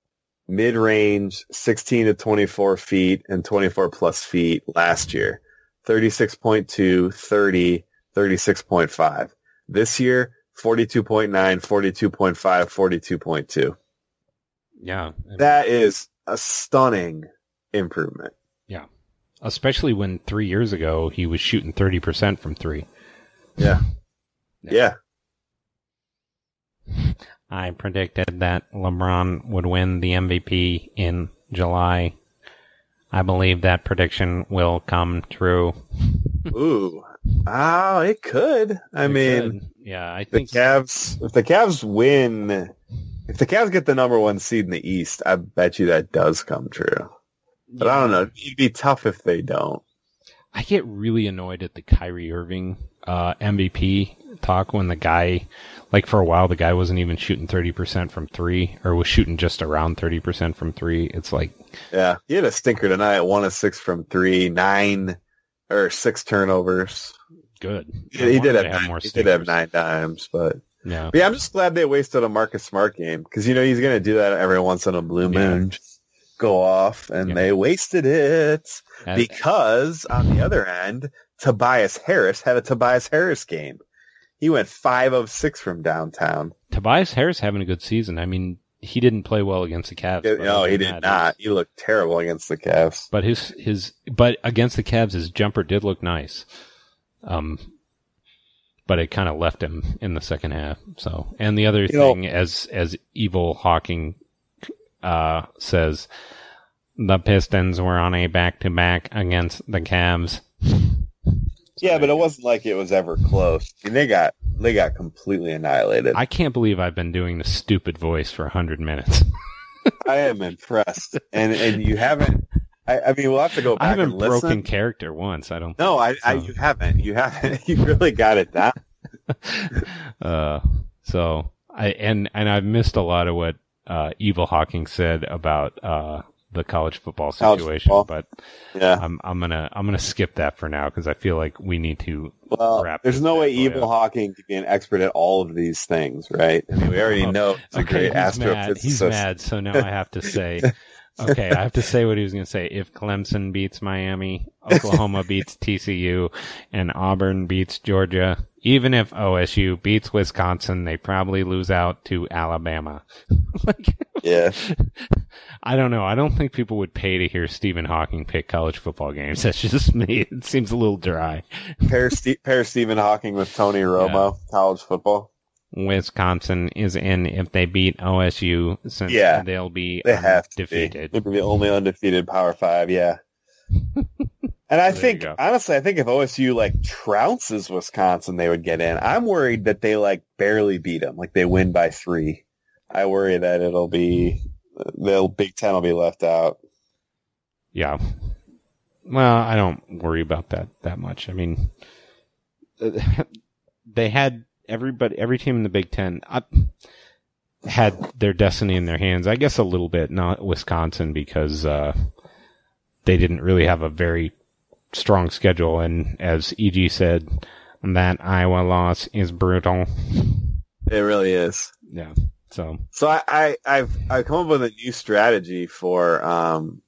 B: mid-range 16 to 24 feet and 24 plus feet last year. 36.2, 30, 36.5. This year, 42.9, 42.5, 42.2.
A: Yeah,
B: That is a stunning improvement. Yeah.
A: Especially when three years ago he was shooting thirty percent from three.
B: Yeah. Yeah.
A: I predicted that LeBron would win the MVP in July. I believe that prediction will come true.
B: Ooh. Oh, it could. I
A: It
B: mean,
A: could. yeah, I think the
B: Cavs, if the Cavs win if the Cavs get the number one seed in the East, I bet you that does come true. But I don't know. It'd be tough if they don't.
A: I get really annoyed at the Kyrie Irving uh, MVP talk when the guy, like for a while, the guy wasn't even shooting 30% from three or was shooting just around 30% from three. It's like,
B: Yeah, he had a stinker tonight. One of six from three, nine or six turnovers.
A: good.
B: He, he did have, nine, he did have nine dimes, but,
A: Yeah.
B: but yeah, I'm just glad they wasted a Marcus Smart game because you know he's going to do that every once in a blue moon. Just Go off, and
A: Yeah.
B: they wasted it because on the other end, Tobias Harris had a Tobias Harris game. He went five of six from downtown.
A: Tobias Harris having a good season. I mean, he didn't play well against the Cavs.
B: no, he did not. He looked terrible against the Cavs.
A: But his his but against the Cavs, his jumper did look nice. Um, but it kind of left him in the second half. So, and the other
B: You know-
A: thing, as as Evil Hawking uh, says, the Pistons were on a back to back against the Cavs.
B: Yeah, but it wasn't like it was ever close. I mean, they got they got completely annihilated. I,
A: I can't believe I've been doing the stupid voice for hundred minutes.
B: I am impressed, and and you haven't. I, I mean, we'll have to go
A: I
B: back
A: haven't
B: and listen.
A: broken character once. I don't.
B: No, I, I you haven't. You haven't. You really got it down.
A: Uh, so I and and I've missed a lot of what uh, Evil Hawking said about uh, the college football
B: College
A: situation,
B: football.
A: but
B: Yeah.
A: I'm I'm gonna I'm gonna skip that for now because I feel like we need to.
B: Well,
A: wrap
B: there's no way Evil
A: up.
B: Hawking can be an expert at all of these things, right? I mean, we already
A: Oh,
B: know he's a great
A: he's mad. He's mad. So now I have to say. Okay, I have to say what he was going to say. If Clemson beats Miami, Oklahoma beats TCU, and Auburn beats Georgia, even if OSU beats Wisconsin, they probably lose out to Alabama. like,
B: Yeah.
A: I don't know. I don't think people would pay to hear Stephen Hawking pick college football games. That's just me. It seems a little dry.
B: Pair, Ste- pair Stephen Hawking with Tony Romo, college football.
A: Wisconsin is in if they beat OSU, since
B: Yeah.
A: they'll be
B: They have
A: defeated.
B: Be. They're the only undefeated Power Five, yeah. And I think, honestly, I think if OSU like trounces Wisconsin, they would get in. I'm worried that they like barely beat them, like they win by three. I worry that it'll be the Big Ten will be left out.
A: Yeah. Well, I don't worry about that that much. I mean, they had everybody, every team in the Big Ten uh, had their destiny in their hands. I guess a little bit, not Wisconsin, because uh, they didn't really have a very strong schedule. And as EG said, that Iowa loss is brutal.
B: It really is.
A: Yeah. So
B: So I, I I've I've come up with a new strategy for um,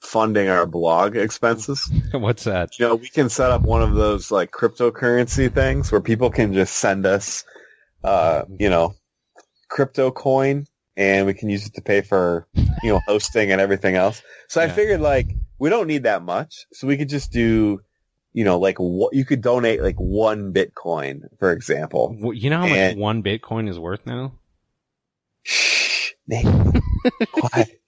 B: funding our blog expenses.
A: what's that?
B: You know, we can set up one of those like cryptocurrency things where people can just send us, uh, you know, crypto coin, and we can use it to pay for you know hosting and everything else. So I figured like we don't need that much, so we could just do. You know, like what you could donate like one Bitcoin, for example.
A: You know how much one Bitcoin is worth now?
B: Shh, Nate. Quiet.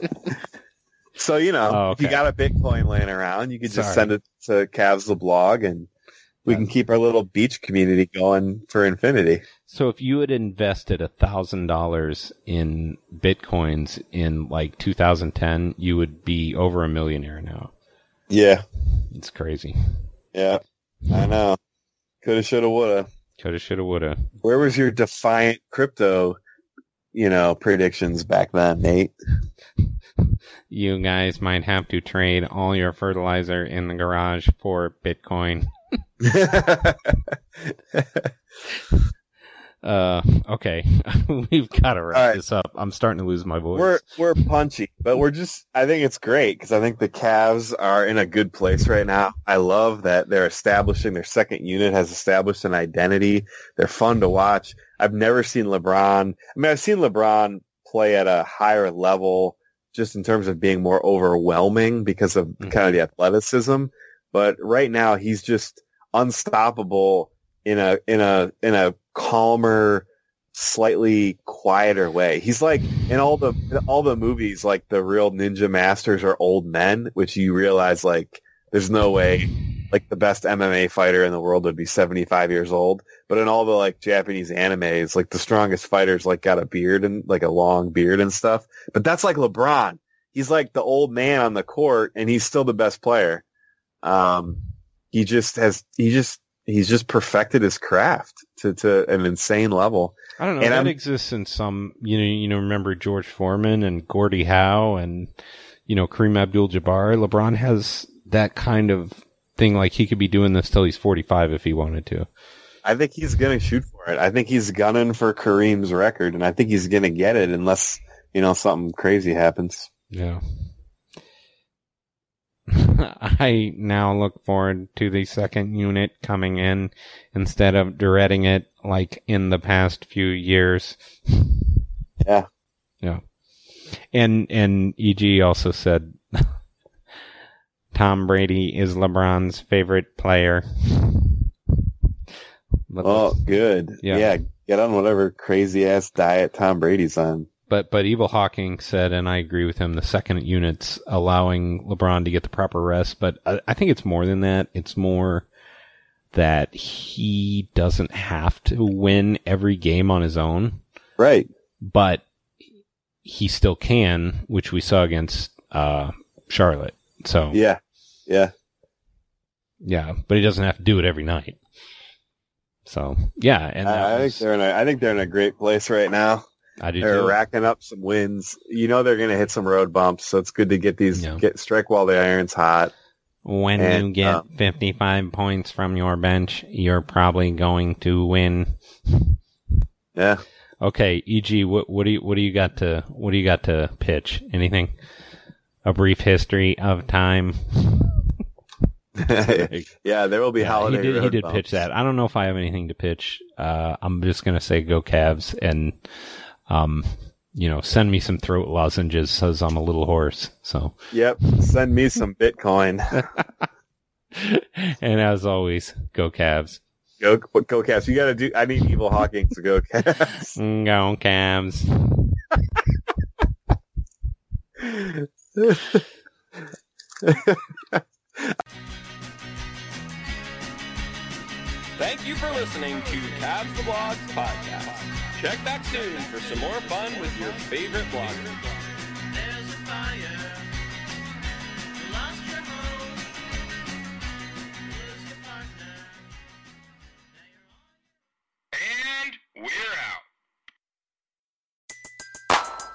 B: so you know,
A: Oh,
B: if you got a Bitcoin laying around, you could just
A: Sorry.
B: send it to Cavs the blog, and we can keep our little beach community going for infinity.
A: So if you had invested a thousand dollars in bitcoins in like 2010, you would be over a millionaire now.
B: Yeah,
A: It's crazy.
B: yeah, I know. Coulda, shoulda, woulda.
A: Coulda, shoulda, woulda.
B: Where was your defiant crypto, you know, predictions back then, Nate?
A: You guys might have to trade all your fertilizer in the garage for Bitcoin. Uh, okay, we've got to wrap
B: right.
A: this up. I'm starting to lose my voice.
B: we're we're punchy, but we're just. I think it's great because I think the Cavs are in a good place right now. I love that they're establishing their second unit has established an identity. They're fun to watch. I've never seen LeBron. I mean, I've seen LeBron play at a higher level, just in terms of being more overwhelming because of
A: Mhm.
B: kind of the athleticism. But right now, he's just unstoppable in a in a in a calmer, slightly quieter way. He's like in all the in all the movies, like the real ninja masters are old men, which you realize like there's no way like the best MMA fighter in the world would be 75 years old. But in all the like Japanese animes, like the strongest fighters like got a beard and like a long beard and stuff. But that's like LeBron. He's like the old man on the court and he's still the best player. Um, he just has, he just, he's just perfected his craft to, to an insane level.
A: I don't know.
B: And
A: that
B: I'm-
A: exists in some, you know, you know, remember George Foreman and Gordie Howe and, you know, Kareem Abdul-Jabbar. LeBron has that kind of thing. Like he could be doing this till he's 45 if he wanted to.
B: I think he's going to shoot for it. I think he's gunning for Kareem's record and I think he's going to get it unless, you know, something crazy happens.
A: Yeah. I now look forward to the second unit coming in instead of dreading it like in the past few years.
B: Yeah.
A: Yeah. And and EG also said Tom Brady is LeBron's favorite player.
B: Oh, good.
A: Yeah.
B: Yeah. Get on whatever crazy ass diet Tom Brady's on.
A: But but Evil Hawking said, and I agree with him, the second unit's allowing LeBron to get the proper rest. But I, I think it's more than that. It's more that he doesn't have to win every game on his own,
B: Right.
A: but he still can, which we saw against uh, Charlotte. So
B: Yeah. Yeah.
A: yeah, but he doesn't have to do it every night. So yeah, and
B: I, I think
A: was-
B: they're in a, I think they're in a great place right now.
A: I do
B: They're
A: too.
B: racking up some wins. You know they're going to hit some road bumps, so it's good to get these
A: Yeah.
B: get strike while the iron's hot.
A: When you get
B: um,
A: 55 points from your bench, you're probably going to win.
B: Yeah.
A: Okay, EG, what what do you what do you got to what do you got to pitch? Anything? A brief history of time.
B: yeah, there will be
A: Yeah,
B: holiday.
A: he did he did pitch that. I don't know if I have anything to pitch. Uh, I'm just gonna say go Cavs and um, you know, send me some throat lozenges says I'm a little hoarse. So,
B: Yep. Send me some Bitcoin.
A: and as always, go Cavs.
B: go go Cavs. You got to do. I need Evil Hawking to go Cavs.
A: Go Cavs.
C: Thank you for listening to Cavs the Blogs podcast. Check back soon for some more fun with your favorite blogger.
D: There's a fire. You lost your home. Lose your partner. Now you're on.
C: And we're out.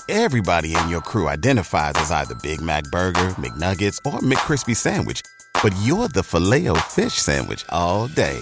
E: Everybody in your crew identifies as either Big Mac Burger, McNuggets, or McCrispy Sandwich. But you're the Filet-O-Fish Sandwich all day.